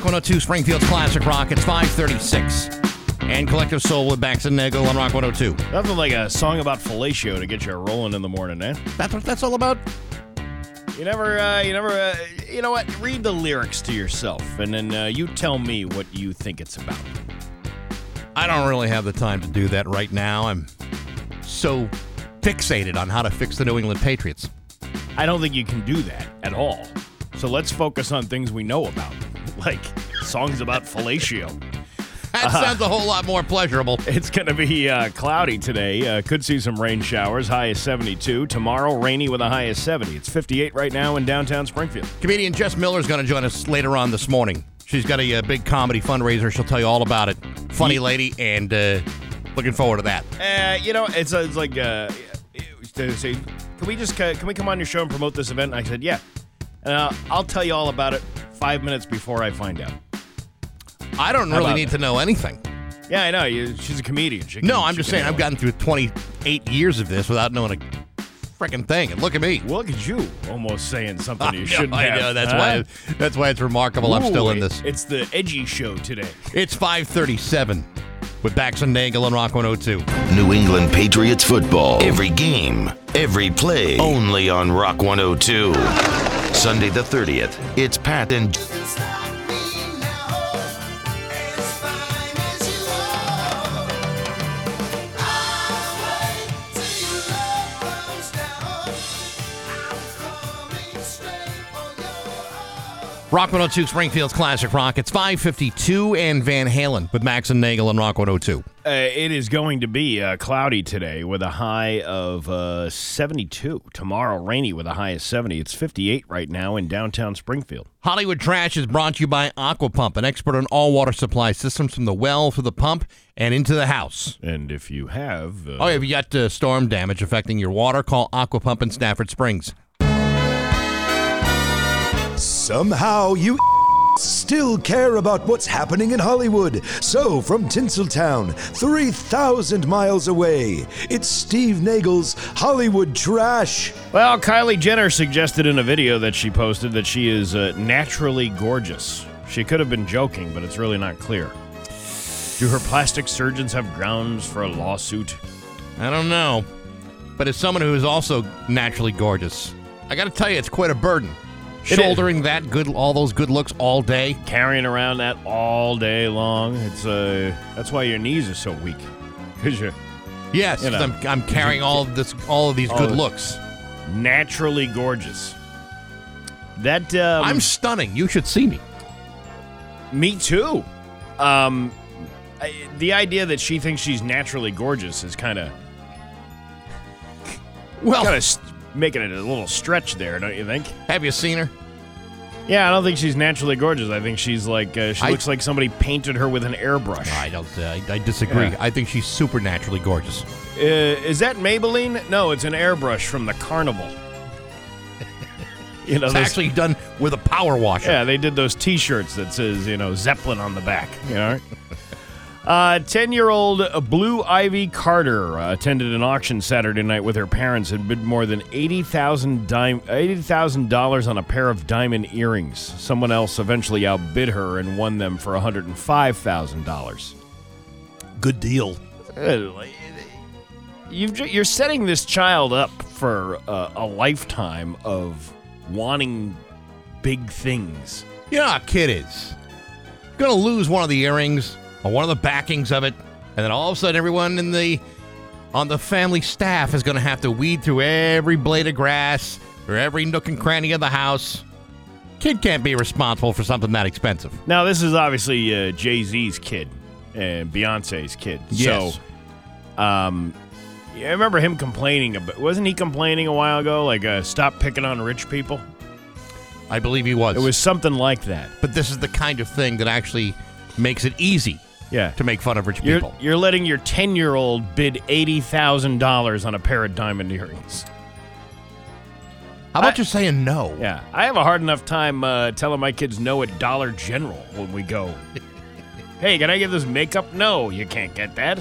Rock 102, Springfield's Classic Rock. It's 536. And Collective Soul with Bax and Nagel on Rock 102. Nothing like a song about fellatio to get you rolling in the morning, eh? That's what that's all about? You never, uh, you never, uh, you know what? Read the lyrics to yourself, and then uh, you tell me what you think it's about. I don't really have the time to do that right now. I'm so fixated on how to fix the New England Patriots. I don't think you can do that at all. So let's focus on things we know about, like songs about fellatio. That sounds a whole lot more pleasurable. It's going to be uh, cloudy today. Uh, could see some rain showers. High is 72. Tomorrow, rainy with a high of 70. It's 58 right now in downtown Springfield. Comedian Jess Miller is going to join us later on this morning. She's got a, uh big comedy fundraiser. She'll tell you all about it. Funny lady, and uh, looking forward to that. Uh, you know, it's, uh, it's like, uh, say, can we just uh, can we come on your show and promote this event? And I said, yeah. And uh, I'll tell you all about it five minutes before I find out. I don't How really about need that? to know anything. Yeah, I know. You, she's a comedian. She can- No, I'm she just can saying I've handle gotten through 28 years of this without knowing a freaking thing. And look at me. it. Look at you, almost saying something you shouldn't know, I have. know. That's huh? why. That's why it's remarkable. I'm still in this. It's the edgy show today. It's 5:37 with Bax and Nagel and Rock 102. New England Patriots football. Every game, every play. Only on Rock 102. Sunday the 30th. It's Pat and Rock 102 Springfield's Classic Rock. It's 5:52 and Van Halen with Bax and Nagel and Rock 102. Uh, it is going to be uh, cloudy today with a high of uh, 72. Tomorrow, rainy with a high of 70. It's 58 right now in downtown Springfield. Hollywood Trash is brought to you by Aquapump, an expert on all water supply systems from the well through the pump and into the house. And if you have. Uh, Oh, have you got uh, storm damage affecting your water? Call Aquapump in Stafford Springs. Somehow you still care about what's happening in Hollywood. So, from Tinseltown, 3,000 miles away, it's Steve Nagel's Hollywood Trash. Well, Kylie Jenner suggested in a video that she posted that she is uh, naturally gorgeous. She could have been joking, but it's really not clear. Do her plastic surgeons have grounds for a lawsuit? I don't know. But as someone who is also naturally gorgeous, I got to tell you, it's quite a burden. Shouldering that good, all those good looks all day. Carrying around that all day long. It's uh, that's why your knees are so weak. Because you're Yes, You 'cause know. I'm, I'm carrying all of this, all of these good of- looks. naturally gorgeous. That um, I'm stunning. You should see me. Me too. Um, I, the idea that she thinks she's naturally gorgeous is kind of Well, kind of making it a little stretch there, don't you think? have you seen her? Yeah, I don't think she's naturally gorgeous. I think she's like uh, she I- looks like somebody painted her with an airbrush. I don't. Uh, I, I disagree. Yeah. I think she's supernaturally gorgeous. Uh, is that Maybelline? No, it's an airbrush from the carnival. you know, It's those- actually done with a power washer. Yeah, they did those T-shirts that says you know Zeppelin on the back. You know. Uh, Ten-year-old Blue Ivy Carter uh, attended an auction Saturday night with her parents and bid more than eighty thousand dime eighty thousand dollars on a pair of diamond earrings. Someone else eventually outbid her and won them for one hundred and five thousand dollars. Good deal. You've, ju- you're setting this child up for uh, a lifetime of wanting big things. You know how a kid is. Gonna lose one of the earrings or one of the backings of it, and then all of a sudden everyone in the on the family staff is gonna have to weed through every blade of grass or every nook and cranny of the house. Kid can't be responsible for something that expensive. Now, this is obviously uh, Jay Z's kid and Beyonce's kid. Yes. So, um, yeah, I remember him complaining about. Wasn't he complaining a while ago? Like, uh, stop picking on rich people. I believe he was. It was something like that. but this is the kind of thing that actually makes it easy Yeah. to make fun of rich You're, people. you're letting your 10 year old bid $80,000 on a pair of diamond earrings. How about I- just saying no? Yeah. I have a hard enough time uh, telling my kids no at Dollar General when we go. hey, can I get this makeup? No, you can't get that.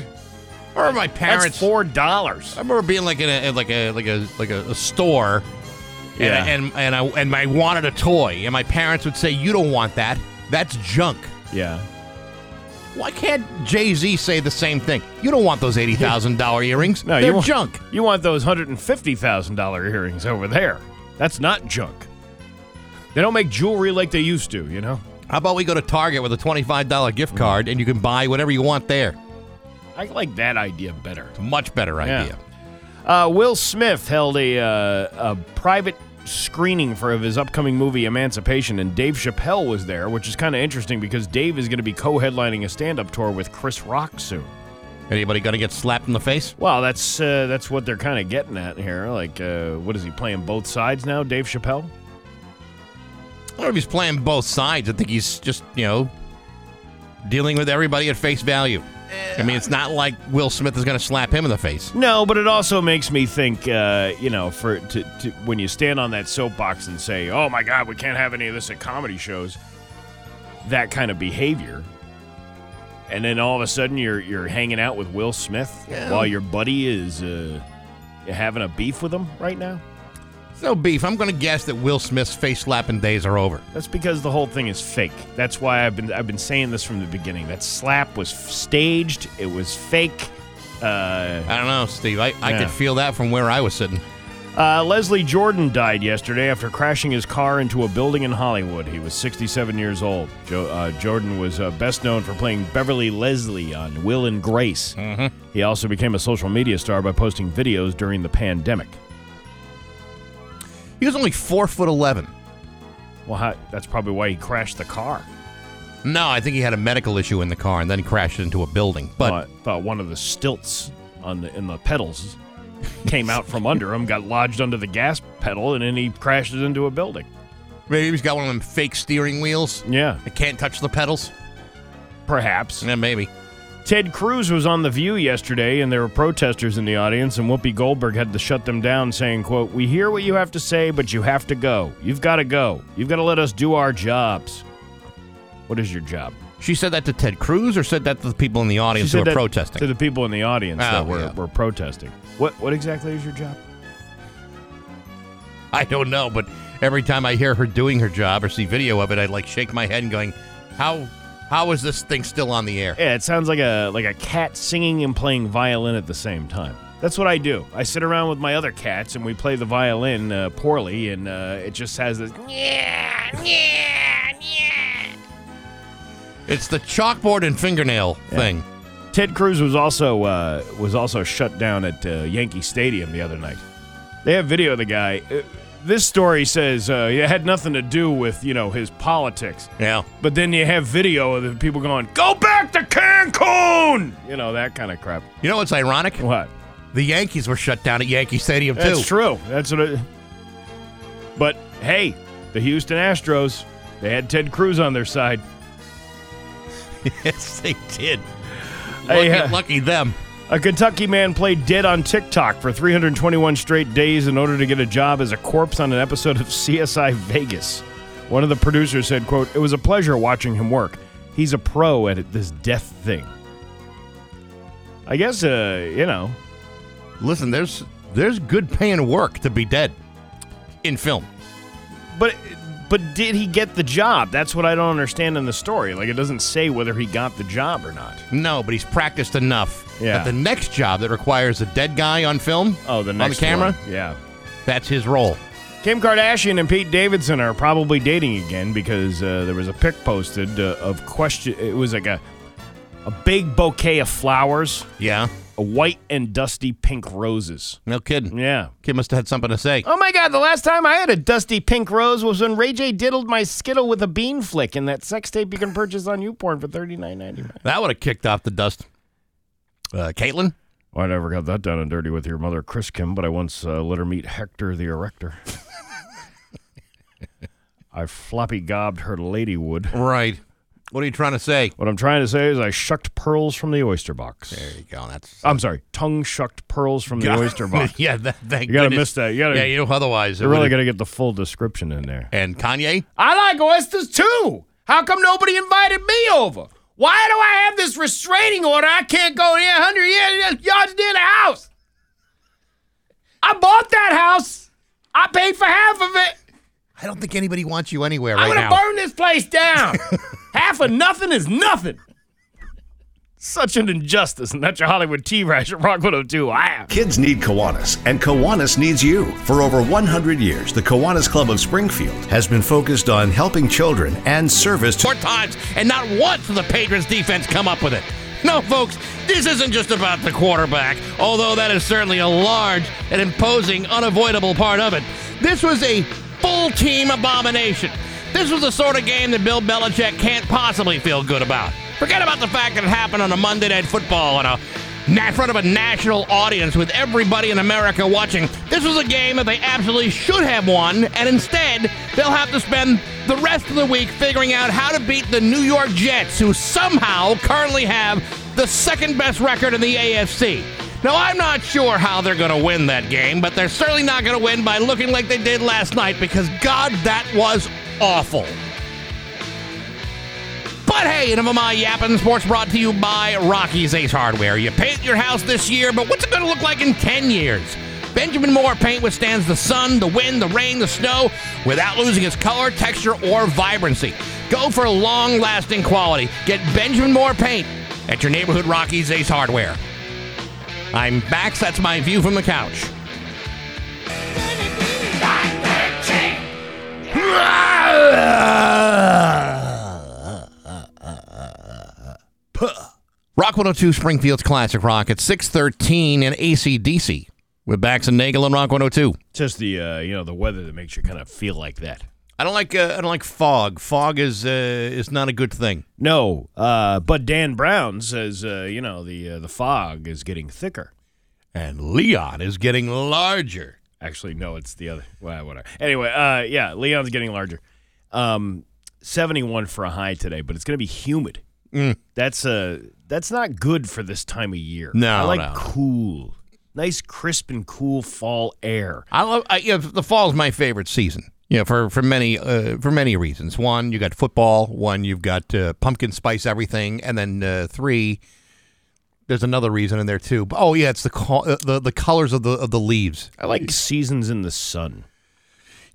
Or my That's parents. four dollars. I remember being like in a like a like a like a, a store, Yeah. and and and I and I wanted a toy, and my parents would say, "You don't want that." That's junk. Yeah. Why can't Jay Z say the same thing? You don't want those eighty thousand dollar earrings. No, They're you want, junk. You want those hundred and fifty thousand dollar earrings over there? That's not junk. They don't make jewelry like they used to. You know. How about we go to Target with a twenty five dollar gift card and you can buy whatever you want there? I like that idea better. It's a much better idea. Uh, Will Smith held a, uh, a private screening for of his upcoming movie Emancipation, and Dave Chappelle was there, which is kind of interesting because Dave is going to be co-headlining a stand-up tour with Chris Rock soon. Anybody gonna get slapped in the face? Well, that's uh, that's what they're kind of getting at here. Like, uh, what is he playing both sides now, Dave Chappelle? I don't know if he's playing both sides. I think he's just, you know, dealing with everybody at face value. I mean, it's not like Will Smith is going to slap him in the face. No, but it also makes me think, uh, you know, for to, to when you stand on that soapbox and say, "Oh my God, we can't have any of this at comedy shows," that kind of behavior, and then all of a sudden you're you're hanging out with Will Smith Yeah. while your buddy is uh, having a beef with him right now. It's no beef. I'm going to guess that Will Smith's face slapping days are over. That's because the whole thing is fake. That's why I've been I've been saying this from the beginning. That slap was staged. It was fake. Uh, I don't know, Steve. I, I Yeah. could feel that from where I was sitting. Uh, Leslie Jordan died yesterday after crashing his car into a building in Hollywood. He was 67 years old. Jo- uh, Jordan was uh, best known for playing Beverly Leslie on Will and Grace. Mm-hmm. He also became a social media star by posting videos during the pandemic. He was only four foot eleven. Well, that's probably why he crashed the car. No, I think he had a medical issue in the car and then he crashed into a building. But thought, thought one of the stilts on the in the pedals came out from under him, got lodged under the gas pedal, and then he crashes into a building. maybe he's got one of them fake steering wheels Yeah, that can't touch the pedals. perhaps. Yeah, maybe. Ted Cruz was on The View yesterday, and there were protesters in the audience, and Whoopi Goldberg had to shut them down, saying, quote, We hear what you have to say, but you have to go. You've got to go. You've got to let us do our jobs. What is your job? She said that to Ted Cruz or said that to the people in the audience who were protesting? To the people in the audience Oh, that were, yeah. were protesting. What, what exactly is your job? I don't know, but every time I hear her doing her job or see video of it, I like shake my head and going, "How how is this thing still on the air?" Yeah, it sounds like a like a cat singing and playing violin at the same time. That's what I do. I sit around with my other cats and we play the violin uh, poorly, and uh, it just has this. It's the chalkboard and fingernail thing. Ted Cruz was also uh, was also shut down at uh, Yankee Stadium the other night. They have video of the guy. This story says uh, it had nothing to do with you know his politics, Yeah. but then you have video of the people going, "Go back to Cancun," you know that kind of crap. You know what's ironic? What? The Yankees were shut down at Yankee Stadium too. That's true. That's what. It, but hey, the Houston Astros, they had Ted Cruz on their side. yes, they did. Lucky, uh, lucky them. A Kentucky man played dead on TikTok for 321 straight days in order to get a job as a corpse on an episode of CSI Vegas. One of the producers said, quote, It was a pleasure watching him work. He's a pro at this death thing. I guess, uh, you know, Listen, there's there's good paying work to be dead in film. but but did he get the job? That's what I don't understand in the story. Like, it doesn't say whether he got the job or not. No, but he's practiced enough Yeah. that the next job that requires a dead guy on film, Oh, the on next the camera, one. Yeah. that's his role. Kim Kardashian and Pete Davidson are probably dating again because uh, there was a pic posted uh, of question. It was like a a big bouquet of flowers, Yeah, white and dusty pink roses. no kidding. Yeah. Kid must have had something to say. Oh my God! The last time I had a dusty pink rose was when Ray J diddled my skittle with a bean flick in that sex tape you can purchase on YouPorn for thirty nine ninety nine. That would have kicked off the dust. Uh, Caitlin? Well, I never got that down and dirty with your mother, Chris Kim, but I once uh, let her meet Hector the Erector. I floppy gobbed her ladywood. Right. What are you trying to say? What I'm trying to say is I shucked pearls from the oyster box. There you go. That's I'm sorry, tongue shucked pearls from the oyster box. yeah, that, thank You gotta goodness. miss that. You gotta, Yeah, you know, otherwise it you really gotta get the full description in there. And Kanye? I like oysters too. How come nobody invited me over? Why do I have this restraining order? I can't go near 100 yards near the house. I bought that house. I paid for half of it. I don't think anybody wants you anywhere right I'm gonna now. burn this place down. Half of nothing is nothing. Such an injustice, and that's your Hollywood Trash at Rock 102. Wow. Kids need Kiwanis, and Kiwanis needs you. For over 100 years, the Kiwanis Club of Springfield has been focused on helping children and service to Four times, and not once did the Patriots defense come up with it. No, folks, this isn't just about the quarterback, although that is certainly a large and imposing, unavoidable part of it. This was a full team abomination. This was the sort of game that Bill Belichick can't possibly feel good about. Forget about the fact that it happened on a Monday Night Football a in front of a national audience with everybody in America watching. This was a game that they absolutely should have won, and instead, they'll have to spend the rest of the week figuring out how to beat the New York Jets, who somehow currently have the second best record in the AFC. Now, I'm not sure how they're going to win that game, but they're certainly not going to win by looking like they did last night because, God, that was awful. But hey, enough of my yapping. Sports brought to you by Rocky's Ace Hardware. You paint your house this year, but what's it going to look like in 10 years? Benjamin Moore paint withstands the sun, the wind, the rain, the snow without losing its color, texture, or vibrancy. Go for long lasting quality. Get Benjamin Moore paint at your neighborhood Rocky's Ace Hardware. I'm Bax. That's my view from the couch. Rock 102 Springfield's Classic Rock at 613 and ACDC with Bax and Nagel and Rock 102. Just the uh, you know the weather that makes you kind of feel like that. I don't like uh, I don't like fog. Fog is uh, is not a good thing. No, uh, but Dan Brown says uh, you know the uh, the fog is getting thicker. And Leon is getting larger. Actually, no, it's the other. Well, whatever. Anyway, uh, yeah, Leon's getting larger. Um, seventy-one for a high today, but it's going to be humid. That's uh, that's not good for this time of year. No, I like no, no. cool, nice, crisp and cool fall air. I love I, you know, the fall is my favorite season. You know, for for many uh, for many reasons. One, you got football. One, you've got uh, pumpkin spice everything, and then uh, three, there's another reason in there too. Oh yeah, it's the co- uh, the the colors of the of the leaves. I like seasons in the sun.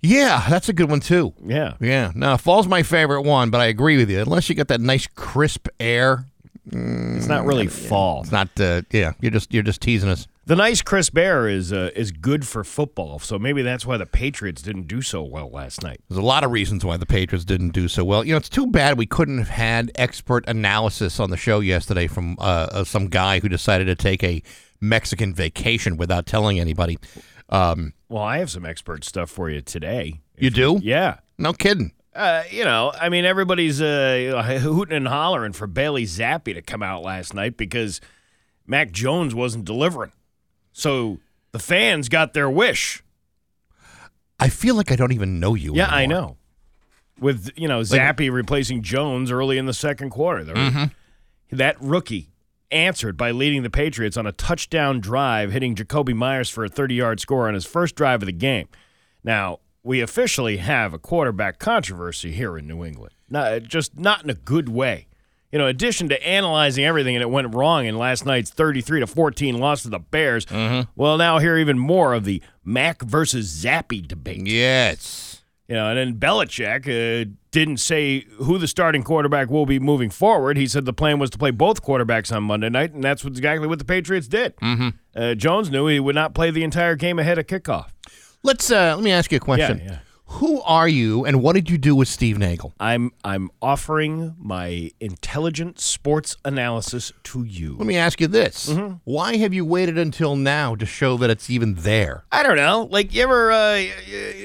Yeah, that's a good one too. Yeah, Yeah, no, fall's my favorite one, but I agree with you. Unless you get that nice crisp air, it's not really fall. it's not. Uh, yeah, you're just you're just teasing us. The nice crisp air is uh, is good for football, so maybe that's why the Patriots didn't do so well last night. There's a lot of reasons why the Patriots didn't do so well. You know, it's too bad we couldn't have had expert analysis on the show yesterday from uh, uh, some guy who decided to take a Mexican vacation without telling anybody. Um, Well, I have some expert stuff for you today. you do? Yeah. No kidding. Uh, you know, I mean, everybody's uh, hooting and hollering for Bailey Zappe to come out last night because Mac Jones wasn't delivering. So the fans got their wish. I feel like I don't even know you. Yeah, I know. With you know Zappe replacing Jones early in the second quarter, Mm-hmm. that rookie answered by leading the Patriots on a touchdown drive, hitting Jakobi Meyers for a 30-yard score on his first drive of the game. Now we officially have a quarterback controversy here in New England. Not just not in a good way. You know, in addition to analyzing everything and it went wrong in last night's 33 to 14 loss to the Bears, Mm-hmm. well, now hear even more of the Mac versus Zappe debate. Yes. You know, and then Belichick uh, didn't say who the starting quarterback will be moving forward. He said the plan was to play both quarterbacks on Monday night, and that's exactly what the Patriots did. Mm-hmm. Uh, Jones knew he would not play the entire game ahead of kickoff. Let's uh, let me ask you a question. Yeah, yeah. Who are you, and what did you do with Steve Nagel? I'm I'm offering my intelligent sports analysis to you. Let me ask you this: Mm-hmm. Why have you waited until now to show that it's even there? I don't know. Like you ever, uh, y-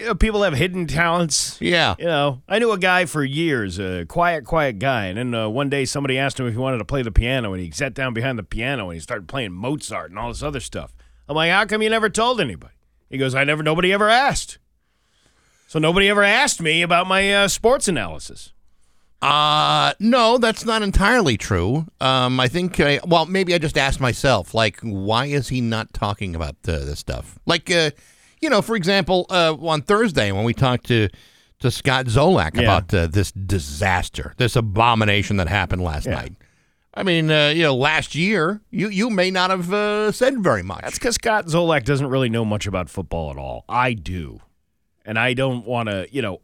y- people have hidden talents. Yeah. You know, I knew a guy for years, a quiet, quiet guy. And then uh, one day somebody asked him if he wanted to play the piano, and he sat down behind the piano and he started playing Mozart and all this other stuff. I'm like, how come you never told anybody? He goes, I never, nobody ever asked. So nobody ever asked me about my uh, sports analysis. Uh no, that's not entirely true. Um, I think, I, well, maybe I just asked myself, like, why is he not talking about uh, this stuff? Like, uh, you know, for example, uh, on Thursday when we talked to to Scott Zolak Yeah. about uh, this disaster, this abomination that happened last Yeah. night. I mean, uh, you know, last year you you may not have uh, said very much. That's because Scott Zolak doesn't really know much about football at all. I do. And I don't want to, you know,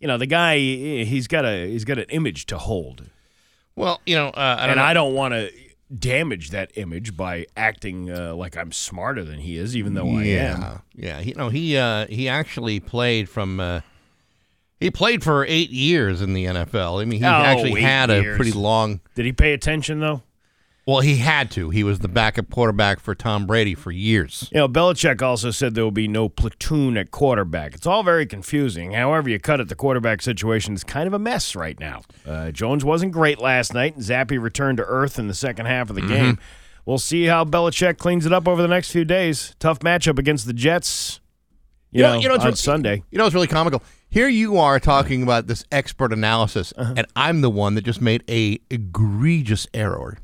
you know, the guy he's got a he's got an image to hold, Well, you know, uh, I don't and know. I don't want to damage that image by acting uh, like I'm smarter than he is, even though I am. Yeah, yeah. He, no, he uh, he actually played from. Uh, he played for eight years in the NFL. I mean, he Oh, actually had a pretty long. Did he pay attention though? Well, he had to. He was the backup quarterback for Tom Brady for years. You know, Belichick also said there will be no platoon at quarterback. It's all very confusing. However, you cut it, the quarterback situation is kind of a mess right now. Uh, Jones wasn't great last night, and Zappe returned to earth in the second half of the game. We'll see how Belichick cleans it up over the next few days. Tough matchup against the Jets. You, know, it's on really- Sunday. You know, it's really comical. Here you are talking about this expert analysis, Uh-huh. and I'm the one that just made a egregious error.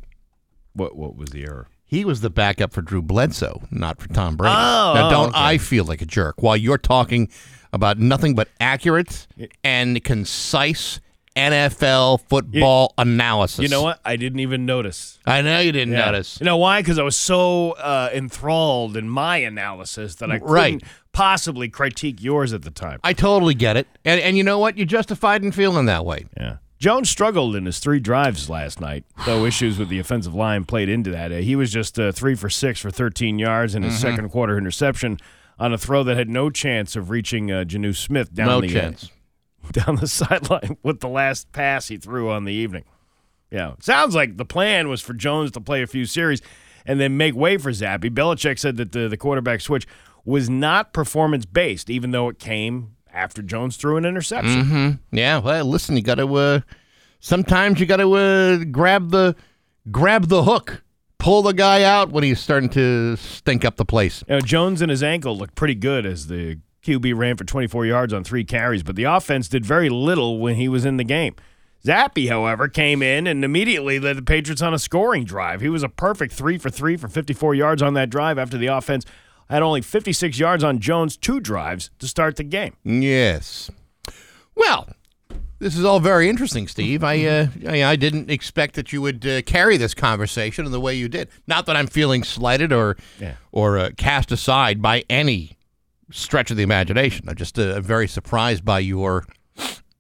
What what was the error? He was the backup for Drew Bledsoe, not for Tom Brady. Oh, now, don't okay. I feel like a jerk while you're talking about nothing but accurate and concise NFL football analysis? You know what? I didn't even notice. I know you didn't Yeah. notice. You know why? Because I was so uh, enthralled in my analysis that I couldn't Right. possibly critique yours at the time. I totally get it. And, and you know what? You're justified in feeling that way. Yeah. Jones struggled in his three drives last night, though issues with the offensive line played into that. Uh, he was just uh, three for six for 13 yards in his Mm-hmm. second quarter interception on a throw that had no chance of reaching uh, Jonnu Smith down no the chance. down the sideline with the last pass he threw on the evening. Yeah, sounds like the plan was for Jones to play a few series and then make way for Zappe. Belichick said that the, the quarterback switch was not performance based, even though it came after Jones threw an interception. Mm-hmm. Yeah. Well, listen, you got to. Uh, sometimes you got to uh, grab the grab the hook, pull the guy out when he's starting to stink up the place. You know, Jones and his ankle looked pretty good as the QB ran for 24 yards on three carries, but the offense did very little when he was in the game. Zappe, however, came in and immediately led the Patriots on a scoring drive. He was a perfect three for three for 54 yards on that drive after the offense had only 56 yards on Jones' two drives to start the game. Yes. Well, this is all very interesting, Steve. I uh, I, I didn't expect that you would uh, carry this conversation in the way you did. Not that I'm feeling slighted or Yeah. or uh, cast aside by any stretch of the imagination. I'm just uh, very surprised by your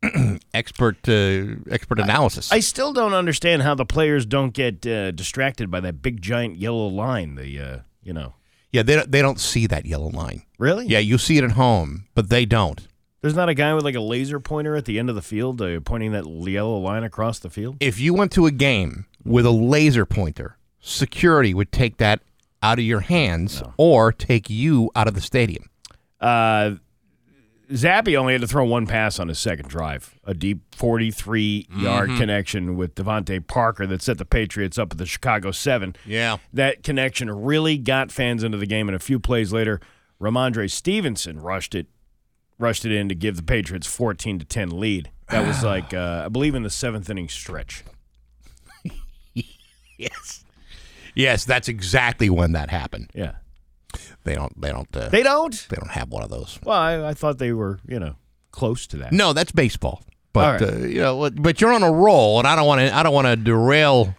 expert uh, expert analysis. I still don't understand how the players don't get uh, distracted by that big giant yellow line. The uh, you know, yeah, they don't, they don't see that yellow line. really? Yeah, you see it at home, but they don't. There's not a guy with like a laser pointer at the end of the field uh, pointing that yellow line across the field. If you went to a game with a laser pointer, security would take that out of your hands or take you out of the stadium. Uh, Zappe only had to throw one pass on his second drive, a deep 43 yard connection with DeVante Parker that set the Patriots up at the Chicago Seven. Yeah. That connection really got fans into the game, and a few plays later, Rhamondre Stevenson rushed it, rushed it in to give the Patriots 14 to 10 lead. That was like uh, I believe in the seventh inning stretch. Yes. Yes, that's exactly when that happened. Yeah, They don't. They don't. Uh, they don't. they don't have one of those. Well, I, I thought they were you know close to that. No, that's baseball. But right. uh, you know, but you're on a roll, and I don't want to. I don't want to derail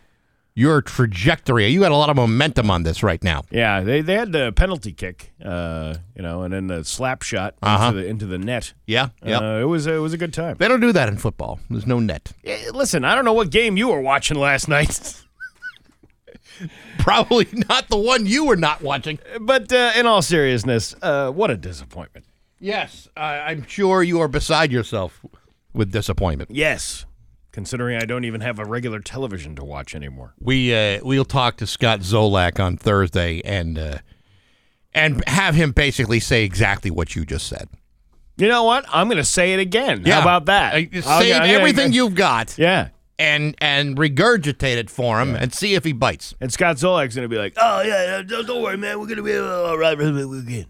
your trajectory. You got a lot of momentum on this right now. Yeah, they, they had the penalty kick, uh, you know, and then the slap shot Uh-huh. into the into the net. Yeah. Yeah. Uh, it was it was a good time. they don't do that in football. There's no net. Eh, Listen, I don't know what game you were watching last night, Probably not the one you were not watching. but uh, in all seriousness, uh, what a disappointment. Yes, I I'm sure you are beside yourself with disappointment. Yes, considering I don't even have a regular television to watch anymore. We uh, we'll talk to Scott Zolak on Thursday and uh, and have him basically say exactly what you just said. You know what? I'm going to say it again. How about that? Uh, Save I'm gonna- everything you've got Yeah. And and regurgitate it for him and see if he bites. And Scott Zolak's going to be like, "Oh yeah, yeah, don't, don't worry, man. We're going to be all right again."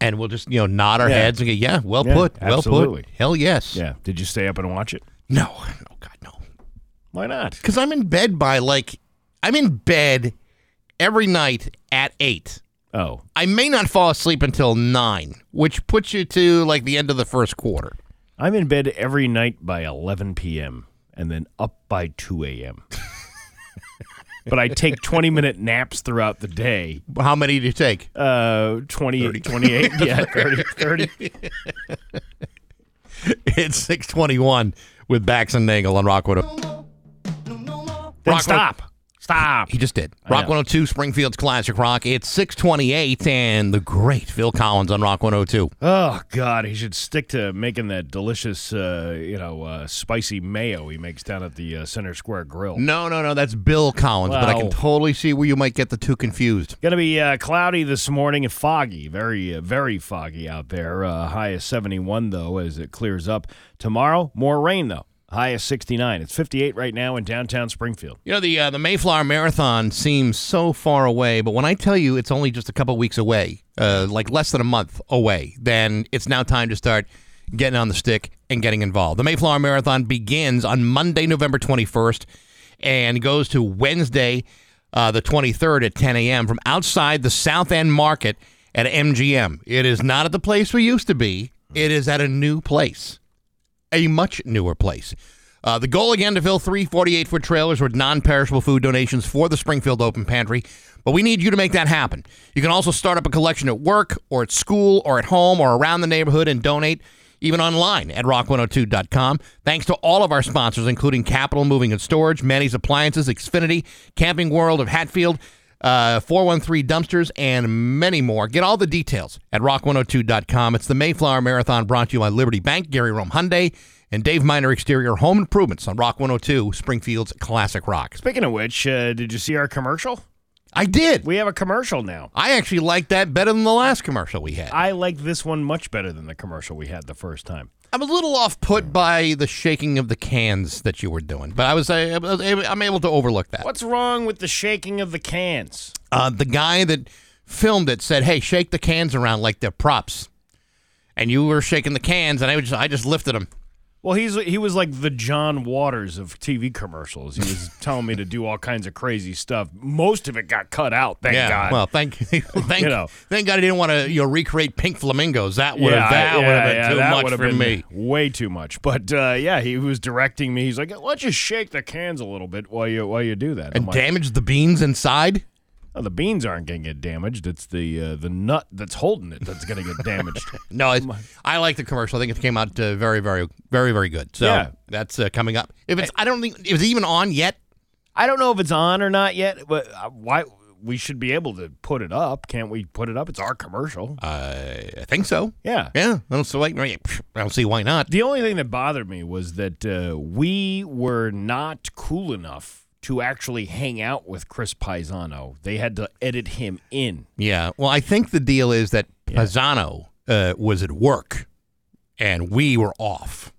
And we'll just you know nod our Yeah. heads and go, yeah, well Yeah, put, well put, hell yes. Yeah. Did you stay up and watch it? No, oh God, no. Why not? Because I'm in bed by like I'm in bed every night at eight. Oh, I may not fall asleep until nine, which puts you to like the end of the first quarter. I'm in bed every night by 11 p.m. and then up by 2 a.m. but I take 20 minute naps throughout the day. How many do you take? Uh, 20, 28, yeah, 30, 30. It's 621 with Bax and Nagel on Rock 102. Then Rock- stop. Stop. He just did. Rock 102, Springfield's Classic Rock. It's 628 and the great Phil Collins on Rock 102. Oh God, he should stick to making that delicious, uh, you know, uh, spicy mayo he makes down at the uh, Center Square Grill. No, no, no, that's Bill Collins, but I can totally see where you might get the two confused. Going to be uh, cloudy this morning and foggy, very, uh, very foggy out there. Uh, high is 71 though, as it clears up. Tomorrow, more rain though. High is 69. It's 58 right now in downtown Springfield. You know, the uh, the Mayflower Marathon seems so far away, but when I tell you it's only just a couple weeks away, uh, like less than a month away, then it's now time to start getting on the stick and getting involved. The Mayflower Marathon begins on Monday, November 21st, and goes to Wednesday, uh, the 23rd at 10 a.m. from outside the South End Market at MGM. It is not at the place we used to be. It is at a new place a much newer place. Uh, the goal again to fill three 48 foot trailers with non perishable food donations for the Springfield Open Pantry. But we need you to make that happen. You can also start up a collection at work or at school or at home or around the neighborhood and donate even online at rock102.com. Thanks to all of our sponsors, including Capital Moving and Storage, Manny's Appliances, Xfinity, Camping World of Hatfield, uh, 413 Dumpsters, and many more. Get all the details at rock102.com. It's the Mayflower Marathon brought to you by Liberty Bank, Gary Rome Hyundai, and Dave Miner Exterior Home Improvements on Rock 102, Springfield's Classic Rock. Speaking of which, uh, did you see our commercial? I did. We have a commercial now. I actually like that better than the last commercial we had. I like this one much better than the commercial we had the first time. I'm a little off put by the shaking of the cans that you were doing, but I was, I, was able- I'm able to overlook that. What's wrong with the shaking of the cans? Uh, the guy that filmed it said, "Hey, shake the cans around like they're props," and you were shaking the cans, and I just, I just lifted them. Well, he's he was like the John Waters of TV commercials. He was telling me to do all kinds of crazy stuff. Most of it got cut out. Thank yeah. God. Well, thank thank You know. thank God I didn't want to you know recreate pink flamingos. That would yeah, have that would have been too much for been me. Way too much. But uh, yeah, he was directing me. He's like, let's just shake the cans a little bit while you while you do that?" And like, damage the beans inside. "Oh, the beans aren't going to get damaged. It's the uh, the nut that's holding it that's going to get damaged. No, it's, I like the commercial. I think it came out uh, very, very, very, very good. So Yeah. that's uh, coming up. If it's, I don't think is it even on yet. I don't know if it's on or not yet, but uh, why we should be able to put it up? Can't we put it up? It's our commercial. I think so. yeah. Yeah, I don't see why. I don't see why not. The only thing that bothered me was that uh, we were not cool enough to actually hang out with Chris Pisano. They had to edit him in. Yeah. Well, I think the deal is that Pisano uh, was at work, and we were off.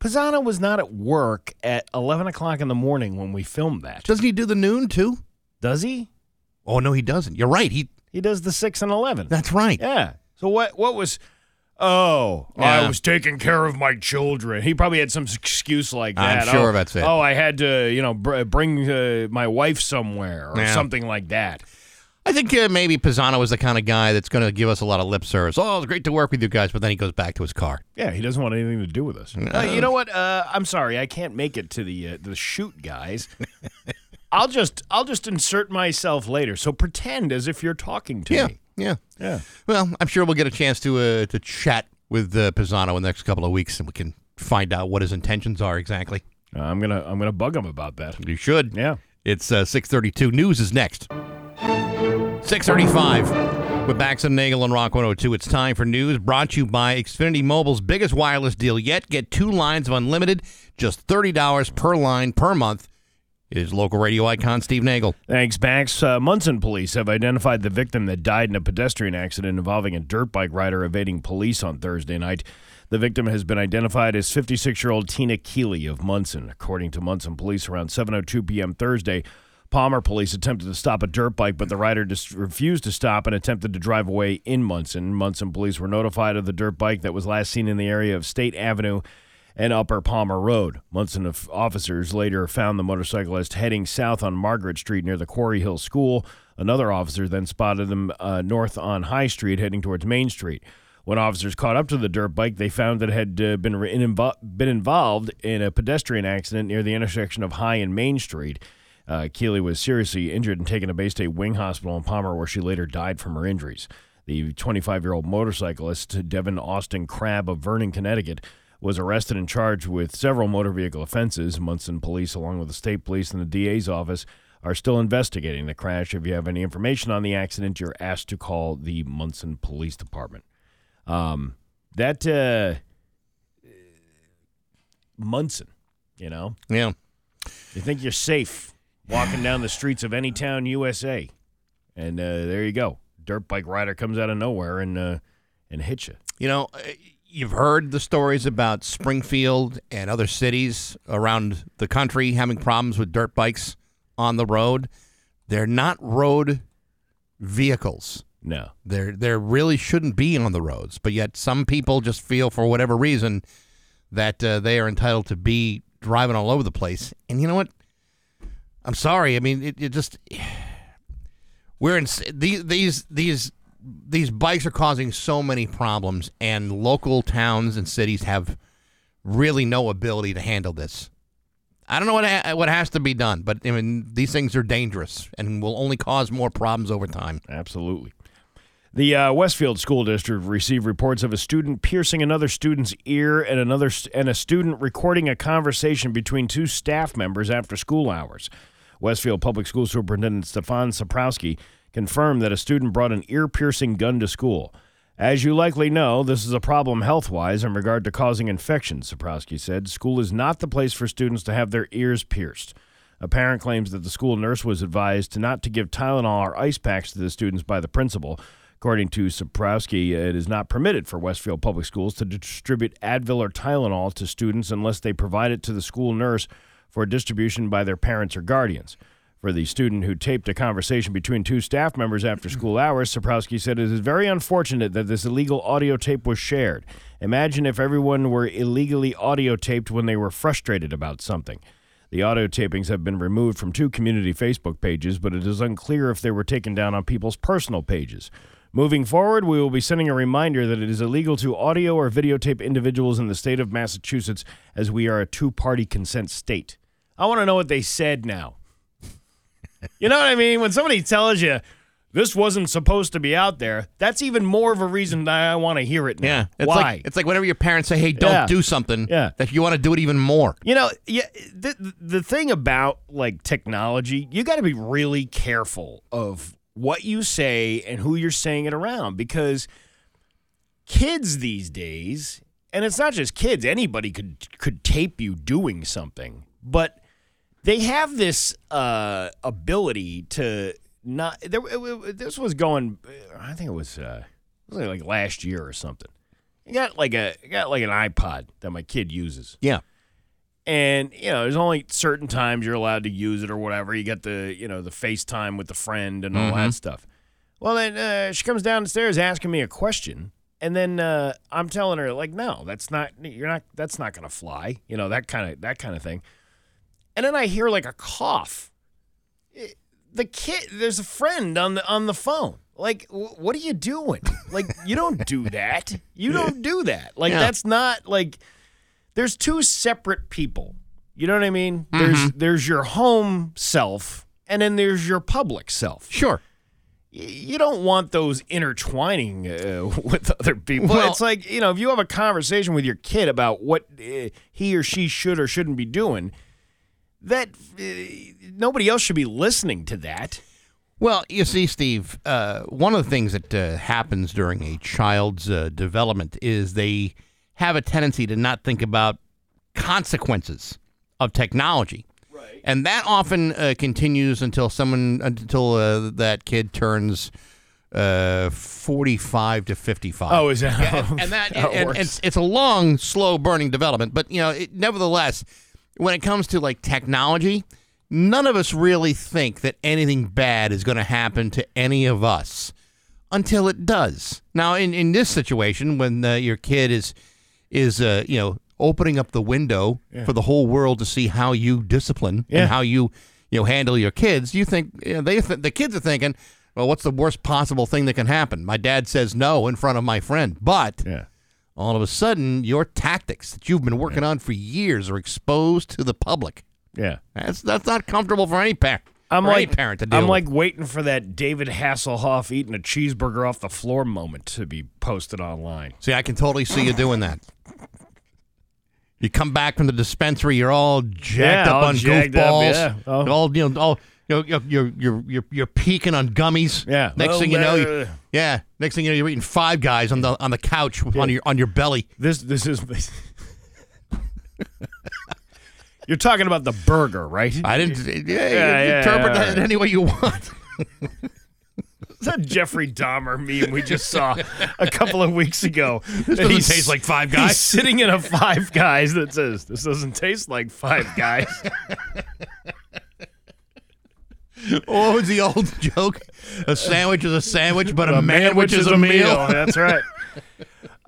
Pisano was not at work at 11 o'clock in the morning when we filmed that. Doesn't he do the noon too? Does he? Oh no, he doesn't. You're right. He. He does the 6 and 11. That's right. Yeah. So what what was Oh, Yeah. I was taking care of my children. He probably had some excuse like that. I'm sure oh, that's it. Oh, I had to, you know, br- bring uh, my wife somewhere or Yeah. something like that. I think uh, maybe Pisano is the kind of guy that's going to give us a lot of lip service. Oh, it's great to work with you guys, but then he goes back to his car. Yeah, he doesn't want anything to do with us. Uh, you know what? Uh, I'm sorry, I can't make it to the uh, the shoot, guys. I'll just I'll just insert myself later. So pretend as if you're talking to Yeah, me. Yeah. Yeah. Well, I'm sure we'll get a chance to uh, to chat with uh, Pisano in the next couple of weeks, and we can find out what his intentions are exactly. Uh, I'm gonna I'm gonna bug him about that. You should. Yeah. It's uh, 632. News is next. 635 with Bax and Nagel and Rock 102. It's time for news brought to you by Xfinity Mobile's biggest wireless deal yet. Get two lines of unlimited, just $30 per line per month. Is local radio icon Steve Nagel. Thanks, Bax. Uh, Monson police have identified the victim that died in a pedestrian accident involving a dirt bike rider evading police on Thursday night. The victim has been identified as 56-year-old Tina Keeley of Monson. According to Monson police, around 7:02 p.m. Thursday, Palmer police attempted to stop a dirt bike, but the rider refused to stop and attempted to drive away in Monson. Monson police were notified of the dirt bike that was last seen in the area of State Avenue and Upper Palmer Road. Monson of- officers later found the motorcyclist heading south on Margaret Street near the Quarry Hill School. Another officer then spotted them uh, north on High Street heading towards Main Street. When officers caught up to the dirt bike, they found that it had uh, been, re- invo- been involved in a pedestrian accident near the intersection of High and Main Street. Uh, Keeley was seriously injured and taken to Baystate Wing Hospital in Palmer, where she later died from her injuries. The 25 year old motorcyclist, Devin Austin Crabb of Vernon, Connecticut, was arrested and charged with several motor vehicle offenses. Monson police, along with the state police and the DA's office, are still investigating the crash. If you have any information on the accident, you're asked to call the Monson Police Department. Um, that uh, Monson, you know, Yeah. you think you're safe walking down the streets of any town, USA, and uh, there you go. Dirt bike rider comes out of nowhere and uh, and hits you. You know, uh, you've heard the stories about Springfield and other cities around the country having problems with dirt bikes on the road. They're not road vehicles. No, They're they really shouldn't be on the roads, but yet some people just feel for whatever reason that uh, they are entitled to be driving all over the place. And you know what? I'm sorry. I mean, it, it just we're in these these these these bikes are causing so many problems, and local towns and cities have really no ability to handle this. I don't know what ha- what has to be done, but I mean these things are dangerous and will only cause more problems over time. absolutely. The uh, Westfield School District received reports of a student piercing another student's ear and another st- and a student recording a conversation between two staff members after school hours. Westfield Public School Superintendent Stefan Czaporowski confirmed that a student brought an ear-piercing gun to school. As you likely know, this is a problem health-wise in regard to causing infections, Czaporowski said. School is not the place for students to have their ears pierced. A parent claims that the school nurse was advised to not to give Tylenol or ice packs to the students by the principal. According to Czaporowski, it is not permitted for Westfield Public Schools to distribute Advil or Tylenol to students unless they provide it to the school nurse for distribution by their parents or guardians. For the student who taped a conversation between two staff members after school hours, Czaporowski said it is very unfortunate that this illegal audio tape was shared. Imagine if everyone were illegally audio taped when they were frustrated about something. The audio tapings have been removed from two community Facebook pages, but it is unclear if they were taken down on people's personal pages. Moving forward, we will be sending a reminder that it is illegal to audio or videotape individuals in the state of Massachusetts as we are a two party consent state. I want to know what they said now. You know what I mean? When somebody tells you this wasn't supposed to be out there, that's even more of a reason that I want to hear it now. Yeah. It's Why? like it's like whenever your parents say, "Hey, don't Yeah. do something," Yeah. that you want to do it even more. You know, yeah, the the thing about like technology, you got to be really careful of what you say and who you're saying it around because kids these days, and it's not just kids, anybody could could tape you doing something, but they have this uh, ability to not. There, it- it- this was going. I think it was. Uh, it was like last year or something. I got like a I got like an iPod that my kid uses. Yeah. And you know, there's only certain times you're allowed to use it or whatever. You got the you know the FaceTime with the friend and all that stuff. Well, then uh, she comes downstairs asking me a question, and then uh, I'm telling her like, no, that's not you're not that's not gonna fly. You know that kind of that kind of thing. And then I hear like a cough. It- the kid, there's a friend on the on the phone. Like, wh- what are you doing? Like, you don't do that. You don't do that. Like, Yeah. that's not like there's two separate people. You know what I mean? There's there's your home self and then there's your public self. Sure. You don't want those intertwining uh, with other people. Well- it's like, you know, if you have a conversation with your kid about what uh, he or she should or shouldn't be doing, that uh, nobody else should be listening to that. Well, you see, Steve, uh, one of the things that uh, happens during a child's uh, development is they have a tendency to not think about consequences of technology. Right. And that often uh, continues until someone until uh, that kid turns uh, 45 to 55. Oh, is that Yeah, and, and that it and, works? it's it's a long, slow burning development. But you know, it, nevertheless, when it comes to like technology, none of us really think that anything bad is going to happen to any of us until it does. Now, in in this situation, when uh, your kid is is uh, you know opening up the window for the whole world to see how you discipline Yeah. and how you you know handle your kids, you think you know, they th- the kids are thinking. Well, what's the worst possible thing that can happen? My dad says no in front of my friend, but yeah. All of a sudden, your tactics that you've been working on for years are exposed to the public. Yeah. That's that's not comfortable for any parent. I'm like parent to deal I'm with. like waiting for that David Hasselhoff eating a cheeseburger off the floor moment to be posted online. See, I can totally see you doing that. You come back from the dispensary, you're all jacked Yeah, up all on jacked up, goofballs. yeah. Oh. All you know, all you're you're you're you're, you're peaking on gummies. Yeah. Next Well, thing you know, you, uh, yeah. Next thing you know, you're eating five guys on the on the couch on your on your belly. This this is. You're talking about the burger, right? I didn't. Yeah, you yeah, interpret yeah, that any way you want. It's that Jeffrey Dahmer meme we just saw a couple of weeks ago. This doesn't taste like Five Guys. He's sitting in a Five Guys that says, "This doesn't taste like Five Guys." What was the old joke? A sandwich is a sandwich, but a, manwich is a meal. That's right.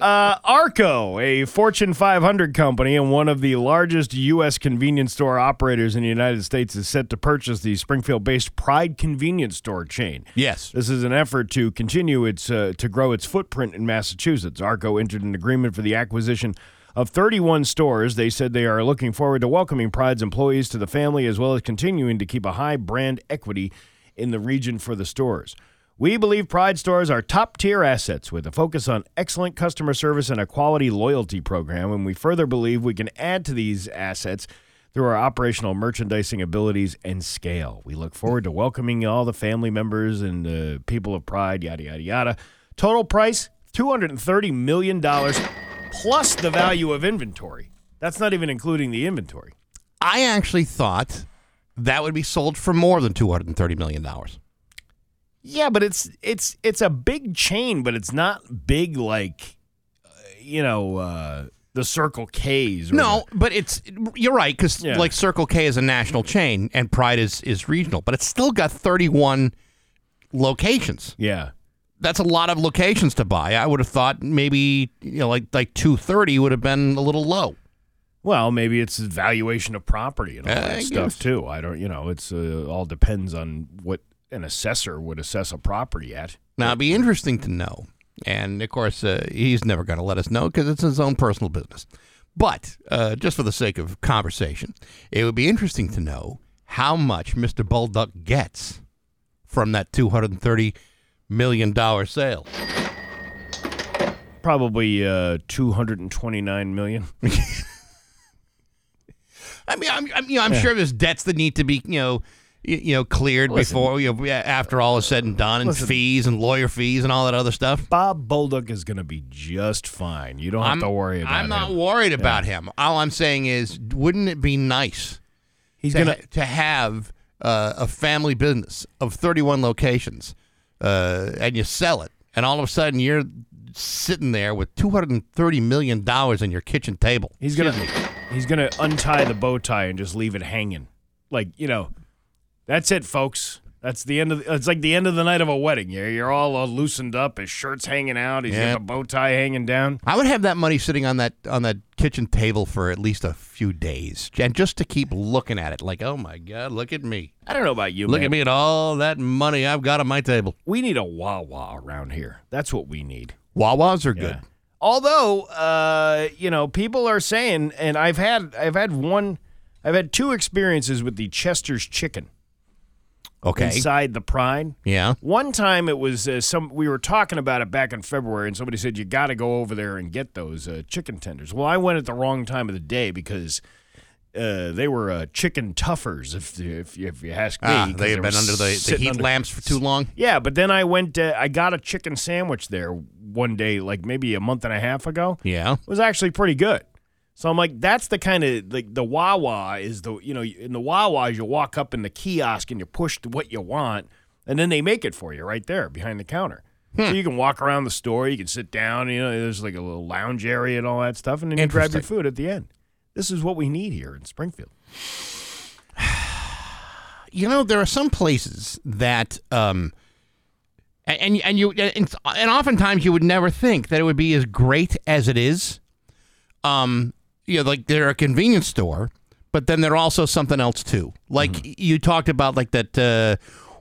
Uh, ARKO, a Fortune 500 company and one of the largest U.S. convenience store operators in the United States, is set to purchase the Springfield-based Pride convenience store chain. Yes. This is an effort to continue its uh, to grow its footprint in Massachusetts. ARKO entered an agreement for the acquisition of 31 stores. They said they are looking forward to welcoming Pride's employees to the family as well as continuing to keep a high brand equity in the region for the stores. We believe Pride stores are top tier assets with a focus on excellent customer service and a quality loyalty program. And we further believe we can add to these assets through our operational merchandising abilities and scale. We look forward to welcoming all the family members and uh, people of Pride, yada, yada, yada. Total price $230 million plus the value of inventory. That's not even including the inventory. I actually thought that would be sold for more than two hundred and thirty million dollars. Yeah, but it's it's it's a big chain, but it's not big like uh, you know uh, the Circle K's. Or No, but it's you're right because Yeah. like Circle K is a national chain and Pride is is regional, but it's still got thirty one locations. yeah, That's a lot of locations to buy. I would have thought maybe you know like like two thirty would have been a little low. well, maybe it's the valuation of property and all I that stuff too. I don't, you know, it's uh, all depends on what an assessor would assess a property at. Now it'd be interesting to know, and of course uh, he's never going to let us know because it's his own personal business. But uh, just for the sake of conversation, it would be interesting to know how much Mr. Bulldog gets from that two hundred and thirty million dollar sale. Probably uh, two hundred and twenty nine million. I mean, I'm, I'm, you know, I'm sure there's debts that need to be, you know, you, you know, cleared Listen. before, you know, after all is said and done, and Listen. fees and lawyer fees and all that other stuff. Bob Bolduc is going to be just fine. You don't have I'm, to worry about I'm not him. worried about him. All I'm saying is, wouldn't it be nice He's to, gonna. to have uh, a family business of 31 locations, uh, and you sell it, and all of a sudden you're sitting there with 230 million dollars on your kitchen table. He's gonna he's gonna untie the bow tie and just leave it hanging. Like you know, that's it, folks. That's the end of. The, it's like the end of the night of a wedding. You're you're all uh, loosened up. His shirt's hanging out. He's Yeah. got a bow tie hanging down. I would have that money sitting on that on that kitchen table for at least a few days, and just to keep looking at it, like, oh my god, look at me, I don't know about you. look man. at me at all that money I've got on my table. We need a Wawa around here. That's what we need. Wawas are good. Although, uh, you know, people are saying, and I've had I've had one, I've had two experiences with the Chester's chicken Okay, inside the Pride. yeah, One time it was uh, some we were talking about it back in February, and somebody said you got to go over there and get those uh, chicken tenders. Well, I went at the wrong time of the day because uh, they were uh, chicken tuffers, if if, if you ask me. ah, they were been under the, the heat under- lamps for too long. Yeah, but then I went. Uh, I got a chicken sandwich there one day, like maybe a month and a half ago. Yeah, It was actually pretty good. So I'm like, that's the kind of like the Wawa is the you know in the Wawas you walk up in the kiosk and you push what you want, and then they make it for you right there behind the counter. So you can walk around the store, you can sit down, you know, there's like a little lounge area and all that stuff, and then you grab your food at the end. This is what we need here in Springfield. you know there are some places that um and and, and you and, and oftentimes you would never think that it would be as great as it is um you know like they're a convenience store but then they're also something else too like Mm-hmm. you talked about like that uh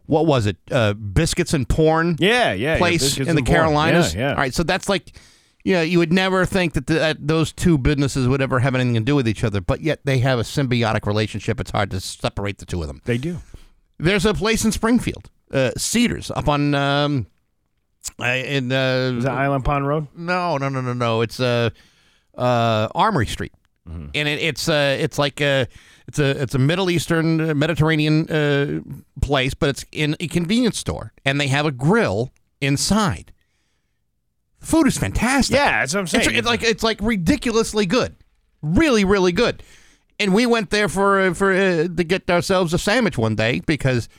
what was it uh biscuits and porn Yeah, yeah. place biscuits in the carolinas Yeah, yeah. all right so that's like you know, you would never think that, the, that those two businesses would ever have anything to do with each other, but yet they have a symbiotic relationship. It's hard to separate the two of them. They do. There's a place in Springfield, uh, Cedars, up on um, uh, in Is that uh, Island Pond Road? no, no, no, no, no. It's uh, uh, Armory Street. and it, it's uh, it's like a it's a it's a Middle Eastern uh, Mediterranean uh, place, but it's in a convenience store, and they have a grill inside. Food is fantastic. Yeah, that's what I'm saying. It's, it's like it's like ridiculously good, really, really good. And we went there for uh, for uh, to get ourselves a sandwich one day because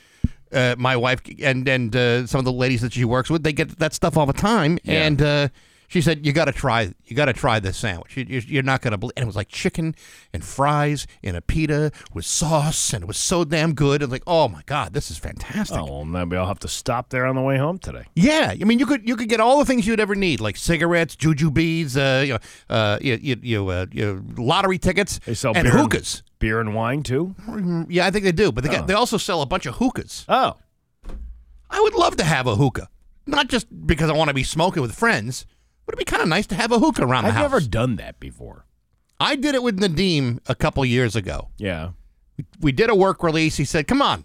uh, my wife and and uh, some of the ladies that she works with they get that stuff all the time, and uh, she said you got to try you got to try this sandwich. You, you're not gonna believe. And it was like chicken and fries in a pita with sauce, and it was so damn good. And like, oh my god, this is fantastic. oh, well, maybe I'll have to stop there on the way home today. Yeah, I mean, you could you could get all the things you'd ever need, like cigarettes, juju beads, uh, you know, uh, you you, you, uh, you lottery tickets, They sell and beer and- hookahs. Beer and wine too. Yeah, I think they do, but they got, they also sell a bunch of hookahs. Oh, I would love to have a hookah, not just because I want to be smoking with friends, but it'd be kind of nice to have a hookah around the house? I've never done that before. I did it with Nadim a couple years ago. Yeah. We did a work release. He said, "Come on,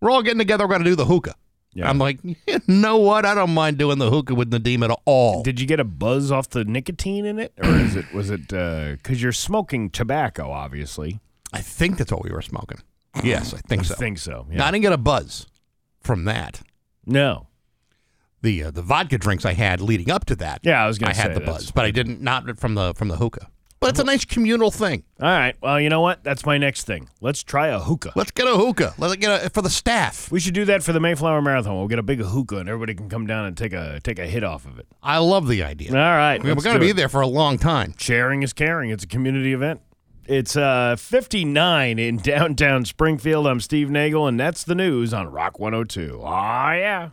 we're all getting together. We're going to do the hookah." Yeah. I'm like, you know what? I don't mind doing the hookah with Nadim at all. Did you get a buzz off the nicotine in it, or is it was it uh, because you're smoking tobacco? Obviously, I think that's what we were smoking. Yes, I think so. I think so. Now, Yeah. I didn't get a buzz from that. No. The uh, the vodka drinks I had leading up to that. Yeah, I was gonna I had the buzz, but I didn't not from the from the hookah. But it's a nice communal thing. All right. Well, you know what? That's my next thing. Let's try a hookah. Let's get a hookah. Let's get a for the staff. We should do that for the Mayflower Marathon. We'll get a big hookah, and everybody can come down and take a take a hit off of it. I love the idea. All right. We're going to be it. there for a long time. Sharing is caring. It's a community event. It's uh 59 in downtown Springfield. I'm Steve Nagel, and that's the news on Rock 102. Ah, yeah.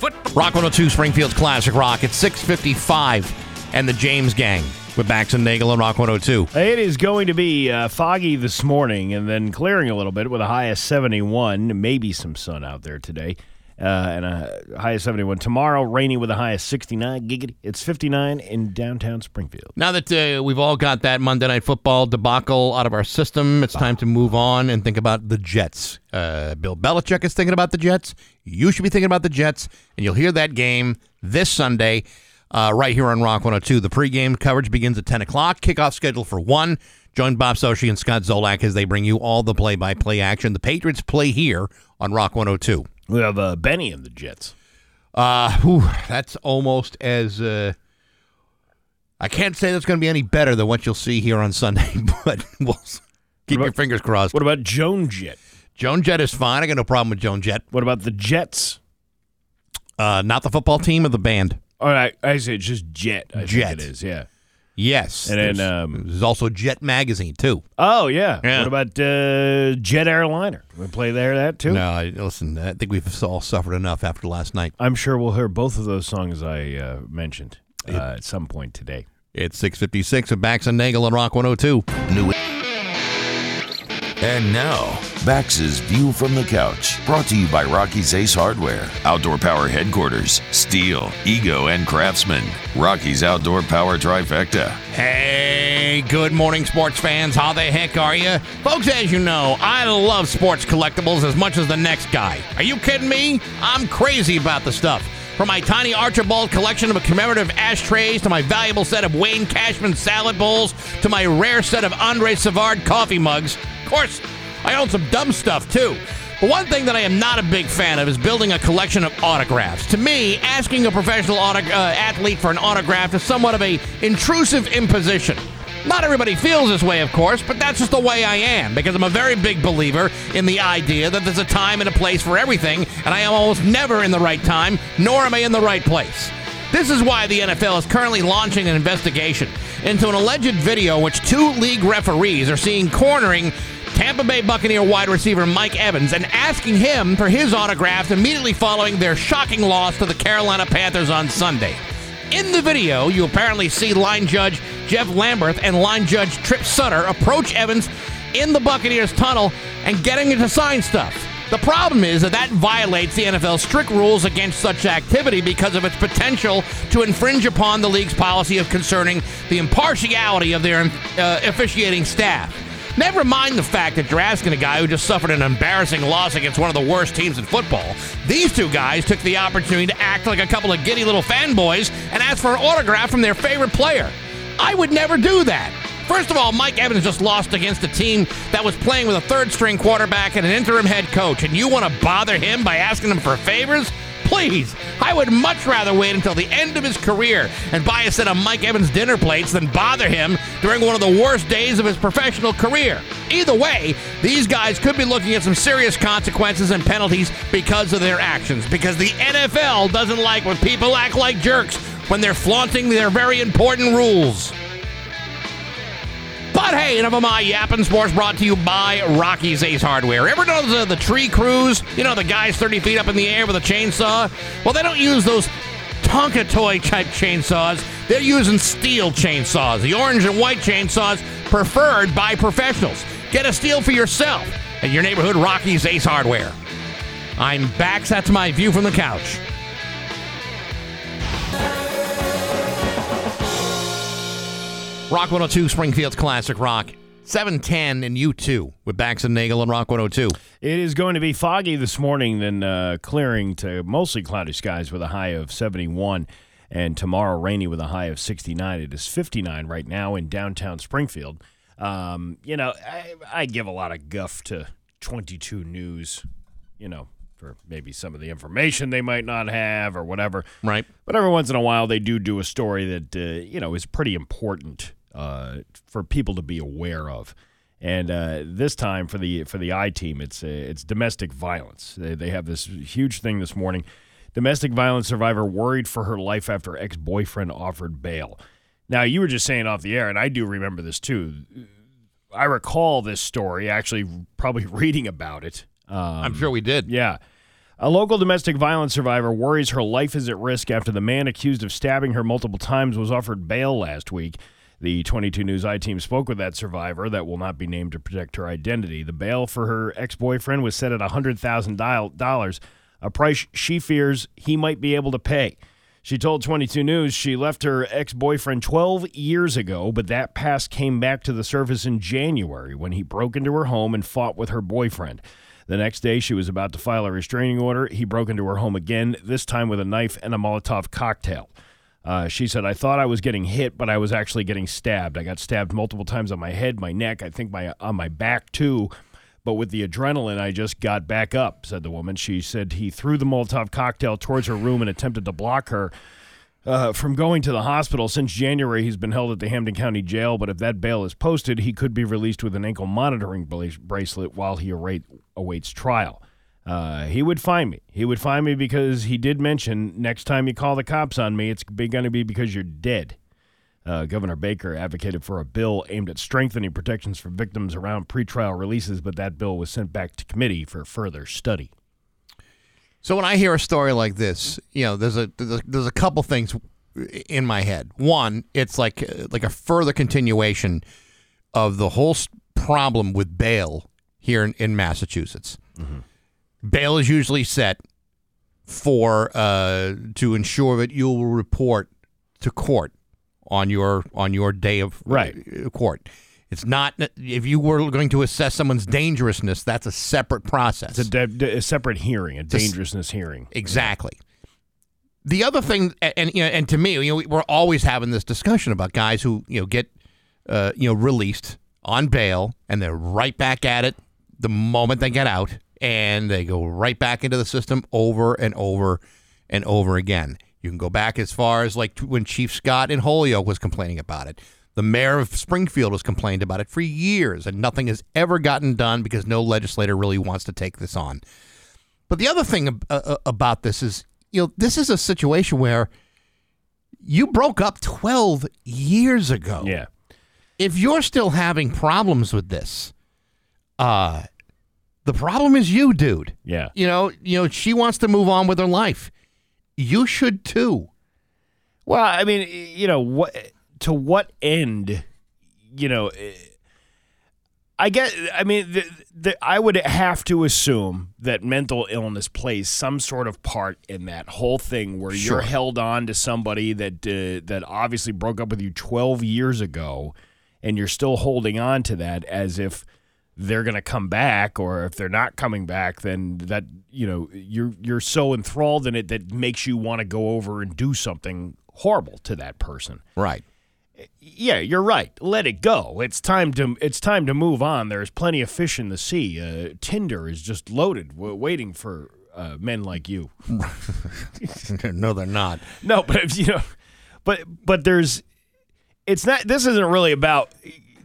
Rock 102 Springfield's Classic Rock. It's 655 and the James Gang with Bax and Nagel and Rock 102. It is going to be uh, foggy this morning and then clearing a little bit with a high of 71. Maybe some sun out there today. Uh, and a high of 71. Tomorrow, rainy with a high of 69. Giggity. It's 59 in downtown Springfield. Now that uh, we've all got that Monday Night Football debacle out of our system, it's time to move on and think about the Jets. Uh, Bill Belichick is thinking about the Jets. You should be thinking about the Jets, and you'll hear that game this Sunday uh, right here on Rock 102. The pregame coverage begins at 10 o'clock. Kickoff scheduled for 1. Join Bob Socci and Scott Zolak as they bring you all the play-by-play action. The Patriots play here on Rock 102. We have uh, Benny and the Jets. Uh, whew, that's almost as. Uh, I can't say that's going to be any better than what you'll see here on Sunday, but we'll keep your fingers crossed. What about Joan Jett? Joan Jett is fine. I got no problem with Joan Jett. What about the Jets? Uh, not the football team or the band. All right, I say just Jet. I Jet. think it is, yeah. Yes, And then, there's, um, there's also Jet Magazine too. Oh, yeah. Yeah. What about uh, Jet Airliner? We play there, that too? No, I, listen. I think we've all suffered enough after last night. I'm sure we'll hear both of those songs I uh, mentioned uh, at some point today. It's six fifty six of Bax and Nagel on Rock one hundred two. New. And now, Bax's View from the Couch, brought to you by Rocky's Ace Hardware, Outdoor Power Headquarters, Stihl, Ego, and Craftsman. Rocky's Outdoor Power Trifecta. Hey, good morning, sports fans. How the heck are you? Folks, as you know, I love sports collectibles as much as the next guy. Are you kidding me? I'm crazy about the stuff. From my tiny Archibald collection of commemorative ashtrays to my valuable set of Wayne Cashman salad bowls to my rare set of Andre Savard coffee mugs. Of course, I own some dumb stuff too. But one thing that I am not a big fan of is building a collection of autographs. To me, asking a professional autog- uh, athlete for an autograph is somewhat of a intrusive imposition. Not everybody feels this way, of course, but that's just the way I am because I'm a very big believer in the idea that there's a time and a place for everything, and I am almost never in the right time, nor am I in the right place. This is why the NFL is currently launching an investigation into an alleged video in which two league referees are seen cornering Tampa Bay Buccaneer wide receiver Mike Evans and asking him for his autograph immediately following their shocking loss to the Carolina Panthers on Sunday. In the video, you apparently see line judge Jeff Lamberth and line judge Tripp Sutter approach Evans in the Buccaneers tunnel and getting him to sign stuff. The problem is that that violates the NFL's strict rules against such activity because of its potential to infringe upon the league's policy of concerning the impartiality of their uh, officiating staff. Never mind the fact that you're asking a guy who just suffered an embarrassing loss against one of the worst teams in football. These two guys took the opportunity to act like a couple of giddy little fanboys and ask for an autograph from their favorite player. I would never do that. First of all, Mike Evans just lost against a team that was playing with a third string quarterback and an interim head coach, and you want to bother him by asking him for favors? Please, I would much rather wait until the end of his career and buy a set of Mike Evans dinner plates than bother him during one of the worst days of his professional career. Either way, these guys could be looking at some serious consequences and penalties because of their actions, because the NFL doesn't like when people act like jerks when they're flaunting their very important rules. But hey, enough of my yapping sports brought to you by Rocky's Ace Hardware. Ever know the, uh, the tree crews? You know, the guys 30 feet up in the air with a chainsaw? Well, they don't use those Tonka toy type chainsaws. They're using Stihl chainsaws, the orange and white chainsaws preferred by professionals. Get a Stihl for yourself at your neighborhood Rocky's Ace Hardware. I'm back. That's my view from the couch. Rock 102, Springfield's Classic Rock. 710 and U2 with Bax and Nagel and Rock 102. It is going to be foggy this morning, then uh, clearing to mostly cloudy skies with a high of 71. And tomorrow, rainy with a high of 69. It is 59 right now in downtown Springfield. Um, you know, I, I give a lot of guff to 22 News, you know, for maybe some of the information they might not have or whatever. Right. But every once in a while, they do do a story that, uh, you know, is pretty important uh, for people to be aware of. And uh, this time for the for the I team, it's uh, it's domestic violence. They, they have this huge thing this morning. Domestic violence survivor worried for her life after ex boyfriend offered bail. Now you were just saying off the air, and I do remember this too. I recall this story actually, probably reading about it. Um, I'm sure we did. yeah. A local domestic violence survivor worries her life is at risk after the man accused of stabbing her multiple times was offered bail last week. The 22 News I team spoke with that survivor that will not be named to protect her identity. The bail for her ex boyfriend was set at $100,000, a price she fears he might be able to pay. She told 22 News she left her ex boyfriend 12 years ago, but that past came back to the surface in January when he broke into her home and fought with her boyfriend. The next day, she was about to file a restraining order. He broke into her home again, this time with a knife and a Molotov cocktail. Uh, she said, I thought I was getting hit, but I was actually getting stabbed. I got stabbed multiple times on my head, my neck, I think my on my back too. But with the adrenaline, I just got back up, said the woman. She said he threw the Molotov cocktail towards her room and attempted to block her uh, from going to the hospital. Since January, he's been held at the Hampden County Jail, but if that bail is posted, he could be released with an ankle monitoring bracelet while he await, awaits trial. Uh, he would find me. He would find me because he did mention next time you call the cops on me, it's going to be because you're dead. Uh, Governor Baker advocated for a bill aimed at strengthening protections for victims around pretrial releases, but that bill was sent back to committee for further study. So when I hear a story like this, you know, there's a there's a, there's a couple things in my head. One, it's like like a further continuation of the whole problem with bail here in, in Massachusetts. Bail is usually set for uh, to ensure that you will report to court on your on your day of Right. uh, court. It's not if you were going to assess someone's dangerousness. That's a separate process. It's a, de- a separate hearing, a s- dangerousness hearing. Exactly. The other thing, and you know, and to me, you know, we're always having this discussion about guys who you know get, uh, you know, released on bail and they're right back at it the moment they get out, and they go right back into the system over and over and over again. You can go back as far as like when Chief Scott in Holyoke was complaining about it. The mayor of Springfield has complained about it for years, and nothing has ever gotten done because no legislator really wants to take this on. But the other thing ab- uh, uh, about this is, you know, this is a situation where you broke up 12 years ago. Yeah. If you're still having problems with this, uh, the problem is you, dude. Yeah. You know, you know, she wants to move on with her life. You should too. Well, I mean, you know, what to what end, you know, eh, I get I mean, the, the, I would have to assume that mental illness plays some sort of part in that whole thing where Sure. you're held on to somebody that uh, that obviously broke up with you 12 years ago and you're still holding on to that as if they're going to come back or if they're not coming back then that you know you're you're so enthralled in it that makes you want to go over and do something horrible to that person Right. Yeah, you're right. Let it go. It's time to it's time to move on. There's plenty of fish in the sea. Uh, Tinder is just loaded, w- waiting for uh, men like you. no, they're not. No, but you know, but but there's, it's not. This isn't really about.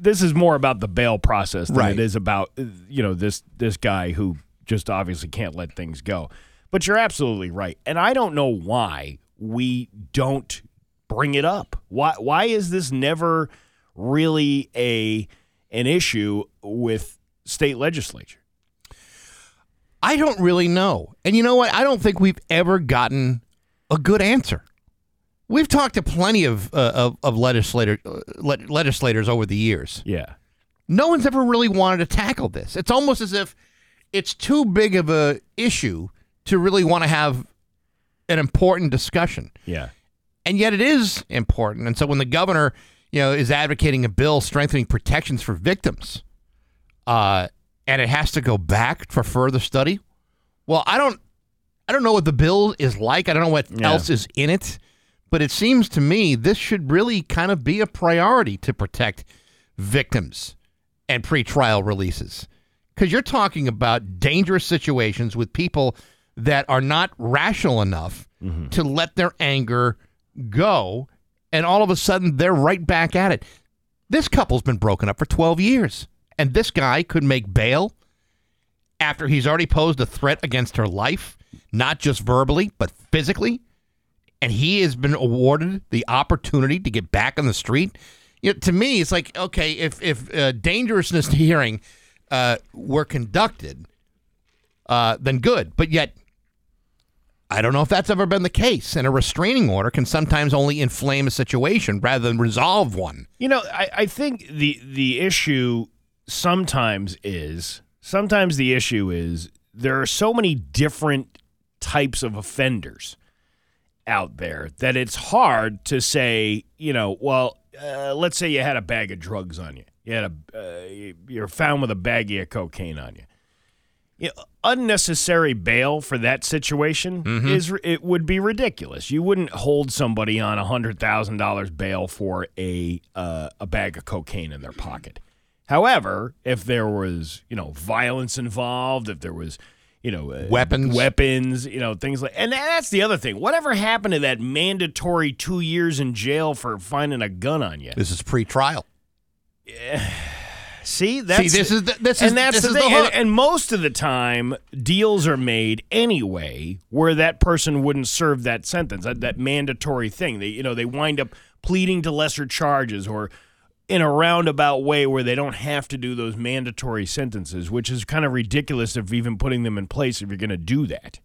This is more about the bail process than Right. it is about uh, you know this this guy who just obviously can't let things go. But you're absolutely right, and I don't know why we don't bring it up. Why why is this never really a an issue with state legislature? I don't really know. And you know what? I don't think we've ever gotten a good answer. We've talked to plenty of uh, of, of legislator, uh, le- legislators over the years. Yeah. No one's ever really wanted to tackle this. It's almost as if it's too big of a issue to really want to have an important discussion. Yeah. And yet it is important. And so when the governor, you know, is advocating a bill strengthening protections for victims, uh, and it has to go back for further study, well, I don't I don't know what the bill is like. I don't know what Yeah. else is in it, but it seems to me this should really kind of be a priority to protect victims and pretrial releases. Because you're talking about dangerous situations with people that are not rational enough mm-hmm. to let their anger go, and all of a sudden they're right back at it. This couple's been broken up for 12 years, and this guy could make bail after he's already posed a threat against her life, not just verbally, but physically. And he has been awarded the opportunity to get back on the street. You know, to me, it's like okay, if if uh, dangerousness hearing uh, were conducted, uh, then good. But yet, I don't know if that's ever been the case. And a restraining order can sometimes only inflame a situation rather than resolve one. You know, I, I think the the issue sometimes is sometimes the issue is there are so many different types of offenders out there that it's hard to say, you know, well, uh, let's say you had a bag of drugs on you. You had a uh, you- you're found with a baggie of cocaine on you. You know, unnecessary bail for that situation is it would be ridiculous. You wouldn't hold somebody on a hundred thousand dollars bail for a uh, a bag of cocaine in their pocket. However, if there was you know violence involved, if there was you know uh, Weapons. weapons, you know things like, and that's the other thing. Whatever happened to that mandatory two years in jail for finding a gun on you? This is pre-trial. See, that's this is the- this is- and that's this the is the thing. and, and most of the time, deals are made anyway where that person wouldn't serve that sentence, that, that mandatory thing. They, you know, they wind up pleading to lesser charges or in a roundabout way where they don't have to do those mandatory sentences, which is kind of ridiculous of even putting them in place if you're going to do that.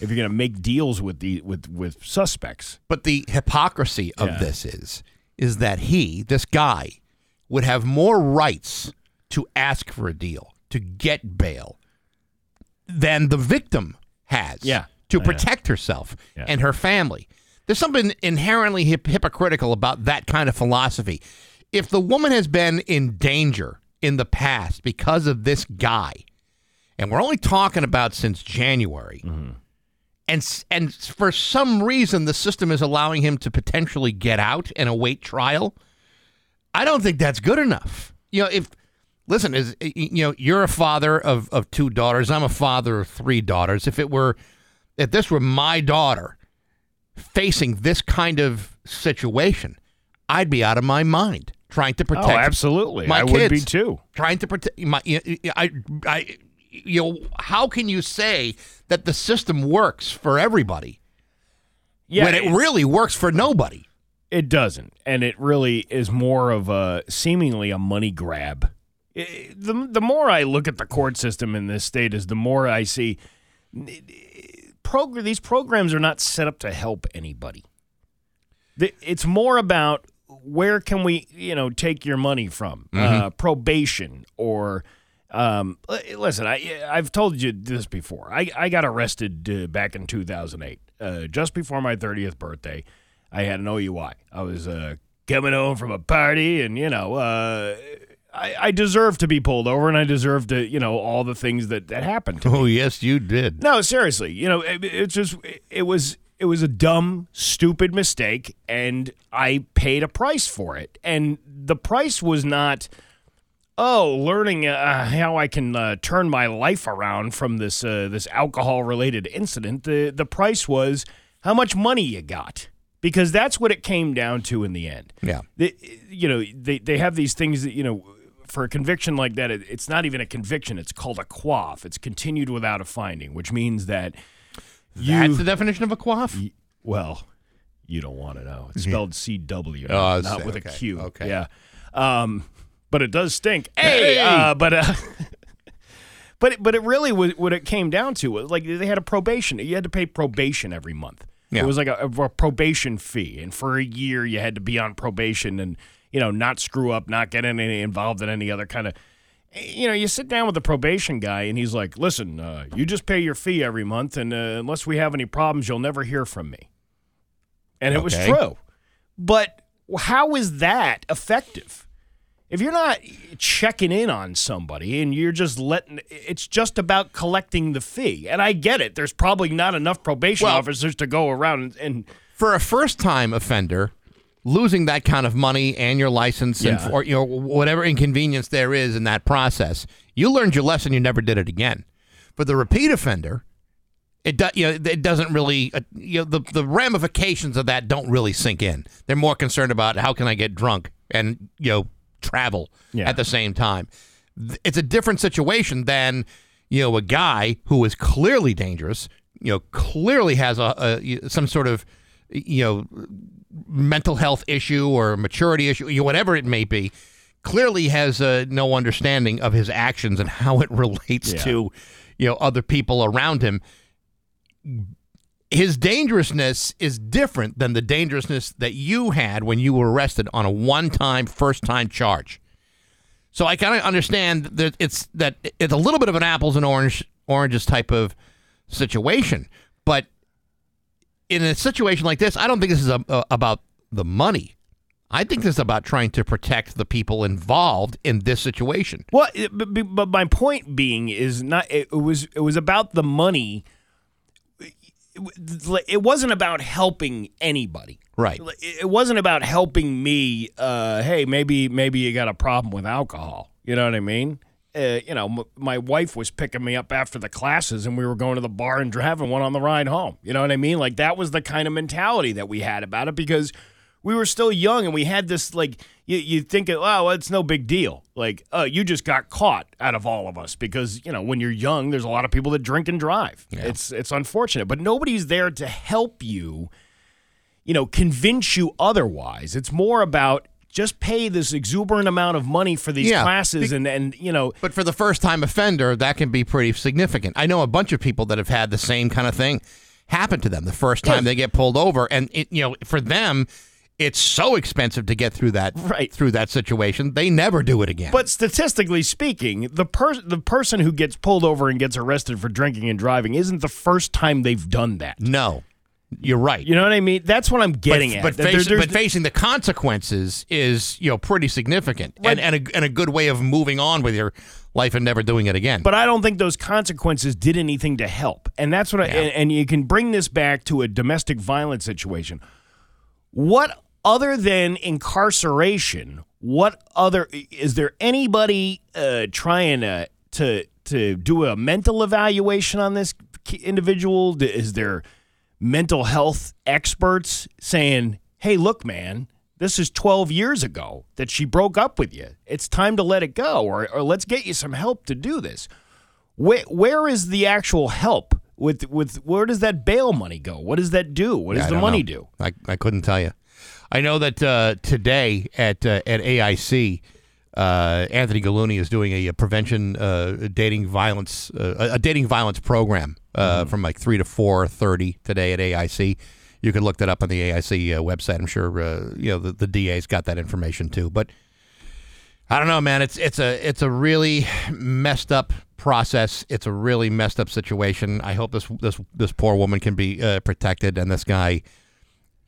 If you're going to make deals with the with with suspects. But the hypocrisy of Yeah. this is is that he, this guy, would have more rights to ask for a deal, to get bail, than the victim has Yeah. to Yeah. protect herself Yeah. and her family. There's something inherently hip- hypocritical about that kind of philosophy. If the woman has been in danger in the past because of this guy, and we're only talking about since January, mm-hmm. and and for some reason the system is allowing him to potentially get out and await trial. I don't think that's good enough. You know, if listen, is you know, you're a father of of two daughters. I'm a father of three daughters. If it were, if this were my daughter facing this kind of situation, I'd be out of my mind trying to oh, protect. oh, absolutely. my I would be too. Trying to protect my, I, I, you know, how can you say that the system works for everybody Yeah, when it really works for nobody? It doesn't, and it really is more of a seemingly a money grab. I- the the more I look at the court system in this state, is the more I see progr- these programs are not set up to help anybody. The- It's more about where can we, you know, take your money from? Uh, probation or. Um, listen, I I've told you this before. I, I got arrested uh, back in 2008, uh, just before my 30th birthday. I had an OUI. I was uh, coming home from a party, and you know, uh, I, I deserve to be pulled over, and I deserve to, you know, all the things that that happened to me. Oh yes, you did. No, seriously, you know, it, it's just it was it was a dumb, stupid mistake, and I paid a price for it. And the price was not, oh, learning uh, how I can uh, turn my life around from this uh, this alcohol related incident. The the price was how much money you got. Because that's what it came down to in the end. Yeah. They, you know, they, they have these things that, you know, for a conviction like that, it, it's not even a conviction. It's called a quaff. It's continued without a finding, which means that you, That's the definition of a quaff. well, you don't want to know. It's spelled C W, Oh, not, it's- with okay, a Q. okay. Yeah. Um, but it does stink. Hey, Hey! Uh, but uh, but it, but it really was what it came down to. was Like they had a probation. You had to pay probation every month. Yeah. It was like a, a probation fee, and for a year you had to be on probation and you know not screw up, not get any involved in any other kind of. You know, you sit down with the probation guy, and he's like, "Listen, uh, you just pay your fee every month, and uh, unless we have any problems, you'll never hear from me." And it was true. But how is that effective? If you're not checking in on somebody and you're just letting, it's just about collecting the fee. And I get it. There's probably not enough probation Well- officers to go around and, and For a first-time offender, losing that kind of money and your license Yeah. and or you know whatever inconvenience there is in that process, you learned your lesson. You never did it again. For the repeat offender, it do, you know it doesn't really uh, you know the the ramifications of that don't really sink in. They're more concerned about how can I get drunk and you know travel Yeah. at the same time. It's a different situation than you know a guy who is clearly dangerous. You know, clearly has a, a some sort of you know mental health issue or maturity issue, whatever it may be, clearly has uh, no understanding of his actions and how it relates Yeah. to, you know, other people around him. His dangerousness is different than the dangerousness that you had when you were arrested on a one-time, first-time charge. So I kind of understand that it's that it's a little bit of an apples and orange oranges type of situation, but in a situation like this, I don't think this is a, a- about the money. I think this is about trying to protect the people involved in this situation. Well, it- but, but- my point being is not. It, was it was about the money. It, wasn't about helping anybody. Right. It it wasn't about helping me. Uh, hey, maybe maybe you got a problem with alcohol. You know what I mean? Uh, you know, m- my wife was picking me up after the classes, and we were going to the bar and driving one on the ride home. You know what I mean? Like that was the kind of mentality that we had about it because we were still young and we had this like you you think oh well, it's no big deal like uh you just got caught out of all of us because you know when you're young there's a lot of people that drink and drive it's it's unfortunate but nobody's there to help you you know convince you otherwise it's more about just pay this exuberant amount of money for these Yeah. classes and and you know But for the first time offender, that can be pretty significant. I know a bunch of people that have had the same kind of thing happen to them the first time they get pulled over, and it, you know, for them, it's so expensive to get through that Right. through that situation. They never do it again. But statistically speaking, the per- the person who gets pulled over and gets arrested for drinking and driving isn't the first time they've done that. no, you're right. You know what I mean? That's what I'm getting but, at. But, there- face- but facing the consequences is you know pretty significant, and and a, and a good way of moving on with your life and never doing it again. but I don't think those consequences did anything to help. And that's what I, and, and you can bring this back to a domestic violence situation. What other than incarceration, what other is there anybody uh, trying to to to do a mental evaluation on this individual? Is there mental health experts saying, "Hey, look, man, this is 12 years ago that she broke up with you. It's time to let it go, or, or let's get you some help to do this." Where, where is the actual help? With with where does that bail money go? What does that do? What does I the money know. do? I, I couldn't tell you. I know that uh, today at uh, at AIC, uh, Anthony Gulluni is doing a, prevention uh, dating violence uh, a dating violence program uh, from like three to four thirty today at AIC. You can look that up on the AIC uh, website. I'm sure uh, you know the, the DA's got that information too. But I don't know, man. It's it's a it's a really messed up process. It's a really messed up situation. I hope this this this poor woman can be uh, protected, and this guy,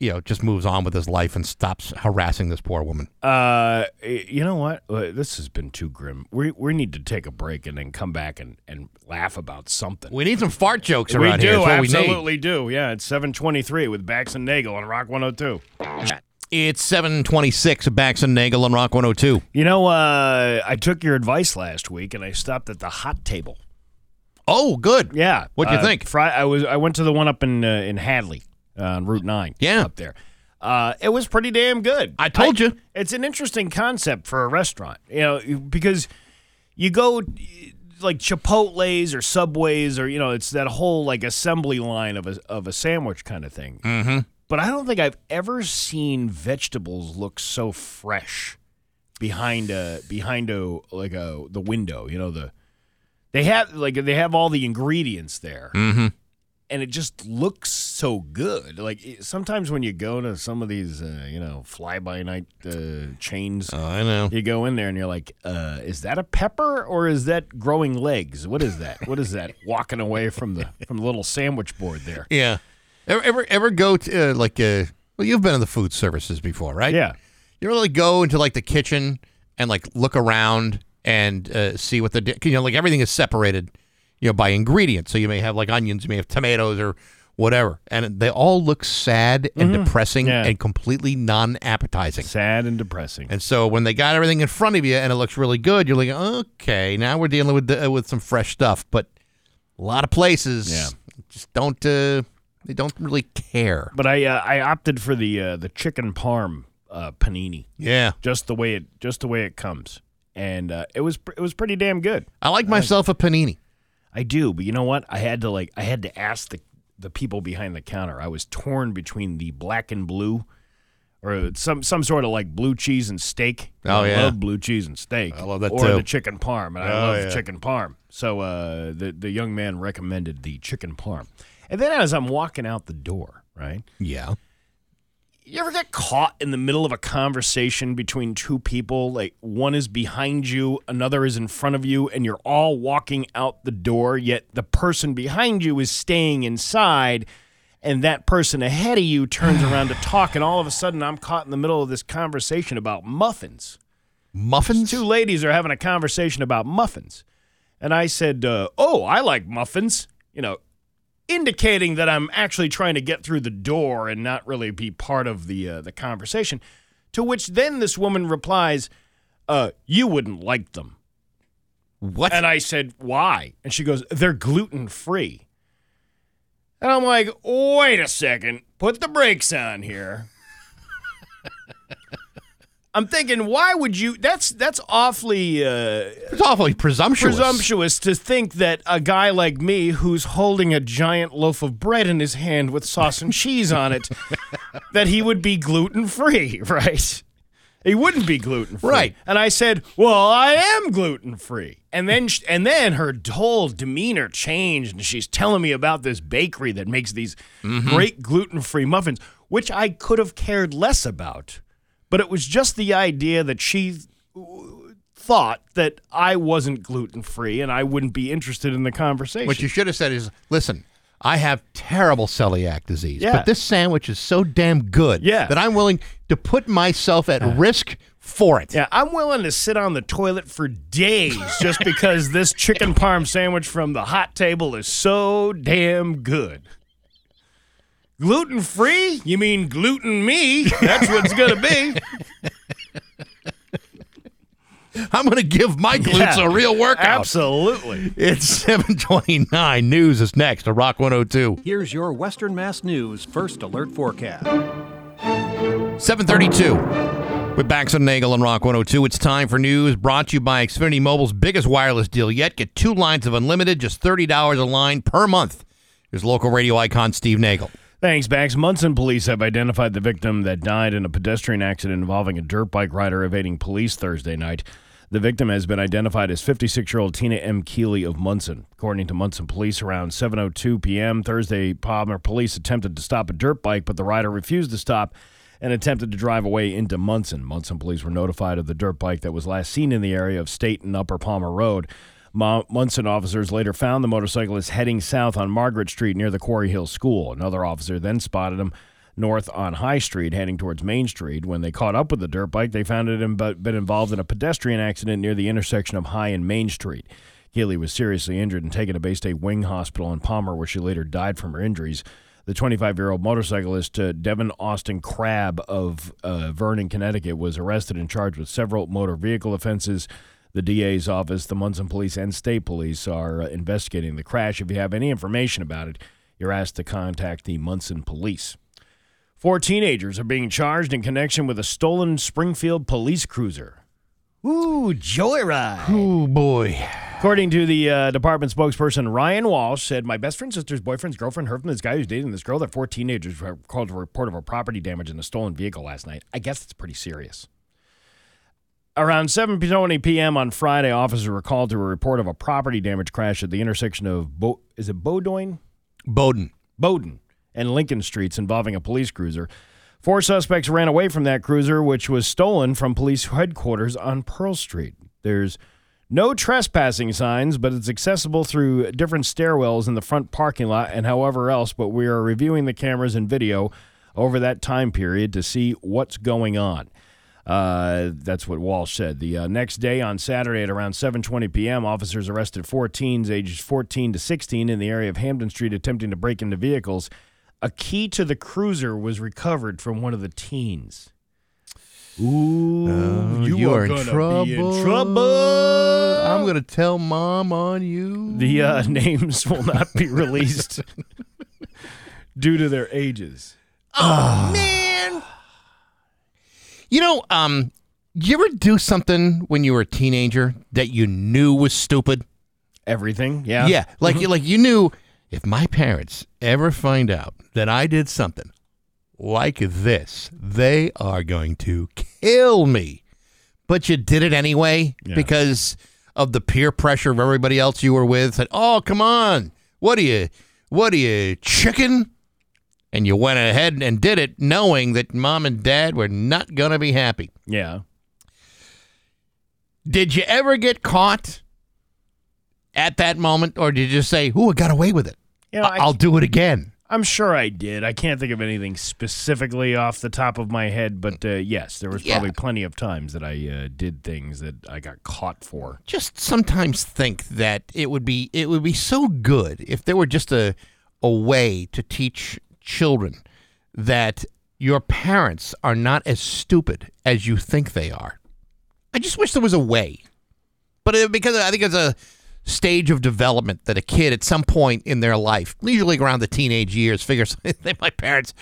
you know, just moves on with his life and stops harassing this poor woman. Uh, you know what? Uh, This has been too grim. We we need to take a break and then come back and, and laugh about something. We need some fart jokes We around do, here. What we absolutely do. Yeah, it's 723 with Bax and Nagel on Rock 102. It's 726 Bax and Nagel on Rock 102. You know, uh, I took your advice last week and I stopped at the hot table. Oh, good. Yeah. What'd you uh, think? Fri- I was I went to the one up in uh, in Hadley on Route 9. Yeah. Up there. Uh, it was pretty damn good. I told you. It's an interesting concept for a restaurant, you know, because you go like Chipotle's or Subways or you know, it's that whole like assembly line of a of a sandwich kind of thing. Mm-hmm. But I don't think I've ever seen vegetables look so fresh behind a behind a like a the window. You know the they have like they have all the ingredients there. Mm-hmm. And it just looks so good. Like it- sometimes when you go to some of these, uh, you know, fly by night uh, chains, Oh, I know. you go in there and you're like, uh, is that a pepper or is that growing legs? What is that? What is that? Walking away from the from the little sandwich board there. Yeah. Ever ever, ever go to uh, like uh, well, you've been in the food services before, right? Yeah. You really go into like the kitchen and like look around and uh, see what the you know like everything is separated, you know, by ingredients. So you may have like onions, you may have tomatoes or whatever, and they all look sad and depressing Yeah. and completely non-appetizing. Sad and depressing. And so when they got everything in front of you and it looks really good, you're like, okay, now we're dealing with the, with some fresh stuff. But a lot of places Yeah. just don't uh, they don't really care. But I uh, I opted for the uh, the chicken parm uh, panini, Yeah, just the way it just the way it comes, and uh, it was pr- it was pretty damn good. I like myself a panini. I do, but you know what? I had to like I had to ask the the people behind the counter. I was torn between the black and blue or some some sort of like blue cheese and steak. Oh, I yeah. love blue cheese and steak. I love that too. or too. the chicken parm, and I Oh, love yeah. chicken parm. So uh, the the young man recommended the chicken parm. And then as I'm walking out the door, right? Yeah, You ever get caught in the middle of a conversation between two people? Like one is behind you, another is in front of you, and you're all walking out the door, yet the person behind you is staying inside, and that person ahead of you turns around to talk, and all of a sudden I'm caught in the middle of this conversation about muffins. muffins. Two ladies are having a conversation about muffins. And I said, uh, Oh, I like muffins. You know, indicating that I'm actually trying to get through the door and not really be part of the uh, the conversation. To which then this woman replies, uh, "You wouldn't like them." What? And I said, "Why?" And she goes, "They're gluten free." And I'm like, "Wait a second, put the brakes on here." I'm thinking, why would you? That's that's awfully. Uh, it's awfully presumptuous. presumptuous to think that a guy like me who's holding a giant loaf of bread in his hand with sauce and cheese on it that he would be gluten free right he wouldn't be gluten free Right. and i said well i am gluten free and then sh- and then her whole demeanor changed and she's telling me about this bakery that makes these great gluten free muffins which i could have cared less about but it was just the idea that she thought that I wasn't gluten free and I wouldn't be interested in the conversation. What you should have said is, listen, I have terrible celiac disease, Yeah. but this sandwich is so damn good Yeah. that I'm willing to put myself at risk for it. yeah, I'm willing to sit on the toilet for days just because this chicken parm sandwich from the hot table is so damn good. Gluten free? You mean gluten me? That's what it's going to be. I'm going to give my glutes Yeah. a real workout. Absolutely. It's 729. News is next to Rock 102. Here's your Western Mass News First Alert Forecast. 732. With Bax and Nagel on Rock 102, it's time for news brought to you by Xfinity Mobile's biggest wireless deal yet. Get two lines of unlimited, just $30 a line per month. Here's local radio icon Steve Nagel. Thanks, Bax. Monson police have identified the victim that died in a pedestrian accident involving a dirt bike rider evading police Thursday night. The victim has been identified as 56-year-old Tina M. Keeley of Monson. According to Monson police, around 7:02 p.m. Thursday, Palmer police attempted to stop a dirt bike, but the rider refused to stop and attempted to drive away into Monson. Monson police were notified of the dirt bike that was last seen in the area of State and Upper Palmer Road. Monson officers later found the motorcyclist heading south on Margaret Street near the Quarry Hill School. Another officer then spotted him north on High Street, heading towards Main Street. When they caught up with the dirt bike, they found it had been involved in a pedestrian accident near the intersection of High and Main Street. Keeley was seriously injured and taken to Baystate Wing Hospital in Palmer, where she later died from her injuries. The 25 year old motorcyclist uh, Devin Austin Crabb of uh, Vernon, Connecticut, was arrested and charged with several motor vehicle offenses. The DA's office, the Monson Police, and State Police are uh, investigating the crash. If you have any information about it, you're asked to contact the Monson Police. Four teenagers are being charged in connection with a stolen Springfield police cruiser. Ooh, joyride. Ooh, boy. According to the uh, department spokesperson, Ryan Walsh said, My best friend's sister's boyfriend's girlfriend heard from this guy who's dating this girl that four teenagers were called a report of a property damage in a stolen vehicle last night. I guess it's pretty serious. Around 7:20 p.m. on Friday, officers were called to a report of a property damage crash at the intersection of Bo- is it Bowdoin, Bowden. Bowden, and Lincoln Streets involving a police cruiser. Four suspects ran away from that cruiser, which was stolen from police headquarters on Pearl Street. There's no trespassing signs, but it's accessible through different stairwells in the front parking lot and however else. But we are reviewing the cameras and video over that time period to see what's going on. Uh, that's what Walsh said. The uh, next day, on Saturday at around 7:20 p.m., officers arrested four teens ages 14 to 16 in the area of Hampden Street attempting to break into vehicles. A key to the cruiser was recovered from one of the teens. Ooh, Oh, you, are, in gonna be trouble. in trouble. I'm going to tell mom on you. The uh, names will not be released due to their ages. man. You know, um, you ever do something when you were a teenager that you knew was stupid? Everything, yeah, Yeah, like you like you knew if my parents ever find out that I did something like this, they are going to kill me. But you did it anyway Yeah. because of the peer pressure of everybody else you were with. Said, "Oh, come on, what are you? What are you, chicken?" And you went ahead and did it, knowing that mom and dad were not going to be happy. yeah. Did you ever get caught at that moment, or did you just say, "Ooh, I got away with it. You know, I- I'll do it again"? I'm sure I did. I can't think of anything specifically off the top of my head, but uh, yes, there was Yeah. probably plenty of times that I uh, did things that I got caught for. Just sometimes think that it would be it would be so good if there were just a a way to teach children that your parents are not as stupid as you think they are. I just wish there was a way, but it, because I think it's a stage of development that a kid at some point in their life, usually around the teenage years, figures that my parents,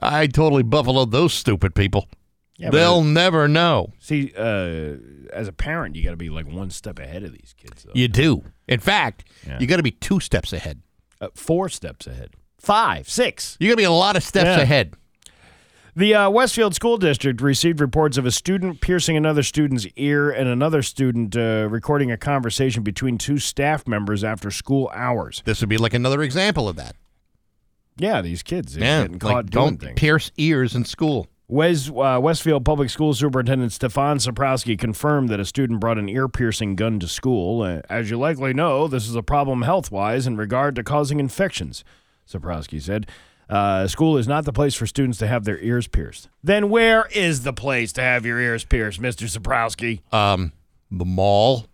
I totally buffaloed those stupid people. Yeah, They'll never know. See, uh, as a parent, you got to be like one step ahead of these kids. Though. You do. In fact, Yeah. you got to be two steps ahead. Uh, four steps ahead, five, six. You're going to be a lot of steps Yeah. ahead. The uh, Westfield School District received reports of a student piercing another student's ear and another student uh, recording a conversation between two staff members after school hours. This would be like another example of that. Yeah, these kids Yeah, getting caught like doing don't things. pierce ears in school. Wes, uh, Westfield Public School Superintendent Stefan Czaporowski confirmed that a student brought an ear piercing gun to school. Uh, as you likely know, this is a problem health wise in regard to causing infections, Czaporowski said. Uh, school is not the place for students to have their ears pierced. Then where is the place to have your ears pierced, Mr. Czaporowski? Um, the mall,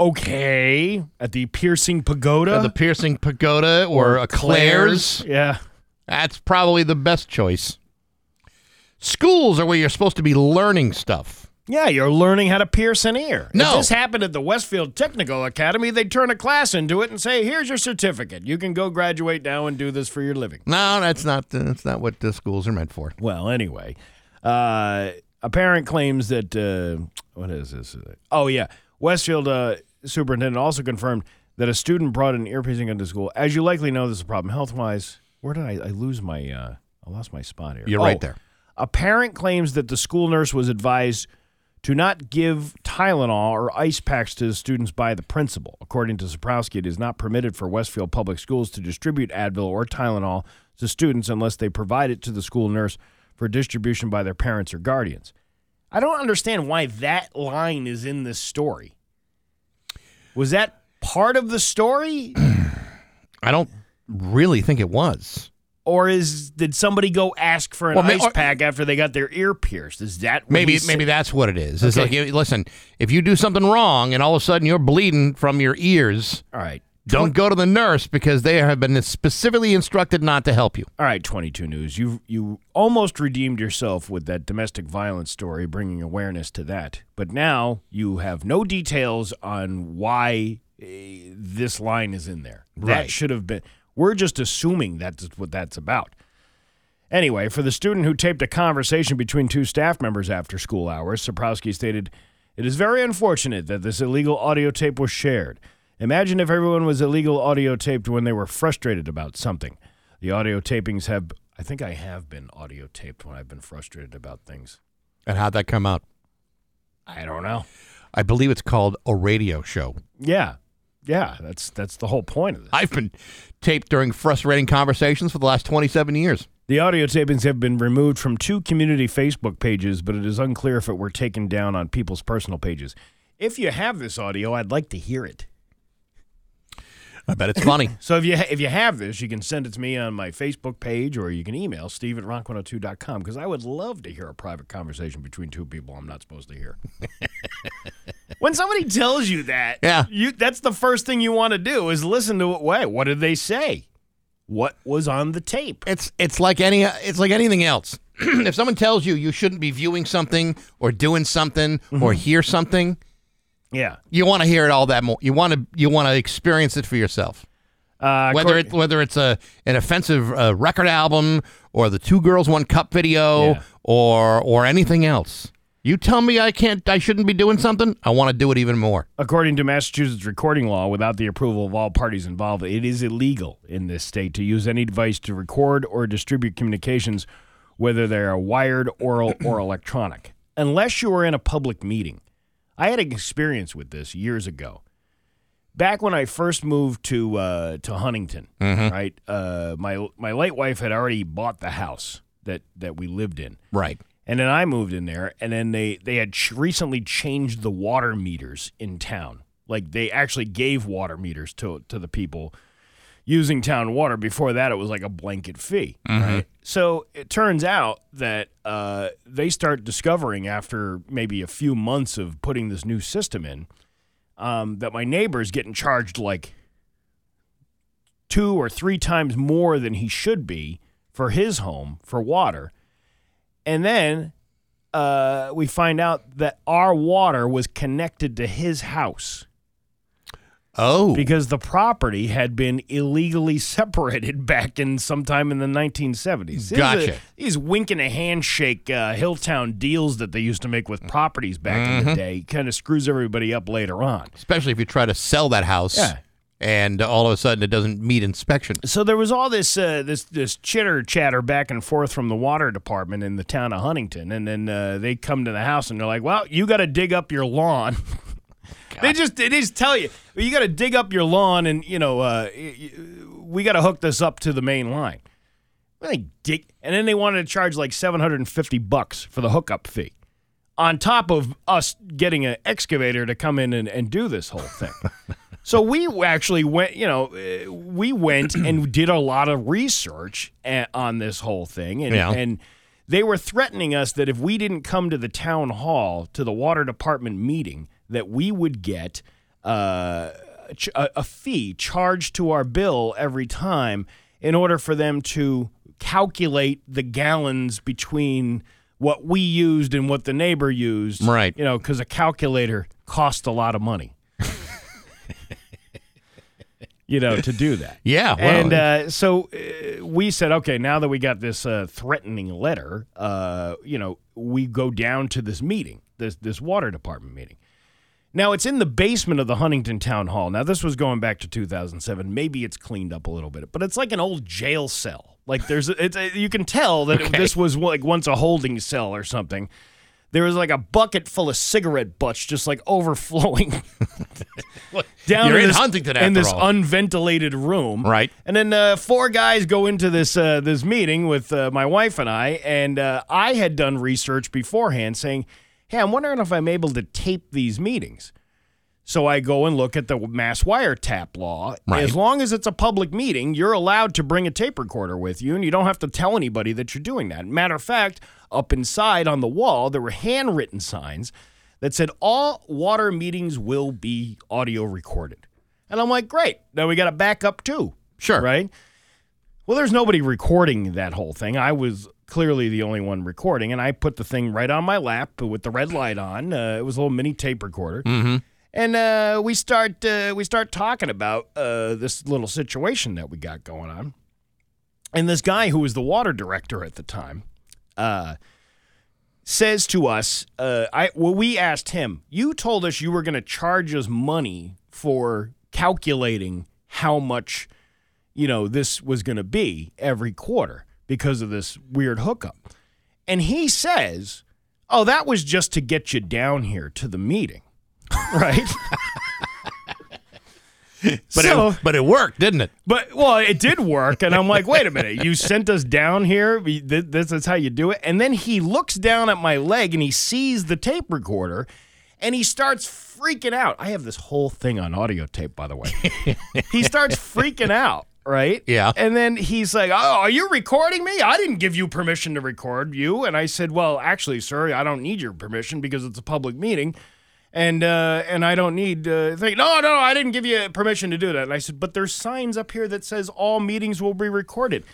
Okay. At the piercing pagoda? At the piercing pagoda, or, a Claire's. Yeah. That's probably the best choice. Schools are where you're supposed to be learning stuff. Yeah, you're learning how to pierce an ear. No. If this happened at the Westfield Technical Academy, they'd turn a class into it and say, "Here's your certificate. You can go graduate now and do this for your living." No, that's not that's not what the schools are meant for. Well, anyway, uh, a parent claims that uh, what is this? Oh yeah, Westfield uh, superintendent also confirmed that a student brought an ear piercing into school. As you likely know, this is a problem health wise. Where did I, I lose my? Uh, I lost my spot here. You're Oh, right there. A parent claims that the school nurse was advised to not give Tylenol or ice packs to the students by the principal. According to Czaporowski, it is not permitted for Westfield Public Schools to distribute Advil or Tylenol to students unless they provide it to the school nurse for distribution by their parents or guardians. I don't understand why that line is in this story. Was that part of the story? I don't really think it was. Or is did somebody go ask for an Well, ice or- pack after they got their ear pierced? Is that what Maybe maybe that's what it is. It's Okay. like, listen, if you do something wrong and all of a sudden you're bleeding from your ears, All right. don't go to the nurse because they have been specifically instructed not to help you. All right, 22 News. You you almost redeemed yourself with that domestic violence story, bringing awareness to that. But now you have no details on why uh, this line is in there. That Right. should have been. We're just assuming that's what that's about. Anyway, for the student who taped a conversation between two staff members after school hours, Czaporowski stated, "It is very unfortunate that this illegal audio tape was shared. Imagine if everyone was illegal audio taped when they were frustrated about something. The audio tapings have, I think I have been audio taped when I've been frustrated about things. And how'd that come out? I don't know. I believe it's called a radio show. Yeah, yeah, that's that's the whole point of this. I've been taped during frustrating conversations for the last 27 years. The audio tapings have been removed from two community Facebook pages, but it is unclear if it were taken down on people's personal pages. If you have this audio, I'd like to hear it. I bet it's funny. So if you ha- if you have this, you can send it to me on my Facebook page or you can email steve at rock102.com because I would love to hear a private conversation between two people I'm not supposed to hear. when somebody tells you that, Yeah. you that's the first thing you want to do is listen to it. Wait, what did they say? What was on the tape? It's it's like any it's like anything else. if someone tells you you shouldn't be viewing something or doing something or mm-hmm. hear something, Yeah. you want to hear it all that more. You want to you want to experience it for yourself. Uh, Whether Cor- it whether it's a an offensive uh, record album or the two girls one cup video Yeah. or or anything else. You tell me I can't I shouldn't be doing something, I want to do it even more. According to Massachusetts recording law, without the approval of all parties involved, it is illegal in this state to use any device to record or distribute communications, whether they are wired, oral, or electronic, unless you are in a public meeting. I had an experience with this years ago. Back when I first moved to uh, to Huntington, right? Uh, my my late wife had already bought the house that that we lived in. Right. And then I moved in there, and then they they had ch- recently changed the water meters in town. Like they actually gave water meters to to the people using town water. Before that, it was like a blanket fee, right? So it turns out that uh, they start discovering after maybe a few months of putting this new system in um, that my neighbor's getting charged like two or three times more than he should be for his home for water. And then uh, we find out that our water was connected to his house Oh. because the property had been illegally separated back in sometime in the 1970s. These are- Gotcha. These wink and a handshake uh, Hilltown deals that they used to make with properties back in the day kind of screws everybody up later on. Especially if you try to sell that house Yeah. and all of a sudden it doesn't meet inspection. So there was all this uh, this this chitter chatter back and forth from the water department in the town of Huntington, and then uh, they come to the house and they're like, "Well, you got to dig up your lawn." they just they just tell you you got to dig up your lawn, and you know uh, we got to hook this up to the main line. Well, they dig, and then they wanted to charge like seven hundred and fifty bucks for the hookup fee, on top of us getting an excavator to come in and, and do this whole thing. So we actually went, you know, uh, we went and did a lot of research on this whole thing, and Yeah. and they were threatening us that if we didn't come to the town hall to the water department meeting, that we would get uh, a, a fee charged to our bill every time in order for them to calculate the gallons between what we used and what the neighbor used. Right. You know, because a calculator costs a lot of money. you know, to do that. Yeah. Well, And uh, so uh, we said, okay, now that we got this uh, threatening letter, uh, you know, we go down to this meeting, this this water department meeting. Now it's in the basement of the Huntington Town Hall. Now this was going back to 2007. Maybe it's cleaned up a little bit, but it's like an old jail cell. Like there's, it's you can tell that it- this was like once a holding cell or something. There was like a bucket full of cigarette butts just like overflowing down You're in in this, Huntington in this all. unventilated room. Right. And then uh, four guys go into this uh, this meeting with uh, my wife and I, and uh, I had done research beforehand saying, "Hey, I'm wondering if I'm able to tape these meetings." So I go and look at the mass wiretap law. Right. As long as it's a public meeting, you're allowed to bring a tape recorder with you, and you don't have to tell anybody that you're doing that. Matter of fact, up inside on the wall, there were handwritten signs that said all water meetings will be audio recorded. And I'm like, great. Now we got to back up too. Sure. Right? Well, there's nobody recording that whole thing. I was clearly the only one recording, and I put the thing right on my lap with the red light on. Uh, it was a little mini tape recorder. Mm-hmm. And uh, we start uh, we start talking about uh, this little situation that we got going on. And this guy who was the water director at the time uh, says to us, uh, I well, we asked him, you told us you were going to charge us money for calculating how much, you know, this was going to be every quarter because of this weird hookup. And he says, oh, that was just to get you down here to the meeting, right? But So- it, but it worked, didn't it? But well, it did work, and I'm like, wait a minute, you sent us down here. This is how you do it. And then he looks down at my leg and he sees the tape recorder, and he starts freaking out. I have this whole thing on audio tape, by the way. he starts freaking out. Right? Yeah. And then he's like, Oh, are you recording me? I didn't give you permission to record you. And I said, Well, actually, sir, I don't need your permission because it's a public meeting and uh, and I don't need uh, think. No, no, I didn't give you permission to do that. And I said, but there's signs up here that says all meetings will be recorded.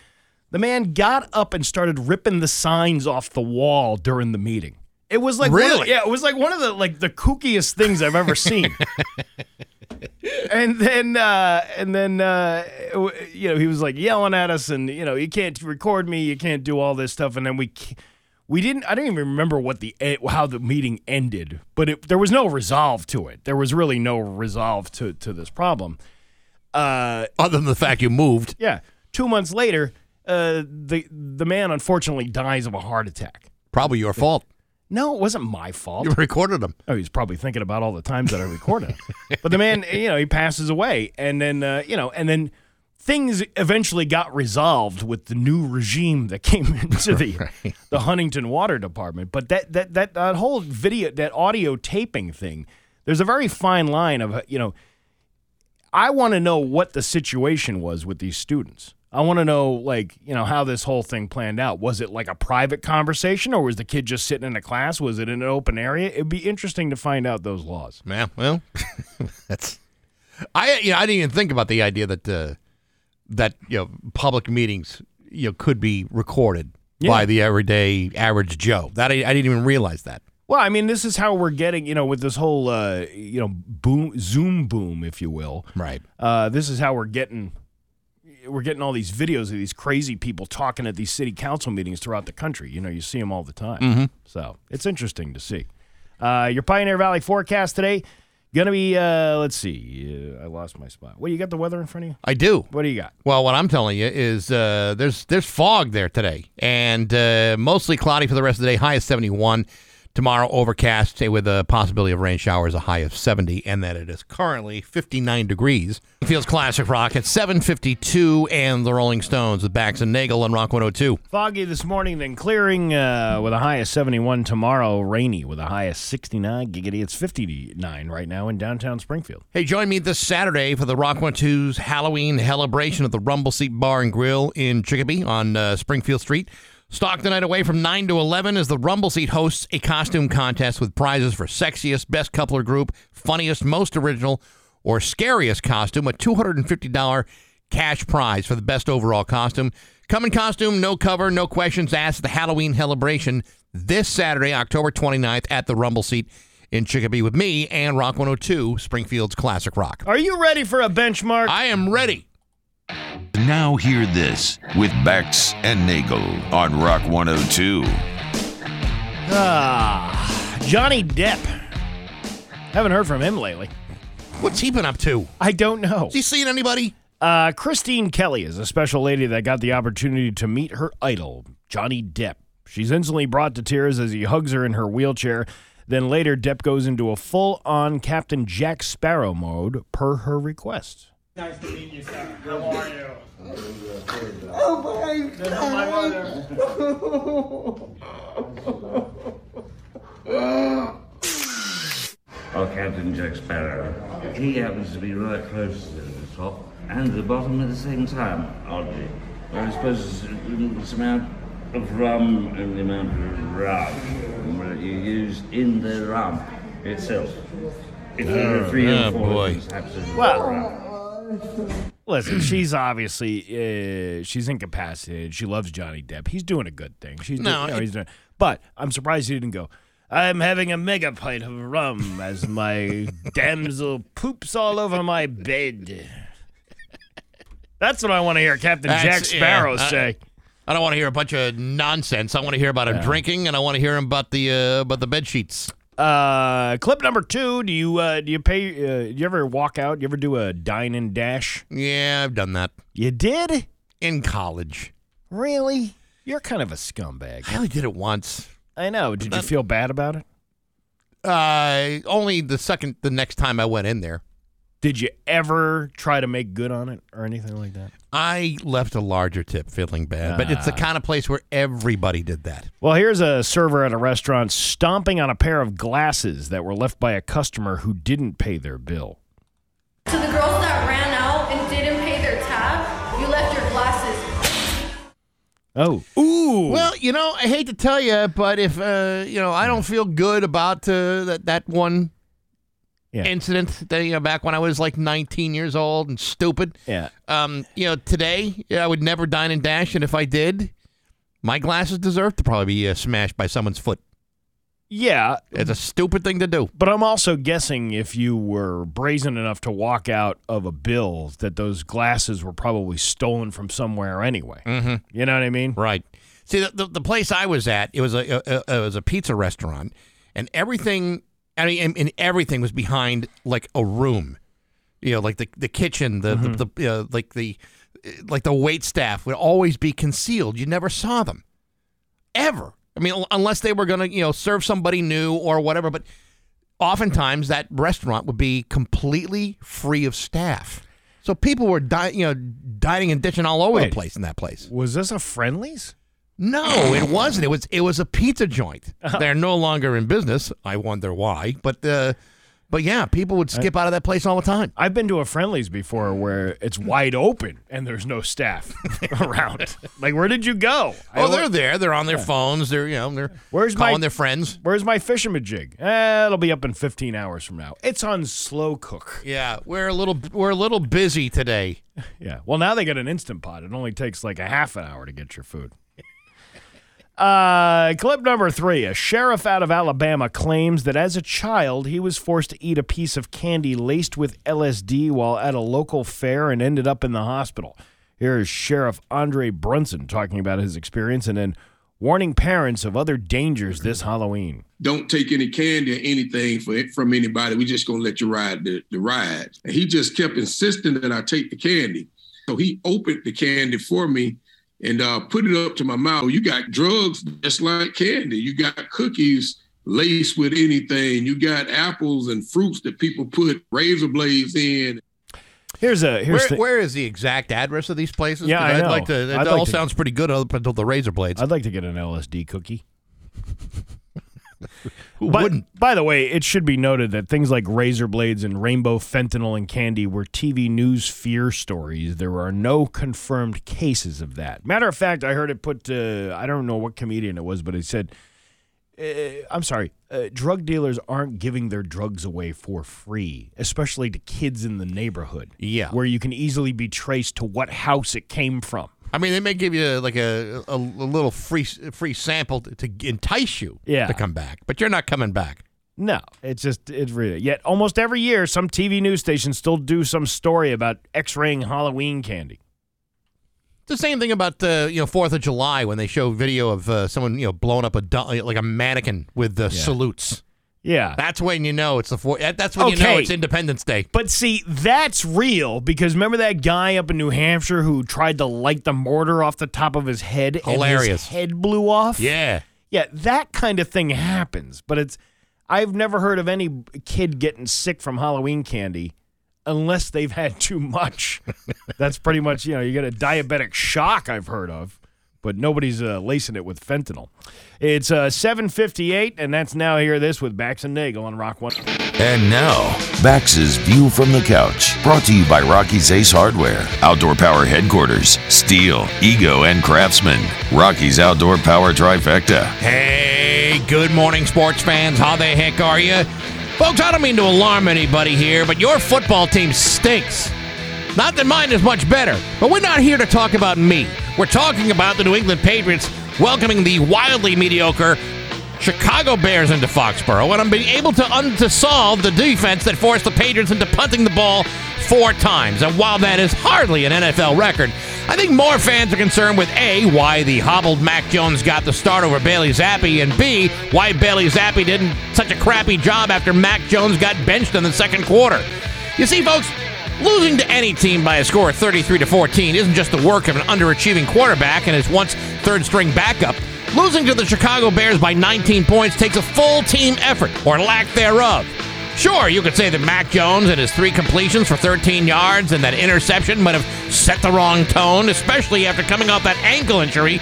The man got up and started ripping the signs off the wall during the meeting. It was like of the- Really? yeah, it was like one of the like the kookiest things I've ever seen. and then uh, and then uh, you know he was like yelling at us, and you know you can't record me, you can't do all this stuff, and then we. We didn't. I don't even remember what the how the meeting ended, but it, there was no resolve to it. There was really no resolve to to this problem. Uh, Other than the fact you moved. yeah. Two months later, uh, the the man unfortunately dies of a heart attack. Probably your fault. No, it wasn't my fault. You recorded them. Oh, he's probably thinking about all the times that I recorded him. but the man, you know, he passes away, and then uh, you know, and then things eventually got resolved with the new regime that came into the the Huntington Water Department. But that that that that whole video, that audio taping thing, there's a very fine line of you know. I want to know what the situation was with these students. I want to know, like, you know, how this whole thing planned out. Was it like a private conversation, or was the kid just sitting in a class? Was it in an open area? It'd be interesting to find out those laws. Yeah, well, that's. I you know I didn't even think about the idea that uh, that you know public meetings you know could be recorded by the everyday average Joe. That I, I didn't even realize that. Well, I mean, this is how we're getting, you know, with this whole, uh, you know, boom, Zoom boom, if you will. Right. Uh, this is how we're getting, we're getting all these videos of these crazy people talking at these city council meetings throughout the country. You know, you see them all the time. So it's interesting to see. Uh, your Pioneer Valley forecast today gonna be, uh, let's see, uh, I lost my spot. What you got the weather in front of you? I do. What do you got? Well, what I'm telling you is uh, there's there's fog there today, and uh, mostly cloudy for the rest of the day. High is 71. Tomorrow overcast with a possibility of rain showers. A high of 70, and that it is currently 59 degrees. Feels classic rock at 7:52, and the Rolling Stones with Bax and Nagel on Rock 102. Foggy this morning, then clearing uh, with a high of 71 tomorrow. Rainy with a high of 69. Giggity, it's 59 right now in downtown Springfield. Hey, join me this Saturday for the Rock 102's Halloween celebration at the Rumble Seat Bar and Grill in Chicopee on uh, Springfield Street. Stock the night away from 9 to 11 as the Rumble Seat hosts a costume contest with prizes for sexiest, best coupler group, funniest, most original, or scariest costume, a $250 cash prize for the best overall costume. Come in costume, no cover, no questions asked the Halloween celebration this Saturday, October 29th at the Rumble Seat in Chicopee with me and Rock 102, Springfield's Classic Rock. Are you ready for a benchmark? I am ready. Now hear this with Bax and Nagel on Rock 102. Ah, Johnny Depp. Haven't heard from him lately. What's he been up to? I don't know. Has he seen anybody? Uh, Christine Kelly is a special lady that got the opportunity to meet her idol, Johnny Depp. She's instantly brought to tears as he hugs her in her wheelchair. Then later, Depp goes into a full on Captain Jack Sparrow mode per her request. Nice to meet you, sir. How are you? Oh boy, Oh Captain Jack Sparrow. He happens to be right close to the top and the bottom at the same time, oddly. I suppose it's it's the amount of rum and the amount of rum that you use in the rum itself. If there oh, are three oh, or four boy. Well- rum. Listen, she's obviously uh, she's incapacitated. She loves Johnny Depp. He's doing a good thing. She's No, doing, know, he's doing. But I'm surprised he didn't go. I'm having a mega pint of rum as my damsel poops all over my bed. That's what I want to hear Captain Jack That's- yeah, Sparrow I- say. I don't want to hear a bunch of nonsense. I want to hear about him drinking, and I want to hear him about the uh, about the bed sheets. Uh, clip number two. Do you uh, do you pay? Uh, do you ever walk out? Do You ever do a dine and dash? Yeah, I've done that You did? in college. Really? You're kind of a scumbag. I only did it once. I know. Did you feel bad about it? Uh, only the second, the next time I went in there, Did you ever try to make good on it or anything like that? I left a larger tip, feeling bad. But it's the kind of place where everybody did that. Well, here's a server at a restaurant stomping on a pair of glasses that were left by a customer who didn't pay their bill. To the girls that ran out and didn't pay their tab, you left your glasses. Oh, ooh. Well, you know, I hate to tell you, but if uh, you know, I don't feel good about uh, that that one Yeah. incident that you know, back when I was like 19 years old and stupid. yeah. Um, you know, today yeah, I would never dine and dash, and if I did, my glasses deserve to probably be uh, smashed by someone's foot. Yeah, It's a stupid thing to do. but I'm also guessing if you were brazen enough to walk out of a bill, that those glasses were probably stolen from somewhere anyway. Mm-hmm. You know what I mean? Right. See, the, the, the place I was at, it was a, a, a it was a pizza restaurant, and everything, I mean, and, and everything was behind like a room. You know, like the the kitchen, the the, the uh, like the like the wait staff would always be concealed. You never saw them, ever. I mean, unless they were going to you know serve somebody new or whatever. But oftentimes that restaurant would be completely free of staff. So people were di- you know dining and ditching all over Wait. the place in that place. Was this a Friendlies? No, it wasn't. It was it was a pizza joint. They're no longer in business. I wonder why. But uh, but yeah, people would skip out of that place all the time. I've been to a Friendlies before where it's wide open and there's no staff around. Like, where did you go? I Oh, they're there. They're on their phones. They're you know they're Where's calling my- their friends. Where's my fisherman jig? Eh, it'll be up in 15 hours from now. It's on slow cook. Yeah, we're a little we're a little busy today. Yeah. Well, now they got an instant pot. It only takes like a half an hour to get your food. Uh, clip number three. A sheriff out of Alabama claims that as a child, he was forced to eat a piece of candy laced with LSD while at a local fair and ended up in the hospital. Here is Sheriff Andre Brunson talking about his experience and then warning parents of other dangers this Halloween. don't take any candy or anything for, from anybody. We're just gonna let you ride the, the ride. And he just kept insisting that I take the candy. So he opened the candy for me and uh, put it up to my mouth. You got drugs just like candy. You got cookies laced with anything. You got apples and fruits that people put razor blades in. Here's a here's Where, the, where is the exact address of these places? Yeah, 'Cause I I'd know. like to. It I'd all like to- sounds pretty good up until the razor blades. I'd like to get an LSD cookie. Who But, wouldn't? By the way, it should be noted that things like razor blades and rainbow fentanyl and candy were TV news fear stories. There are no confirmed cases of that. Matter of fact, I heard it put. Uh, I don't know what comedian it was, but he said, uh, "I'm sorry, uh, drug dealers aren't giving their drugs away for free, especially to kids in the neighborhood. Yeah. where you can easily be traced to what house it came from. I mean, they may give you like a a, a little free free sample to, to entice you Yeah. to come back, but you're not coming back. No, it's just it's really. Yet almost every year, some TV news stations still do some story about X-raying Halloween candy. It's the same thing about uh, you know Fourth of July when they show video of uh, someone you know blowing up a like a mannequin with uh, salutes. Yeah, That's when you know it's the four. That's when you know it's Independence Day. but see, that's real because remember that guy up in New Hampshire who tried to light the mortar off the top of his head and Hilarious. his head blew off. Yeah, yeah, that kind of thing happens. But it's I've never heard of any kid getting sick from Halloween candy unless they've had too much. that's pretty much you know you get a diabetic shock. I've heard of. But nobody's uh, lacing it with fentanyl. It's uh, 7:58, and that's now hear this with Bax and Nagel on Rock One. And now, Bax's View from the Couch, brought to you by Rocky's Ace Hardware, Outdoor Power Headquarters, Stihl, Ego, and Craftsman. Rocky's Outdoor Power Trifecta. Hey, good morning, sports fans. How the heck are you? Folks, I don't mean to alarm anybody here, but your football team stinks. Not that mine is much better, but we're not here to talk about me. We're talking about the New England Patriots welcoming the wildly mediocre Chicago Bears into Foxborough, and I'm being able to, un- to solve the defense that forced the Patriots into punting the ball four times. And while that is hardly an NFL record, I think more fans are concerned with A, why the hobbled Mac Jones got the start over Bailey Zappe, and B, why Bailey Zappe did such a crappy job after Mac Jones got benched in the second quarter. You see, folks, losing to any team by a score of 33 to 14 isn't just the work of an underachieving quarterback and his once third string backup. Losing to the Chicago Bears by 19 points takes a full team effort, or lack thereof. Sure, you could say that Mac Jones and his three completions for 13 yards and that interception might have set the wrong tone, especially after coming off that ankle injury.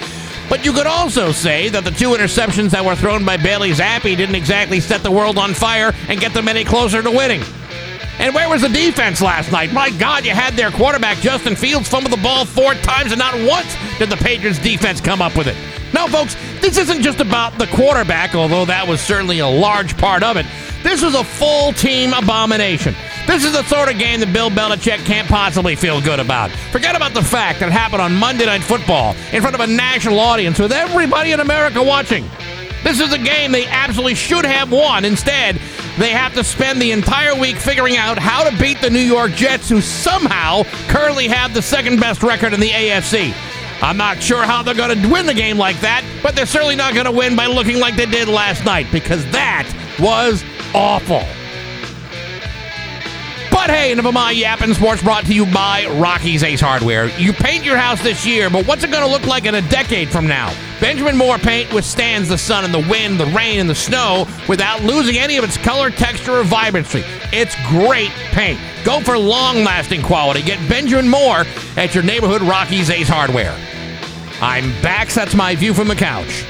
But you could also say that the two interceptions that were thrown by Bailey Zappe didn't exactly set the world on fire and get them any closer to winning. And where was the defense last night? My God, you had their quarterback, Justin Fields, fumble the ball four times, and not once did the Patriots defense come up with it. Now, folks, this isn't just about the quarterback, although that was certainly a large part of it. This was a full team abomination. This is the sort of game that Bill Belichick can't possibly feel good about. Forget about the fact that it happened on Monday Night Football in front of a national audience with everybody in America watching. This is a game they absolutely should have won. Instead, they have to spend the entire week figuring out how to beat the New York Jets, who somehow currently have the second best record in the AFC. I'm not sure how they're going to win the game like that, but they're certainly not going to win by looking like they did last night because that was awful. But hey, of my yapping sports brought to you by Rocky's Ace Hardware. You paint your house this year, but what's it going to look like in a decade from now? Benjamin Moore paint withstands the sun and the wind, the rain and the snow without losing any of its color, texture, or vibrancy. It's great paint. Go for long lasting quality. Get Benjamin Moore at your neighborhood Rocky's Ace Hardware. I'm back. That's my view from the couch.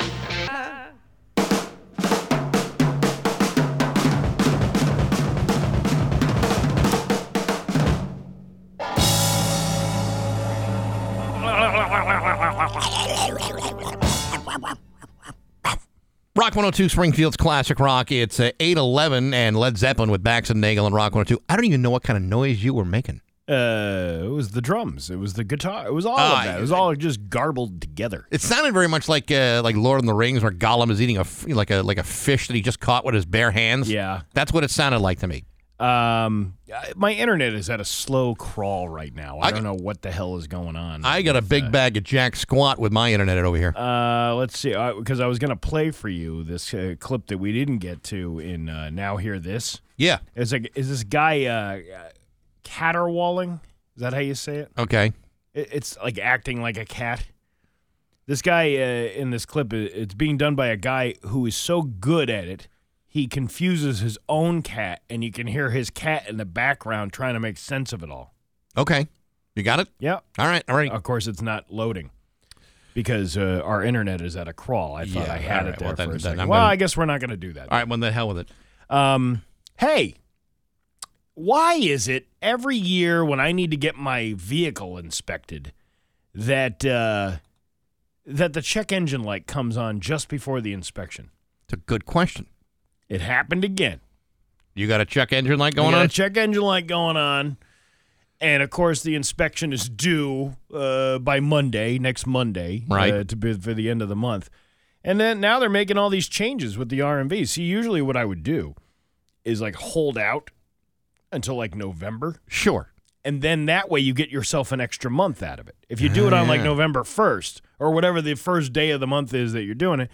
Rock 102 Springfield's Classic Rock. It's uh, 811 and Led Zeppelin with Bax and Nagel and Rock 102. I don't even know what kind of noise you were making. Uh, it was the drums. It was the guitar. It was all Ah, of that. It was all just garbled together. It sounded very much like uh, like Lord of the Rings, where Gollum is eating a like a like a fish that he just caught with his bare hands. Yeah. that's what it sounded like to me. Um, my internet is at a slow crawl right now. I, I- don't know what the hell is going on. I got a big bag of Jack Squat with my internet over here. Uh, let's see, because I was gonna play for you this uh, clip that we didn't get to in uh, now. Hear this? Yeah. It's like is this guy uh, uh, caterwauling? Is that how you say it? Okay. It- It's like acting like a cat. This guy uh, in this clip, it's being done by a guy who is so good at it, he confuses his own cat, and you can hear his cat in the background trying to make sense of it all. Okay. You got it? Yeah. All right. All right. Of course, it's not loading because uh, our internet is at a crawl. I thought Yeah, I had all it right. there Well, then- for a second. I'm well, gonna- I guess we're not going to do that. All right. Well, the hell with it. Um, hey, why is it every year when I need to get my vehicle inspected that uh, that the check engine light comes on just before the inspection? It's a good question. It happened again. You got a check engine light going got on? A check engine light going on. And of course, the inspection is due uh, by Monday, next Monday, Right. uh, to be for the end of the month. And then now they're making all these changes with the RMV. See, usually what I would do is like hold out until like November, Sure. and then that way you get yourself an extra month out of it. If you do it on like. November first or whatever the first day of the month is that you're doing it,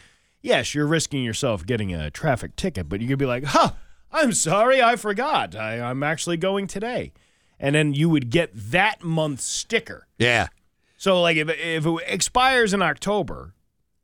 yes, you're risking yourself getting a traffic ticket, but you could be like, huh, I'm sorry, I forgot. I, I'm actually going today. And then you would get that month's sticker. Yeah. So like if, if it expires in October,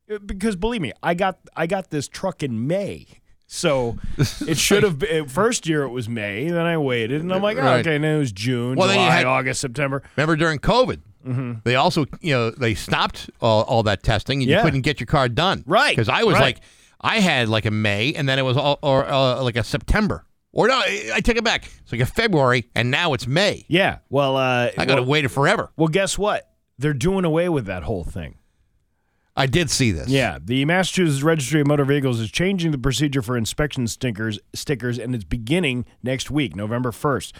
uh, because believe me, I got I got this truck in May. So it should have been first year it was May, then I waited and I'm like, oh, Right. okay, and then it was June, Well, July, had- August, September. Remember during COVID, Mhm. They also, you know, they stopped all, all that testing, and Yeah. you couldn't get your car done. Right, Because I was right. like, I had like a May, and then it was all, or uh, like a September, or no, I I take it back. It's like a February, and now it's May. Yeah. Well, uh, I got to well, wait it forever. Well, guess what? They're doing away with that whole thing. I did see this. Yeah, the Massachusetts Registry of Motor Vehicles is changing the procedure for inspection stickers, stickers, and it's beginning next week, November first.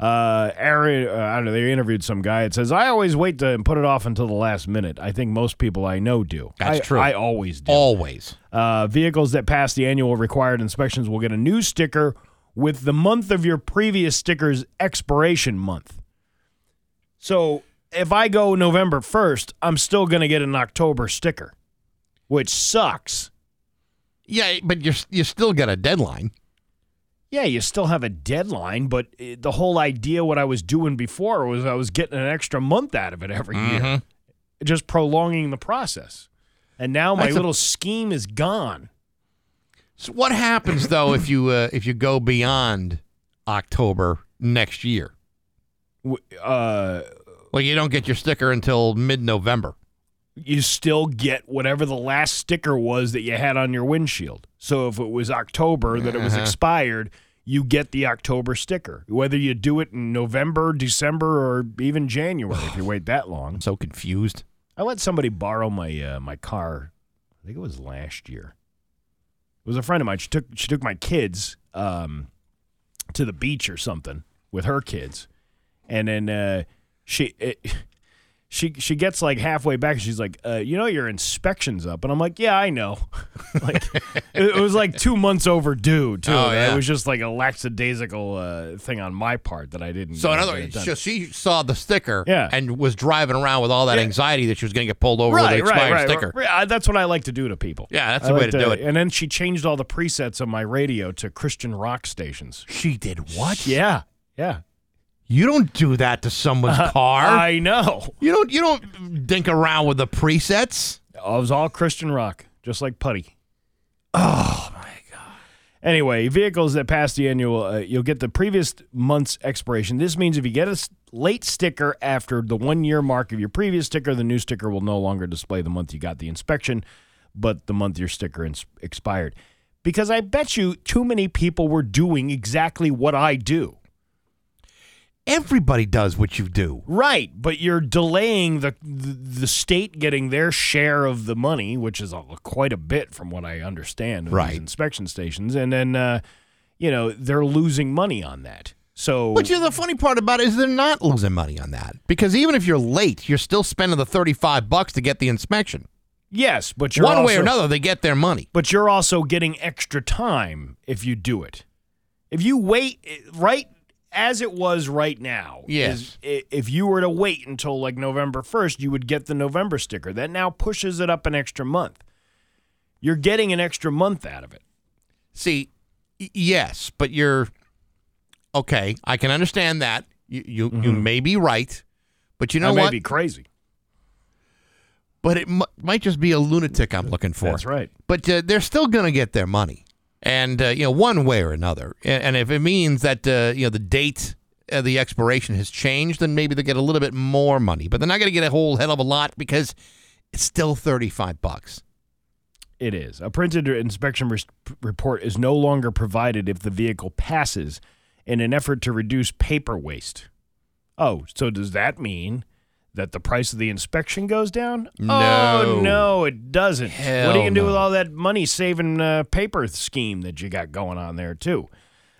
Uh, Aaron, uh, I don't know. They interviewed some guy. It says I always wait to put it off until the last minute. I think most people I know do. That's I- true. I always do. Always. Uh, vehicles that pass the annual required inspections will get a new sticker with the month of your previous sticker's expiration month. So if I go November 1st, I'm still going to get an October sticker, which sucks. Yeah, but you're you still got a deadline. Yeah, you still have a deadline, but uh, the whole idea what I was doing before was I was getting an extra month out of it every year, just prolonging the process. And now my That's a- little scheme is gone. So what happens though if you uh, if you go beyond October next year? Uh, Like you don't get your sticker until mid-November. You still get whatever the last sticker was that you had on your windshield. So if it was October that it was Uh-huh. expired, you get the October sticker. Whether you do it in November, December, or even January if you wait that long. I'm so confused. I let somebody borrow my uh, my car. I think it was last year. It was a friend of mine. She took she took my kids um, to the beach or something with her kids, and then uh, she it, she she gets like halfway back. and She's like, uh, "You know, your inspection's up," and I'm like, "Yeah, I know." like it, was like two months overdue too. Oh, yeah. It was just like a lackadaisical uh, thing on my part that I didn't. So in other words, so she saw the sticker Yeah. and was driving around with all that Yeah. anxiety that she was going to get pulled over with an expired sticker. Right, Uh, That's what I like to do to people. Yeah, that's I the way like to do it. And then she changed all the presets on my radio to Christian rock stations. She did what? Yeah, yeah. You don't do that to someone's car. I know. you don't you don't dink around with the presets. It was all Christian rock, just like putty. Oh my god. Anyway, vehicles that pass the annual, uh, you'll get the previous month's expiration. This means if you get a late sticker after the one year mark of your previous sticker, the new sticker will no longer display the month you got the inspection, but the month your sticker ins- expired. Because I bet you too many people were doing exactly what I do. Everybody does what you do. Right, but you're delaying the the, state getting their share of the money, which is a, quite a bit from what I understand. Of Right. these inspection stations, and then uh, you know they're losing money on that. So, But you know, the funny part about it is they're not losing money on that because even if you're late, you're still spending the thirty-five bucks to get the inspection. yes, but you're One way or another, they get their money. But you're also getting extra time if you do it. If you wait right as it was right now, Yes. is if you were to wait until like November 1st, you would get the November sticker. That now pushes it up an extra month. You're getting an extra month out of it. See, y- yes, but you're okay. I can understand that. You you, you may be right, but you know I may what? be crazy. but it mu- might just be a lunatic I'm looking for. That's right. But uh, they're still going to get their money, and uh, you know, one way or another. And, if it means that uh, you know the date of the expiration has changed, then maybe they get a little bit more money. But they're not going to get a whole hell of a lot because it's still thirty-five bucks. It is. A printed inspection res- report is no longer provided if the vehicle passes in an effort to reduce paper waste. Oh, so does that mean that the price of the inspection goes down? No. Oh, no, it doesn't. what are you going to do with all that money saving uh, paper scheme that you got going on there, too?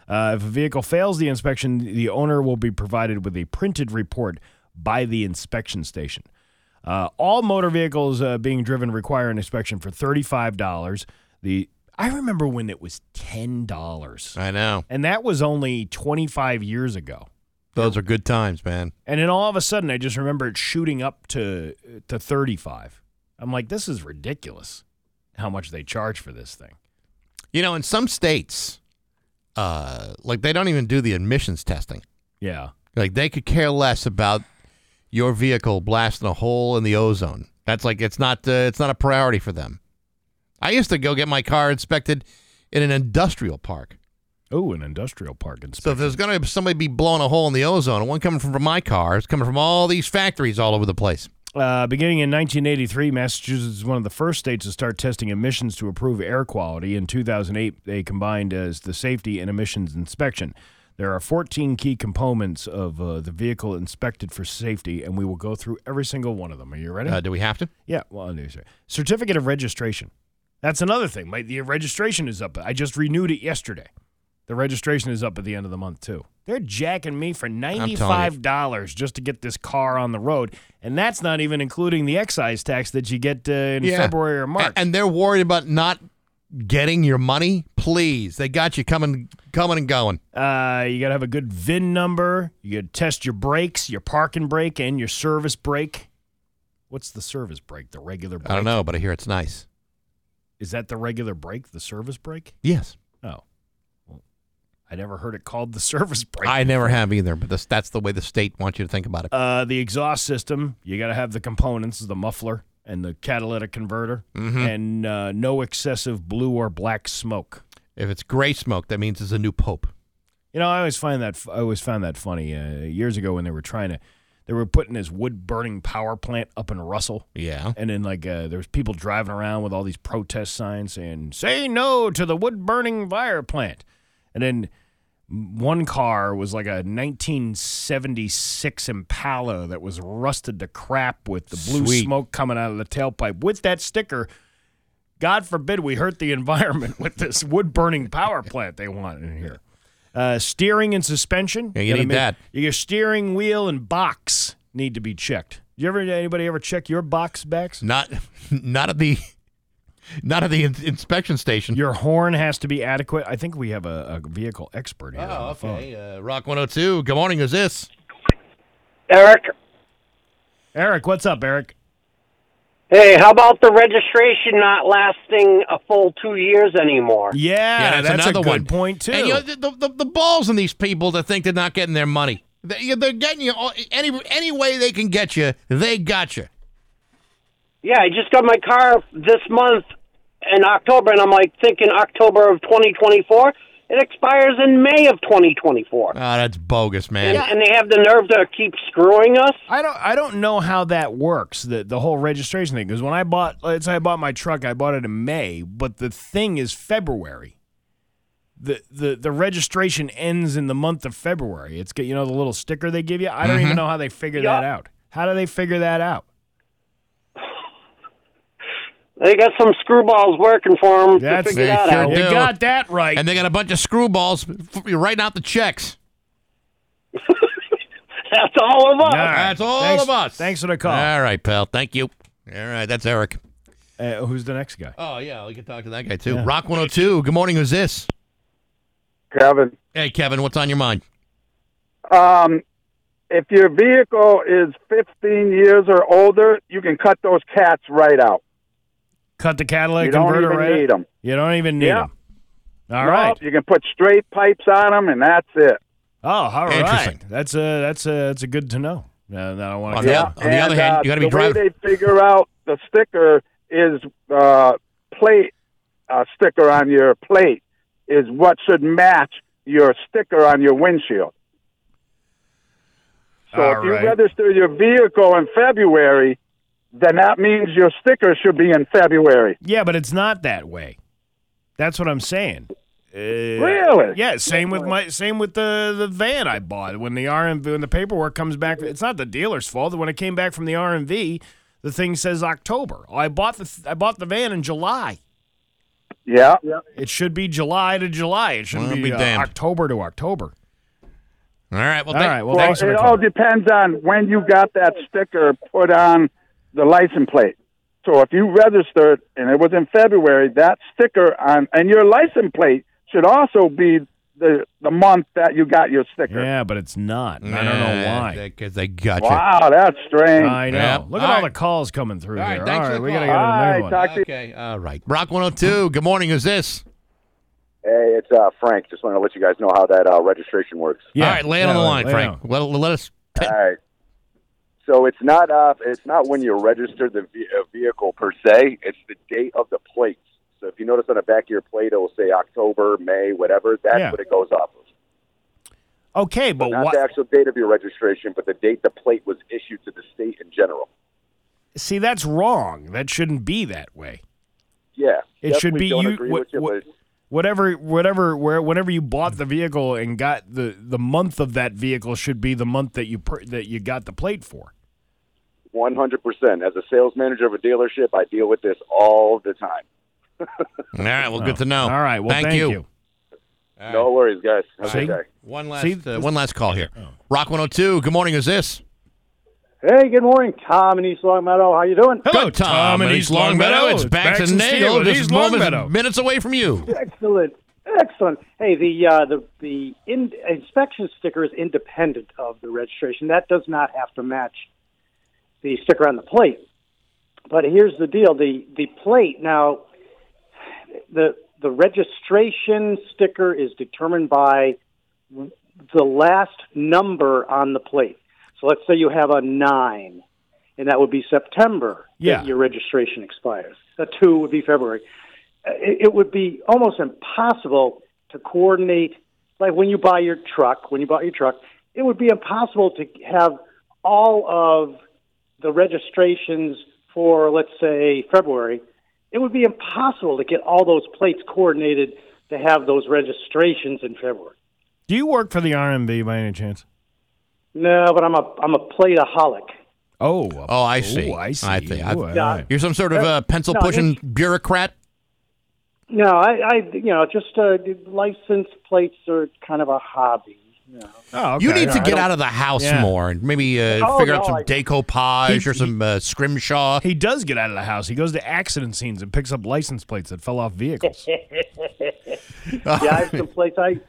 Uh, if a vehicle fails the inspection, the owner will be provided with a printed report by the inspection station. Uh, all motor vehicles uh, being driven require an inspection for thirty-five dollars. The I remember when it was ten dollars, I know and that was only twenty-five years ago. Those are good times, man. And then all of a sudden, I just remember it shooting up to to thirty-five. I'm like, this is ridiculous. How much they charge for this thing? You know, in some states, uh, like they don't even do the emissions testing. Yeah, Like they could care less about your vehicle blasting a hole in the ozone. That's like it's not uh, it's not a priority for them. I used to go get my car inspected in an industrial park. Oh, an industrial park inspection. So if there's going to somebody be blowing a hole in the ozone, one coming from my car, it's coming from all these factories all over the place. Uh, beginning in 1983, Massachusetts is one of the first states to start testing emissions to improve air quality. In 2008, they combined as the safety and emissions inspection. There are 14 key components of uh, the vehicle inspected for safety, and we will go through every single one of them. Are you ready? Uh, do we have to? Yeah. Well, it. Certificate of registration. That's another thing. My, the registration is up. I just renewed it yesterday. The registration is up at the end of the month too. They're jacking me for ninety-five dollars just to get this car on the road, and that's not even including the excise tax that you get uh, in Yeah. February or March. And they're worried about not getting your money. Please, they got you coming, coming and going. Uh, you got to have a good VIN number. You got to test your brakes, your parking brake, and your service brake. What's the service brake? The regular brake? I don't know, but I hear it's nice. Is that the regular brake? The service brake? Yes, Oh. I never heard it called the service brake. I never have either, but this, that's the way the state wants you to think about it. Uh, the exhaust system, you got to have the components, the muffler and the catalytic converter, Mhm. and uh, no excessive blue or black smoke. If it's gray smoke, that means it's a new pope. You know, I always find that I always found that funny. Uh, years ago, when they were trying to, they were putting this wood burning power plant up in Russell. Yeah. And then like uh, there was people driving around with all these protest signs saying "Say no to the wood burning fire plant," and then one car was like a 1976 Impala that was rusted to crap with the blue Sweet. smoke coming out of the tailpipe with that sticker. God forbid we hurt the environment with this wood burning power plant they want in here. Uh, steering and suspension. Yeah, you need that. Your steering wheel and box need to be checked. You ever anybody ever check your box backs? Not, not at the, not at the in- inspection station. Your horn has to be adequate. I think we have a, a vehicle expert here. Oh, on the phone. okay. Uh, Rock 102. Good morning. Who's this? Eric, Eric, what's up, Eric? hey, how about the registration not lasting a full two years anymore? Yeah, that's, another a good one. point too. And you know, the, the, the, the balls in these people to think they're not getting their money. They, they're getting you all, any any way they can get you. They got you. Yeah, I just got my car this month in October, and I'm like thinking October of 2024. It expires in May of 2024. Oh, that's bogus, man. And, and they have the nerve to keep screwing us. I don't I don't know how that works the the whole registration thing because when I bought let's say I bought my truck I bought it in May but the thing is February. The, the the registration ends in the month of February. It's got you know the little sticker they give you. I don't Mm-hmm. even know how they figure Yeah. that out. How do they figure that out? They got some screwballs working for them to That's figure they that sure out. do. You got that right. And they got a bunch of screwballs writing out the checks. That's all of us. All right. That's all Thanks- of us. Thanks for the call. All right, pal. Thank you. All right, that's Eric. Uh, who's the next guy? Oh, yeah, we can talk to that guy, too. Yeah. Rock 102. Good morning. Who's this? Kevin. Hey, Kevin, what's on your mind? Um, if your vehicle is 15 years or older, you can cut those cats right out. Cut the catalytic You don't converter even right. them. You don't even need Yeah. them. All right. No, You can put straight pipes on them, and that's it. Oh, all right. Interesting. That's a that's a that's a good to know. Uh, now I want On to the, Yeah. on the other hand, uh, you got to be the driving. way they figure out the sticker is uh, plate uh, sticker on your plate is what should match your sticker on your windshield. So All if you right. register your vehicle in February, then that means your sticker should be in February. Yeah, but it's not that way. That's what I'm saying. Uh, Really? Yeah. Same with my same with the the van I bought. When the RMV when the paperwork comes back, it's not the dealer's fault. When it came back from the RMV, the thing says October. I bought the I bought the van in July. Yeah. It should be July to July. It shouldn't Well, be, be uh. October to October. All right. Well, all right. Well, Well, thanks it all depends on when you got that sticker put on the license plate. So if you registered and it was in February, that sticker on and your license plate should also be the the month that you got your sticker. Yeah, but it's not. and I don't know why. Because they got you. Wow, that's strange. I know. Yep. Look at All all, right. the calls coming through All right, here. thanks all for right, the we gotta get All another right, one. talk to you. Okay. All right. Rock 102. Good morning. Who's this? Hey, it's uh, Frank. Just want to let you guys know how that uh, registration works. Yeah, All right. Lay it on the line, lay it Frank. on. Let, let us. All right. So it's not uh, it's not when you register the ve- uh, vehicle per se. It's the date of the plates. So if you notice on the back of your plate, it will say October, May, whatever. That's Yeah. what it goes off of. Okay, but Not what? the actual date of your registration, but the date the plate was issued to the state in general. See, that's wrong. That shouldn't be that way. Yeah, It should be you. with you, but whatever, whatever, where, whenever you bought the vehicle and got the the month of that vehicle should be the month that you per, that you got the plate for. One hundred percent. As a sales manager of a dealership, I deal with this all the time. All right. Well, good to know. All right. Well, thank, thank you. you. No worries, guys. Have See? One last, See, uh, one last call here. Rock 102. Good morning. Is this? Hey, good morning, Tom in East Longmeadow. How you doing? Hello, Good, Tom, in East Longmeadow. It's Bax and Nagel. Just moments, minutes away from you. Excellent, excellent. Hey, the uh, the the in, inspection sticker is independent of the registration. That does not have to match the sticker on the plate. But here's the deal: the the plate now, the the registration sticker is determined by the last number on the plate. So let's say you have a nine, and that would be September. that Yeah. your registration expires. A two would be February. It, it would be almost impossible to coordinate. Like when you buy your truck, when you bought your truck, it would be impossible to have all of the registrations for, let's say, February. It would be impossible to get all those plates coordinated to have those registrations in February. Do you work for the RMV by any chance? No, but I'm a I'm a plateaholic. Oh, Oh, I see. Oh, I see. I think. Ooh, I've- all Yeah. right. You're some sort of a pencil No, pushing bureaucrat. No, I, I you know, just uh, license plates are kind of a hobby. You. Oh, okay. You need to get out of the house Yeah. more and maybe uh, Oh, figure out some I- decoupage He- or some uh, scrimshaw. He does get out of the house. He goes to accident scenes and picks up license plates that fell off vehicles. yeah, I have some plates. I,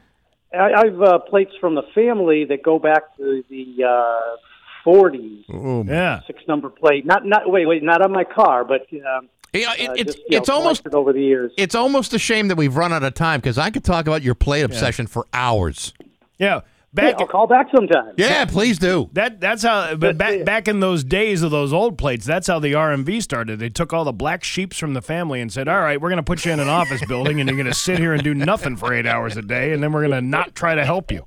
I I've uh, plates from the family that go back to the uh, 40s. Ooh. yeah. Six number plate. Not not wait wait not on my car, but um, Yeah, it- uh, it's just, it's know, almost over the years. it's almost a shame that we've run out of time because I could talk about your plate obsession for hours. Yeah. Hey, Back I'll call back sometime. Yeah, please do. that that's how but back back in those days of those old plates, that's how the RMV started. They took all the black sheeps from the family and said, "All right, we're going to put you in an office building and you're going to sit here and do nothing for 8 hours a day and then we're going to not try to help you."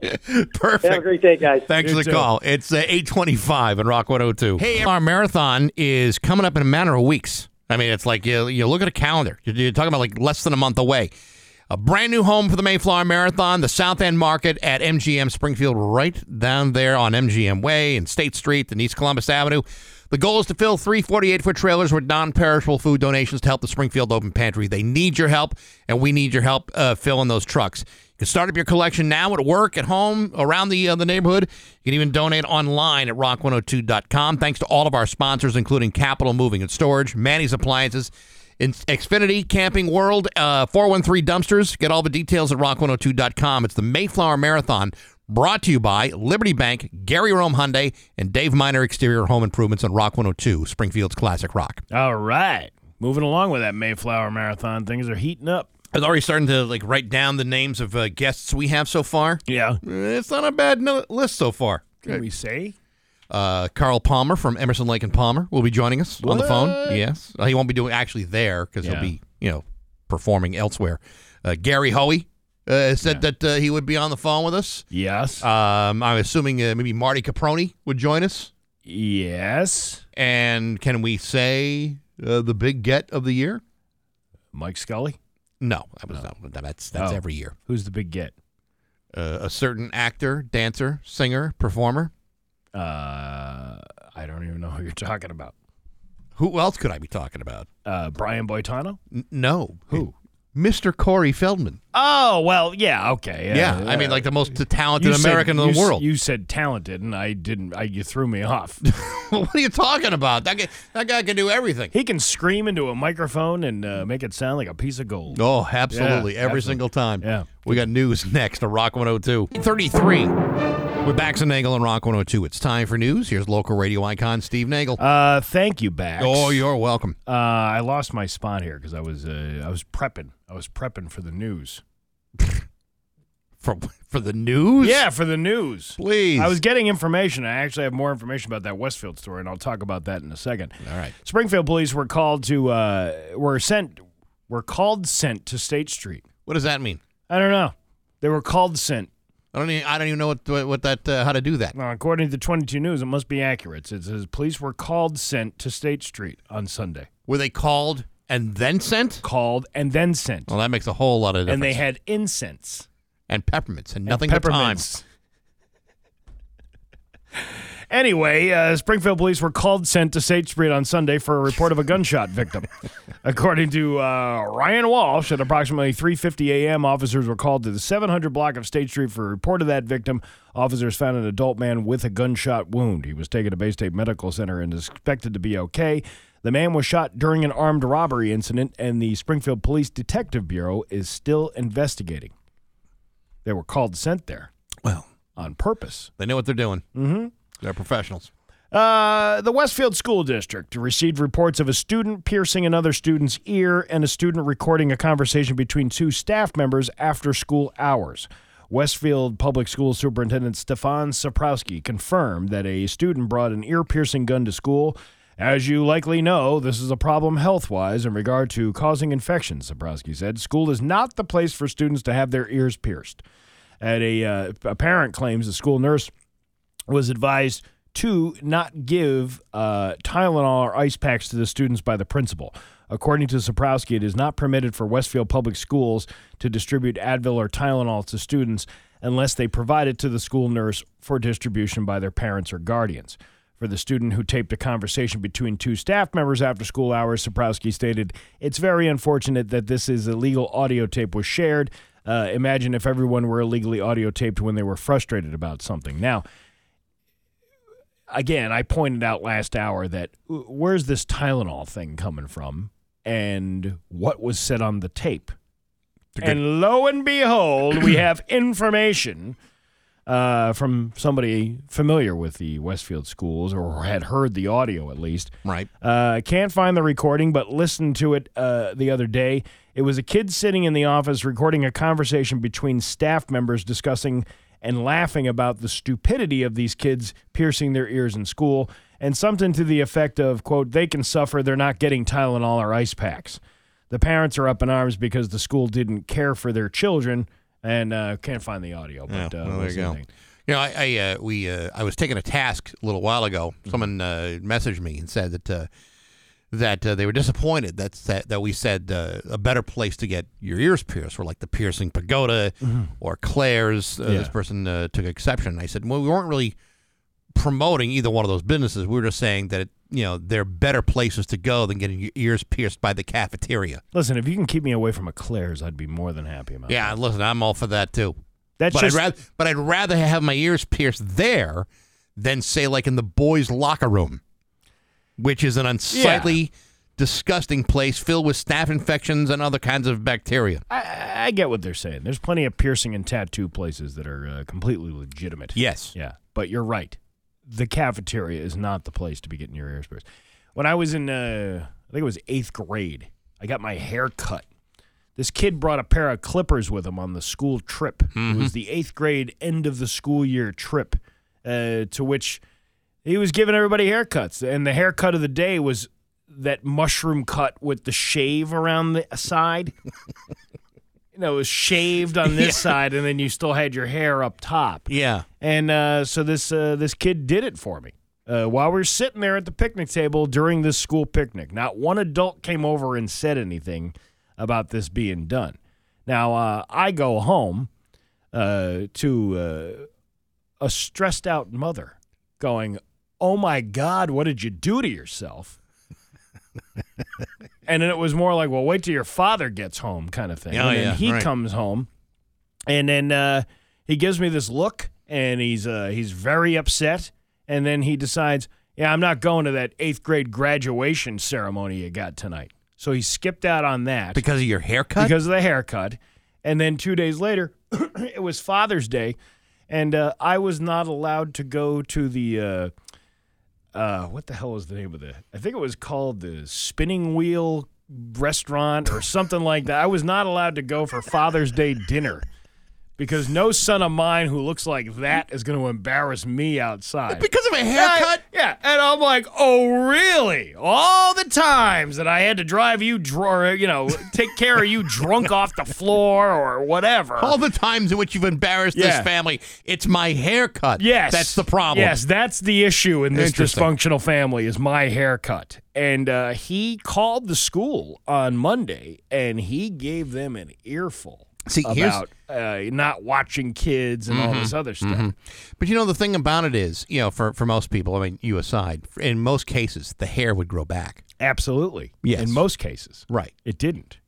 Perfect. Have a great day, guys. Thanks You for the too. call. It's uh, 825 in Rock 102. Hey, our marathon is coming up in a matter of weeks. I mean, it's like you, you look at a calendar. You're, you're talking about like less than a month away. A brand new home for the Mayflower Marathon, the South End Market at MGM Springfield, right down there on MGM Way and State Street and East Columbus Avenue. The goal is to fill three 48 foot trailers with non perishable food donations to help the Springfield Open Pantry. They need your help, and we need your help uh, filling those trucks. You can start up your collection now at work, at home, around the uh, the neighborhood. You can even donate online at rock102.com. Thanks to all of our sponsors, including Capital Moving and Storage, Manny's Appliances, in Xfinity, Camping World, uh, 413 Dumpsters. Get all the details at rock102.com. It's the Mayflower Marathon brought to you by Liberty Bank, Gary Rome Hyundai, and Dave Miner Exterior Home Improvements on Rock 102, Springfield's Classic Rock. All right. Moving along with that Mayflower Marathon, things are heating up. I was already starting to like write down the names of uh, guests we have so far. Yeah. It's not a bad no- list so far. Can we say? Uh, Carl Palmer from Emerson Lake and Palmer will be joining us on the phone. Yes, Uh, he won't be doing actually there because Yeah. he'll be you know performing elsewhere. Uh, Gary Hoey uh, said that uh, he would be on the phone with us. Yes. Um, I'm assuming uh, maybe Marty Caproni would join us. Yes. And can we say uh, the big get of the year? Mike Scully. No, that was not. That's that's Oh. every year. Who's the big get? Uh, a certain actor, dancer, singer, performer. Uh, I don't even know who you're talking about. Who else could I be talking about? Uh, Brian Boitano. N- no. Who? Mr. Corey Feldman. Oh well, yeah, okay, Yeah, I mean, like the most talented said- American in you the s- world. You said talented, and I didn't. I, you threw me off. what are you talking about? That guy, that guy can do everything. he can scream into a microphone and uh, make it sound like a piece of gold. Oh, absolutely. Yeah, Every absolutely. single time. Yeah. We got news next on Rock 102. 33 with Bax and Nagel on Rock 102. It's time for news. Here's local radio icon Steve Nagel. Uh, thank you, Bax. oh, you're welcome. Uh, I lost my spot here because I was uh, I was prepping. I was prepping for the news. For, for the news? Yeah, for the news. Please. I was getting information. I actually have more information about that Westfield story, and I'll talk about that in a second. All right. Springfield police were called to uh, were sent were called sent to State Street. What does that mean? I don't know. They were called sent. I don't. Even, I don't even know what what, that uh, how to do that. Now, according to 22 News, it must be accurate. It says police were called sent to State Street on Sunday. Were they called and then sent? Called and then sent. Well, that makes a whole lot of difference. And they had incense and peppermints and and nothing but time. Anyway, uh, Springfield police were called sent to State Street on Sunday for a report of a gunshot victim. According to uh, Ryan Walsh, at approximately 3:50 a.m., officers were called to the 700 block of State Street for a report of that victim. Officers found an adult man with a gunshot wound. He was taken to Baystate Medical Center and is expected to be okay. The man was shot during an armed robbery incident, and the Springfield Police Detective Bureau is still investigating. They were called sent there. Well, on purpose. They know what they're doing. Mm-hmm. They're professionals. Uh, the Westfield School District received reports of a student piercing another student's ear and a student recording a conversation between two staff members after school hours. Westfield Public School Superintendent Stefan Czaporowski confirmed that a student brought an ear piercing gun to school. As you likely know, this is a problem health wise in regard to causing infections, Czaporowski said. School is not the place for students to have their ears pierced. At a, uh, a parent claims the school nurse was advised to not give uh, Tylenol or ice packs to the students by the principal. According to Czaporowski, it is not permitted for Westfield Public Schools to distribute Advil or Tylenol to students unless they provide it to the school nurse for distribution by their parents or guardians. For the student who taped a conversation between two staff members after school hours, Czaporowski stated, It's very unfortunate that this is illegal audio tape was shared. Uh, imagine if everyone were illegally audio taped when they were frustrated about something. Now, again, I pointed out last hour that where's this Tylenol thing coming from and what was said on the tape? And lo and behold, we have information uh, from somebody familiar with the Westfield schools or had heard the audio at least. Right. Uh, can't find the recording, but listened to it uh, the other day. It was a kid sitting in the office recording a conversation between staff members discussing and laughing about the stupidity of these kids piercing their ears in school and something to the effect of, quote, they can suffer, they're not getting Tylenol or ice packs. The parents are up in arms because the school didn't care for their children and uh, can't find the audio. But Yeah, uh, well, there you go. You know, I, I uh, we uh, I was taking a task a little while ago. Mm-hmm. Someone uh, messaged me and said that uh, that uh, they were disappointed that that, that we said uh, a better place to get your ears pierced were like the piercing pagoda Mhm. or Claire's. Uh, This person uh, took exception. I said, well, we weren't really promoting either one of those businesses. We were just saying that you know they're better places to go than getting your ears pierced by the cafeteria. Listen, if you can keep me away from a Claire's, I'd be more than happy about Yeah, listen, I'm all for that too. That's but just- I'd rather, but I'd rather have my ears pierced there than say like in the boys' locker room, which is an unsightly, disgusting place filled with staph infections and other kinds of bacteria. I, I get what they're saying. There's plenty of piercing and tattoo places that are uh, completely legitimate. Yes. Yeah. But you're right. The cafeteria is not the place to be getting your ears pierced. When I was in, uh, I think it was eighth grade, I got my hair cut. This kid brought a pair of clippers with him on the school trip. It was the eighth grade end of the school year trip, uh, to which he was giving everybody haircuts. And the haircut of the day was that mushroom cut with the shave around the side. you know, it was shaved on this Yeah. side, and then you still had your hair up top. Yeah. And uh, so this uh, this kid did it for me uh, while we were sitting there at the picnic table during this school picnic. Not one adult came over and said anything about this being done. Now uh, I go home uh, to uh, a stressed out mother, going, "Oh my God, what did you do to yourself?" and then it was more like, "Well, wait till your father gets home," kind of thing. Oh, and yeah, he right. comes home, and then uh, he gives me this look, and he's uh, he's very upset, and then he decides, "Yeah, I'm not going to that eighth grade graduation ceremony you got tonight." So he skipped out on that Because of your haircut? because of the haircut. And then two days later, it was Father's Day, and uh, I was not allowed to go to the. Uh, what the hell was the name of the? I think it was called the Spinning Wheel Restaurant or something like that. I was not allowed to go for Father's Day dinner because no son of mine who looks like that is going to embarrass me outside. Because of a haircut? Yeah, and I'm like, oh, really? All the times that I had to drive you, dr- or, you know, take care of you drunk off the floor or whatever. All the times in which you've embarrassed Yeah. this family, it's my haircut. Yes, That's the problem. Yes, that's the issue in this dysfunctional family is my haircut. And uh, he called the school on Monday and he gave them an earful See, about uh, not watching kids and all this other stuff. Mhm. But you know, the thing about it is, you know, for, for most people, I mean, you aside, in most cases, the hair would grow back. Absolutely. Yes. In most cases. Right. It didn't.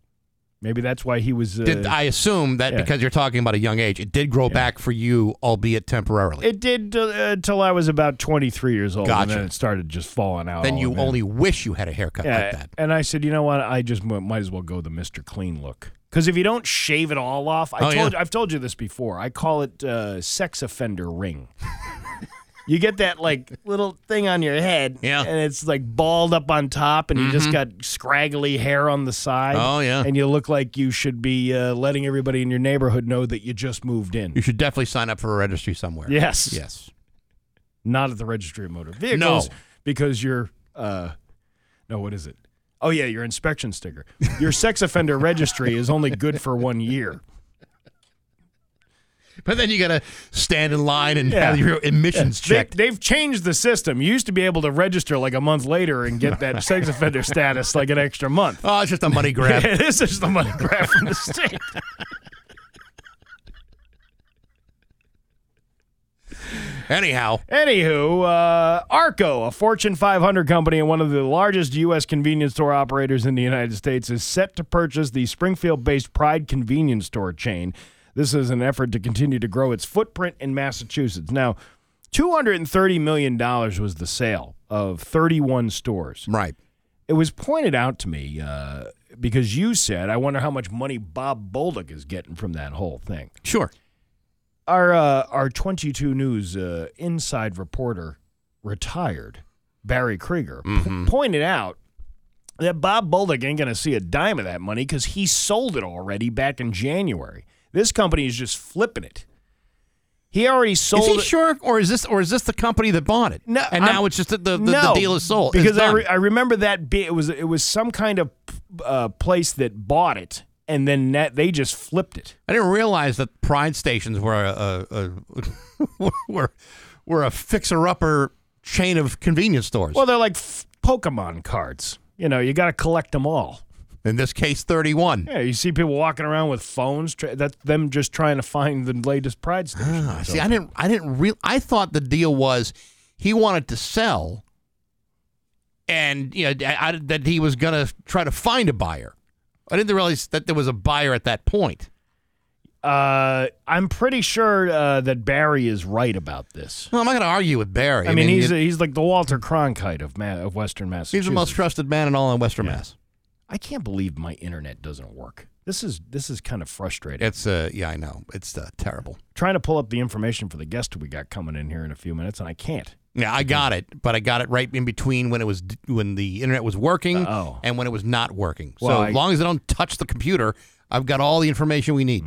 Maybe that's why he was. Uh, Did, I assume that yeah. because you're talking about a young age, it did grow back for you, albeit temporarily. it did uh, till I was about 23 years old. And Gotcha. then it started just falling out. then you it. only wish you had a haircut Yeah, like that. And I said, you know what? I just m- might as well go the Mr. Clean look. Because if you don't shave it all off, I Oh, told yeah. I've told you this before. I call it uh, sex offender ring. You get that like little thing on your head, Yeah. and it's like balled up on top, and you just Mhm. got scraggly hair on the side. Oh, yeah. and you look like you should be uh, letting everybody in your neighborhood know that you just moved in. You should definitely sign up for a registry somewhere. Yes. Yes. Not at the registry of motor vehicles No. because your uh no, what is it? Oh yeah, your inspection sticker. Your sex offender registry is only good for one year. But then you got to stand in line and Yeah. have your emissions They, checked. they've changed the system. You used to be able to register like a month later and get that sex offender status like an extra month. Oh, it's just a money grab. it is just the money grab from the state. Anyhow, Anywho, uh, ARKO, a Fortune 500 company and one of the largest U.S. convenience store operators in the United States, is set to purchase the Springfield based Pride convenience store chain. This is an effort to continue to grow its footprint in Massachusetts. Now, $230 million was the sale of 31 stores. right. It was pointed out to me uh, because you said, I wonder how much money Bob Bolduc is getting from that whole thing Sure. our uh, our 22 News uh, inside reporter, retired Barry Krieger, Mm-hmm. pointed out that Bob Bolduc ain't going to see a dime of that money because he sold it already back in January. This company is just flipping it. He already sold Is he it. sure, or is this, or is this the company that bought it? No, and I'm- now it's just that the, the, no, the deal is sold. Because I, re- I remember that be- it was it was some kind of uh, place that bought it and then that, they just flipped it. I didn't realize that Pride stations were a, a, a were were a fixer upper chain of convenience stores. Well, they're like f- Pokemon cards. You know, you got to collect them all. In this case, thirty-one. Yeah, you see people walking around with phones. Tr- that's them just trying to find the latest Pride station. Ah, see, I didn't. I didn't real. I thought the deal was he wanted to sell, and you know I, I- that he was going to try to find a buyer. I didn't realize that there was a buyer at that point. Uh, I'm pretty sure uh, that Barry is right about this. Well, I'm not going to argue with Barry. I, mean, he's it- he's like the Walter Cronkite of Ma- of Western Massachusetts. he's the most trusted man in all in Western Mass. I can't believe my internet doesn't work. This is this is kind of frustrating. It's uh, yeah, I know. It's uh, terrible. Trying to pull up the information for the guest we got coming in here in a few minutes, and I can't. Yeah, I got it, but I got it right in between when it was when the internet was working Oh. and when it was not working. Well, so I- as long as I don't touch the computer, I've got all the information we need.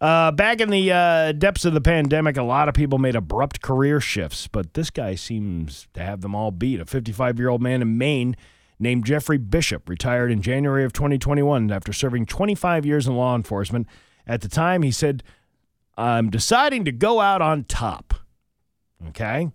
Uh, back in the uh, depths of the pandemic, a lot of people made abrupt career shifts, but this guy seems to have them all beat. A 55 year old man in Maine named Jeffrey Bishop retired in January of 2021 after serving 25 years in law enforcement. At the time, he said, I'm deciding to go out on top. Okay.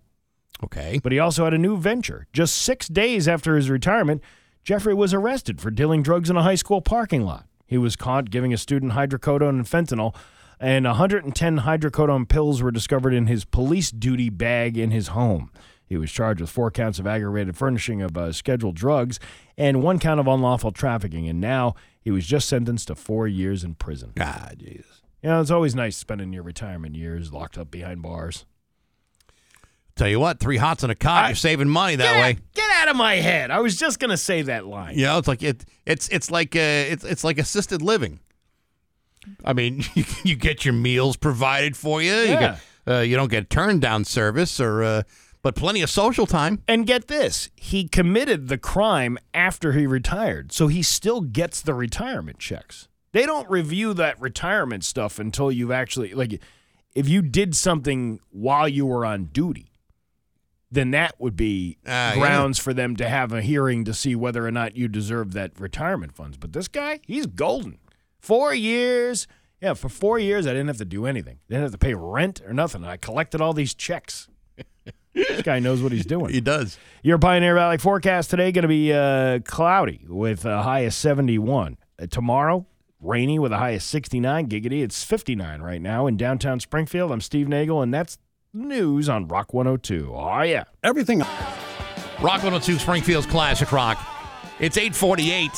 Okay. But he also had a new venture. Just six days after his retirement, Jeffrey was arrested for dealing drugs in a high school parking lot. He was caught giving a student hydrocodone and fentanyl, and 110 hydrocodone pills were discovered in his police duty bag in his home. He was charged with four counts of aggravated furnishing of uh, scheduled drugs and one count of unlawful trafficking, and now he was just sentenced to four years in prison. Ah, Jesus. You know, it's always nice spending your retirement years locked up behind bars. Tell you what, three hots and a cot, you're saving money that Get- way. Get out of my head. I was just going to say that line. You know, it's like it, it's it's like uh, it's it's like assisted living. I mean, you, you get your meals provided for you. You, Yeah. get, uh, you don't get turned down service or, uh, but plenty of social time. And get this, he committed the crime after he retired, so he still gets the retirement checks. They don't review that retirement stuff until you've actually like if you did something while you were on duty, then that would be ah, yeah. grounds for them to have a hearing to see whether or not you deserve that retirement funds. But this guy, he's golden. Four years. Yeah, for four years I didn't have to do anything. Didn't have to pay rent or nothing. I collected all these checks. this guy knows what he's doing. He does. Your Pioneer Valley forecast today going to be uh, cloudy with a high of 71. Uh, tomorrow, rainy with a high of 69. Giggity, it's 59 right now in downtown Springfield. I'm Steve Nagel, and that's news on Rock 102. Oh, yeah. Everything. Rock 102 Springfield's Classic Rock. It's 848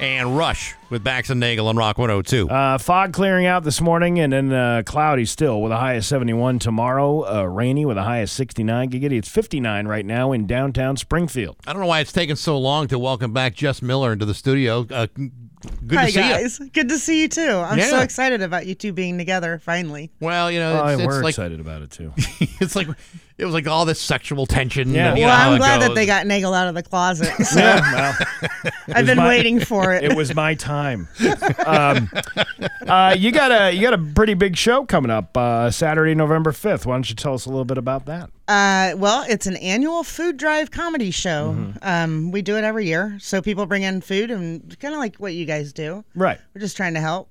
and Rush with Bax and Nagel on Rock 102. Uh, fog clearing out this morning and then uh, cloudy still with a high of 71 tomorrow. Uh, rainy with a high of 69. Giggity, it's 59 right now in downtown Springfield. I don't know why it's taken so long to welcome back Jess Miller into the studio. Uh, good Hi to see you. guys, good to see you too. I'm so excited about you two being together finally. Well, you know, Oh, it's, it's we're like excited about it too. it's like it was like all this sexual tension. Yeah. and, you well, know I'm it glad that they got Nagel out of the closet. So Yeah, well, I've been my- waiting for it. It was my time. Um, uh, you got a you got a pretty big show coming up uh, Saturday, November fifth. Why don't you tell us a little bit about that? Uh, well, it's an annual food drive comedy show. Mm-hmm. Um, we do it every year, so people bring in food and kind of like what you guys do. Right. We're just trying to help.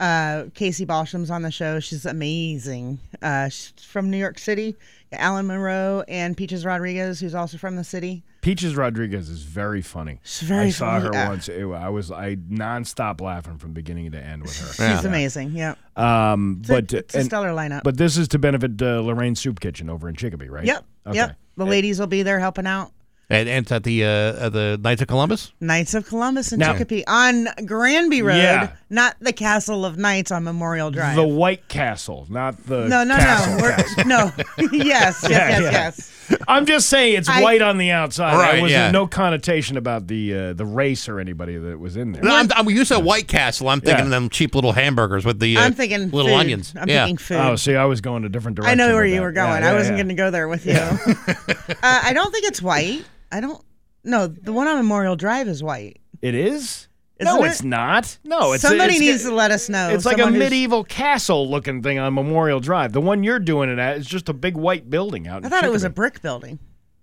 Uh, Casey Balsham's on the show. She's amazing. Uh, she's from New York City. Alan Monroe and Peaches Rodriguez, who's also from the city. Peaches Rodriguez is very funny. She's very I saw funny, her yeah. once. It- I was I nonstop laughing from beginning to end with her. She's amazing. Yeah. Um, It's a- but it's a stellar lineup. But this is to benefit uh, Lorraine Soup Kitchen over in Chicopee, right? Yep. Okay. Yep. The ladies will be there helping out. And, and it's at the uh, at the Knights of Columbus. Knights of Columbus in Now- Chicopee on Granby Road, Yeah. not the Castle of Knights on Memorial Drive. The White Castle, not the no, no, castle no. We're, no. yes, yes, Yeah, yes, yeah. yes. I'm just saying it's I- white on the outside. Right, There was yeah. no connotation about the uh, the race or anybody that was in there. No, I'm, I'm used to White Castle. I'm thinking Yeah. of them cheap little hamburgers with the uh, I'm thinking little food. onions. I'm yeah. thinking food. Oh, see, I was going a different direction. I know where with you that. were going. Yeah, I yeah, wasn't yeah. going to go there with you. uh, I don't think it's white. I don't. No, the one on Memorial Drive is white. It is. Isn't no, it? it's not. No, it's Somebody it's, needs to let us know. It's like a medieval castle-looking thing on Memorial Drive. The one you're doing it at is just a big white building out. I thought it was a brick building.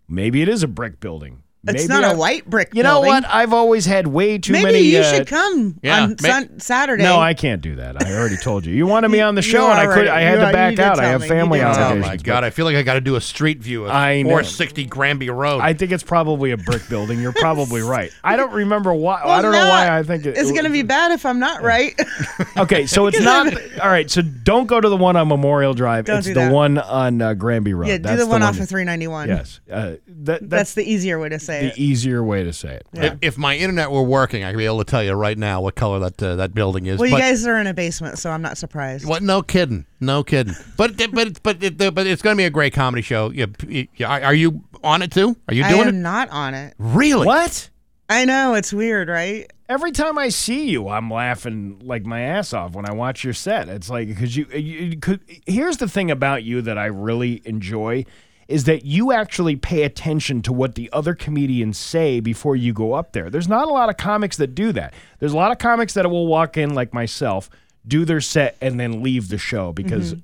Maybe it is a brick building. It's not a I- white brick building. You know building. what? I've always had way too Maybe many. Maybe you uh, should come yeah, on ma- sun- Saturday. No, I can't do that. I already told you. You wanted me on the show, and I could. already- I had you to are- back you did out. I have me. Family did tell me. Oh my God! I feel like I got to do a street view of I 460 Granby Road. I think it's probably a brick building. You're probably right. I don't remember why. Well, I don't know why I think it, It's going to be bad if I'm not right. Okay, so it's not all right. So don't go to the one on Memorial Drive. Don't it's do the that. one on uh, Granby Road. yeah, do the one off of 391. Yes, uh, that, That's that's the easier way to say the it. easier way to say it. If, if my internet were working, I'd be able to tell you right now what color that uh, that building is. Well, you but, guys are in a basement, so I'm not surprised. What? No kidding. No kidding. But but but it, but it's going to be a great comedy show. You, you, are you on it too? Are you I doing am it? not on it. Really? What? I know it's weird, right? Every time I see you, I'm laughing like my ass off when I watch your set. It's like because you, you, you could. Here's the thing about you that I really enjoy is that you actually pay attention to what the other comedians say before you go up there. There's not a lot of comics that do that. There's a lot of comics that will walk in like myself, do their set, and then leave the show because. Mhm.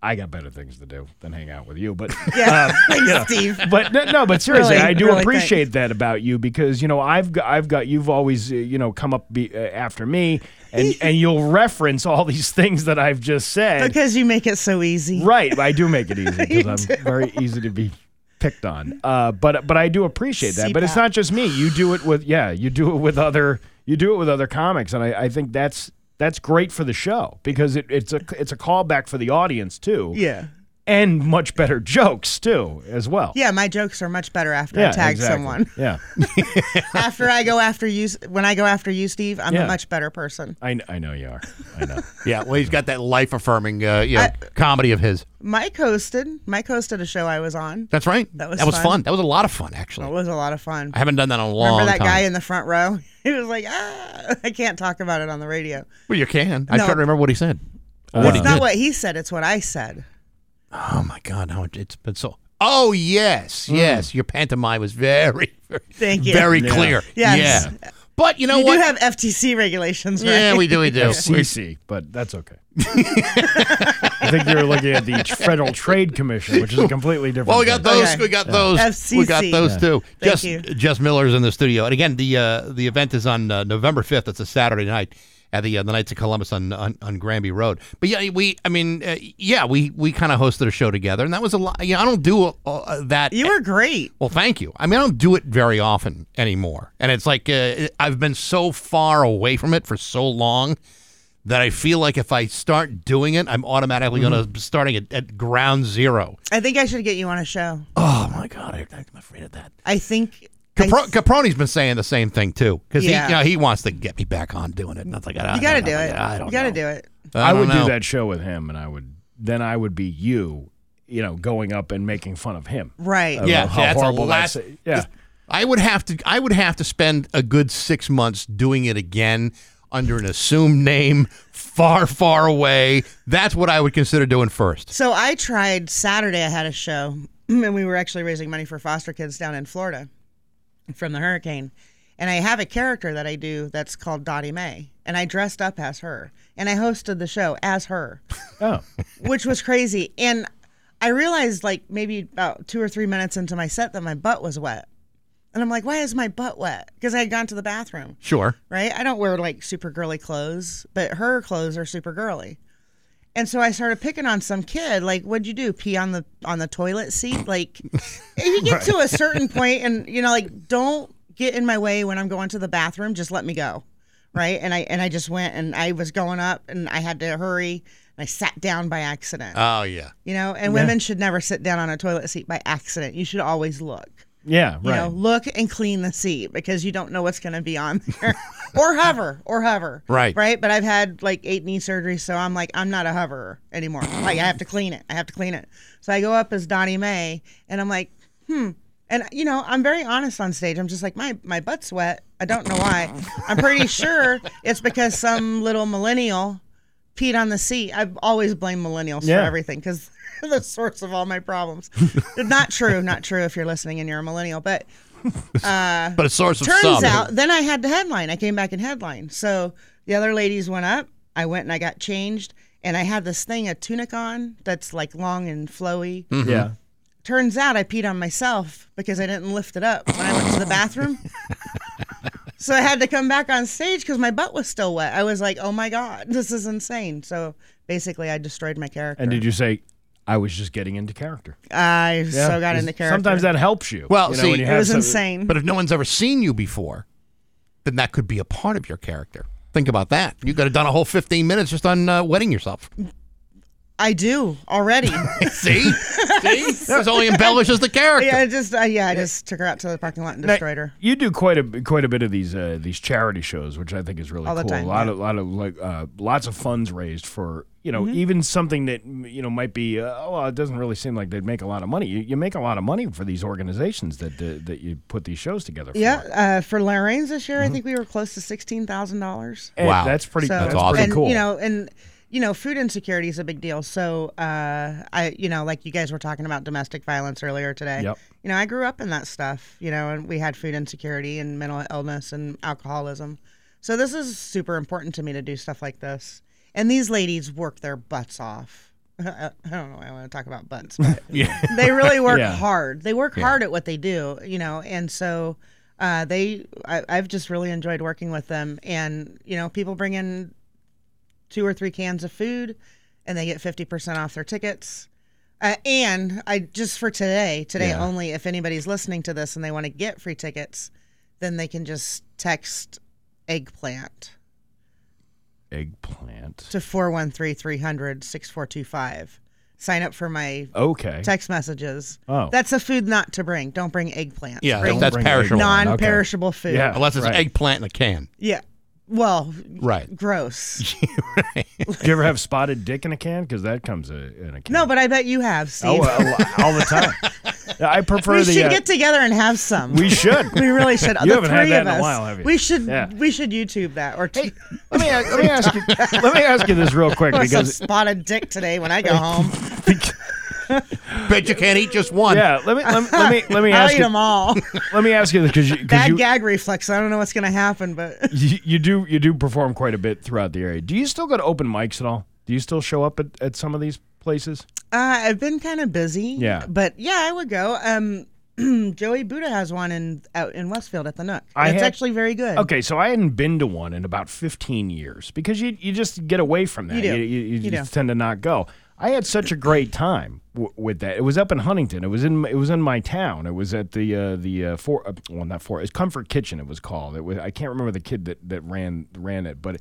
I got better things to do than hang out with you, but Yeah, thanks, you know, Steve. But no, no, but seriously, Really, I do really, appreciate that about you because you know I've got, I've got you've always uh, you know come up be, uh, after me and and you'll reference all these things that I've just said. Because you make it so easy. Right, I do make it easy because I'm do. very easy to be picked on. Uh, but but I do appreciate that. But it's not just me. You do it with yeah, you do it with other you do it with other comics, and I, I think that's that's great for the show because it, it's a it's a callback for the audience too. Yeah. And much better jokes too as well. Yeah, my jokes are much better after Yeah, I tag exactly. someone. Yeah, after I go after you, when I go after you, Steve, I'm Yeah. a much better person. I, I know you are. I know. Yeah. Well, he's got that life affirming uh, you know, I- comedy of his. Mike hosted. Mike hosted a show I was on. That's right. That was that was fun. fun. That was a lot of fun actually. It was a lot of fun. I haven't done that in a long time. Remember that time. guy in the front row? He was like, ah, I can't talk about it on the radio. well, you can. I No. try to remember what he said. Uh, what it's not did. what he said; it's what I said. Oh my God! How it, it's been so. Oh yes, yes. Your pantomime was very, very, Thank you. very Yeah. clear. Yes. Yeah. But you know we what? do have FTC regulations, right? Yeah, we do. We do. FCC, but that's okay. I think you're looking at the Federal Trade Commission, which is a completely different. Well, we got thing. those. We got those. We got those Yeah. too. Thank Jess, you. Jess Miller's in the studio, and again, the uh, the event is on uh, November fifth. It's a Saturday night at the uh, the Knights of Columbus on on, on Granby Road. But yeah, we. I mean, uh, yeah, we we kind of hosted a show together, and that was a lot. You know, I don't do uh, that. You were great. Well, thank you. I mean, I don't do it very often anymore, and it's like uh, I've been so far away from it for so long that I feel like if I start doing it, I'm automatically going to starting at, at ground zero. I think I should get you on a show. Oh my god, I, I'm afraid of that. I think. Capro- Caproni's been saying the same thing too because Yeah. he, you know, he wants to get me back on doing it. And I like, I, You got to do it. I don't You got to know. do it. I, don't would know. do that show with him, and I would then I would be you, you know, going up and making fun of him. Right. Yeah, how that's a horrible lot- that's. Yeah, I would have to. I would have to spend a good six months doing it again under an assumed name, far, far away. That's what I would consider doing first. So I tried Saturday. I had a show, and we were actually raising money for foster kids down in Florida from the hurricane. And I have a character that I do that's called Dottie Mae, and I dressed up as her, and I hosted the show as her, oh, which was crazy. And I realized, like maybe about two or three minutes into my set, that my butt was wet, and I'm like, "Why is my butt wet?" Because I had gone to the bathroom Sure. right? I don't wear like super girly clothes, but her clothes are super girly. And so I started picking on some kid. Like, what'd you do? Pee on the on the toilet seat? Like, if you get to a certain point, and you know, like, don't get in my way when I'm going to the bathroom. Just let me go, right? And I and I just went, and I was going up, and I had to hurry, I sat down by accident. Oh yeah. you know, and Yeah. women should never sit down on a toilet seat by accident. You should always look. Yeah, You right. know, look and clean the seat because you don't know what's going to be on there. or hover, or hover. Right. Right. But I've had like eight knee surgeries, so I'm like, I'm not a hoverer anymore. like, I have to clean it. I have to clean it. So I go up as Dottie Mae, and I'm like, hmm. And you know, I'm very honest on stage. I'm just like, my my butt's wet. I don't know why. I'm pretty sure it's because some little millennial peed on the seat. I've always blamed millennials Yeah. for everything because the source of all my problems. not true. Not true. If you're listening and you're a millennial, but uh, But a source of turns some. out then I had to headline. I came back in headline. So the other ladies went up. I went and I got changed, and I had this thing a tunic on that's like long and flowy. Mm-hmm. Yeah. Turns out I peed on myself because I didn't lift it up when I went to the bathroom. so I had to come back on stage because my butt was still wet. I was like, "Oh my god, this is insane!" So basically, I destroyed my character. And did you say I was just getting into character? I Yeah, so got 'cause into character. Sometimes that helps you. Well, you know, see, when you it was some- insane. But if no one's ever seen you before, then that could be a part of your character. Think about that. You could have done a whole 15 minutes just on uh, wetting yourself. I do already. See? See? This only embellishes the character. yeah, I just uh, yeah, I just took her out to the parking lot and Now, destroyed her. You do quite a quite a bit of these uh, these charity shows, which I think is really All the cool. time, a lot yeah. of lot of like uh, lots of funds raised for you know Mhm. even something that you know might be uh, oh well, it doesn't really seem like they'd make a lot of money. You, you make a lot of money for these organizations that uh, that you put these shows together. For. Yeah, uh, for Lorraine's this Mm-hmm. year, I think we were close to sixteen thousand dollars. Wow. that's pretty. So- that's awesome. pretty and, cool. You know, and you know, food insecurity is a big deal. So, uh, I, you know, like you guys were talking about domestic violence earlier today. Yep. You know, I grew up in that stuff. You know, and we had food insecurity and mental illness and alcoholism. So this is super important to me to do stuff like this. And these ladies work their butts off. I don't know why I want to talk about butts, but Yeah. they really work Yeah. hard. They work Yeah. hard at what they do, you know, and so uh, they. I, I've just really enjoyed working with them, and you know, people bring in two or three cans of food, and they get fifty percent off their tickets. Uh, and I just for today, today Yeah. only, if anybody's listening to this and they want to get free tickets, then they can just text eggplant Eggplant. to 413 300 6425. Sign up for my Okay. text messages. Oh. That's a food not to bring. Don't bring eggplant. Yeah, bring that's bring perishable. eggplant. non Okay. perishable food. Yeah. Unless it's Right. eggplant in a can. Yeah. Well, Right. gross. Do you ever have spotted dick in a can? Because that comes uh, in a can. no, but I bet you have, Steve. Oh, uh, all the time. I prefer we the. We should uh, get together and have some. we should. We really should. You the haven't three had that in a while, have you? We should. Yeah. We should YouTube that or t- Let me let me ask you let me ask you this real quick because spotted dick today when I go home. Bet you can't eat just one. Yeah, let me let me let me, let me I'll ask eat you. them all. Let me ask you this because you, 'cause Bad you, gag reflex. I don't know what's going to happen, but you you do you do perform quite a bit throughout the area. Do you still go to open mics at all? Do you still show up at, at some of these places? uh, I've been kind of busy. Yeah. But yeah, I would go. Um, Joey Buddha has one in out in Westfield at the Nook. I it's had- actually very good. Okay, so I hadn't been to one in about 15 years because you you just get away from that. You do. You, you, You just do. tend to not go. I had such a great time w- with that. It was up in Huntington. It was in it was in my town. It was at the uh, the uh, for uh, well not for it's Comfort Kitchen. It was called. It was I can't remember the kid that, that ran ran it, but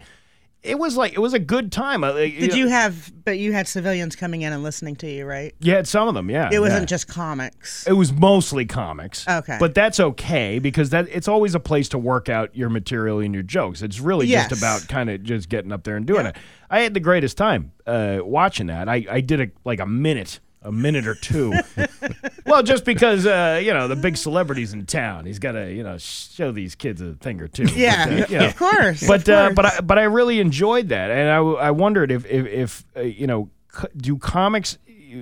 it was like it was a good time. Did you have? But you had civilians coming in and listening to you, right? You had some of them, yeah. It wasn't yeah. just comics. It was mostly comics. Okay. But that's okay because that it's always a place to work out your material and your jokes. It's really Yes. just about kind of just getting up there and doing it. I had the greatest time uh, watching that. I, I did a, like a minute, a minute or two. well, just because uh, you know the big celebrities in town, he's got to you know show these kids a thing or two. Yeah, But, uh, you know. of course, But of uh, but I, but I really enjoyed that, and I, I wondered if if, if uh, you know do comics uh,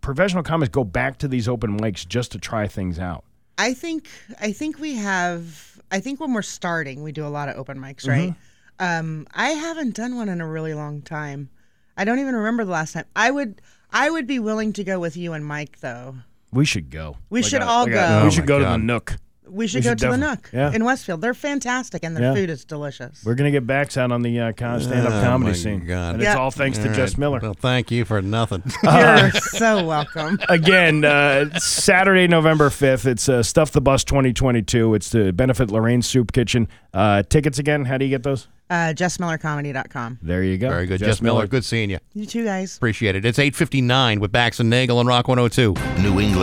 professional comics go back to these open mics just to try things out. I think I think we have I think when we're starting we do a lot of open mics, right? Um I haven't done one in a really long time. I don't even remember the last time. I would I would be willing to go with you and Mike though. We should go. We Like should a- all like go. we Oh should my go to the Nook. We should We go should to the Nook yeah. in Westfield. They're fantastic and their Yeah. food is delicious. We're gonna get Bax out on the uh, kind of stand-up Oh, comedy scene, God. and Yep. it's all thanks to All Jess. Miller. Well, thank you for nothing. You're so welcome. Again, uh, Saturday, November 5th. It's uh, Stuff the Bus 2022. It's to benefit Lorraine's Soup Kitchen. Uh, tickets again, how do you get those? Uh jessmillercomedy.com. There you go. Very good. Jess, Miller, good seeing you. You too guys. Appreciate it. It's 8.59 with Bax and Nagel on Rock 102. New England.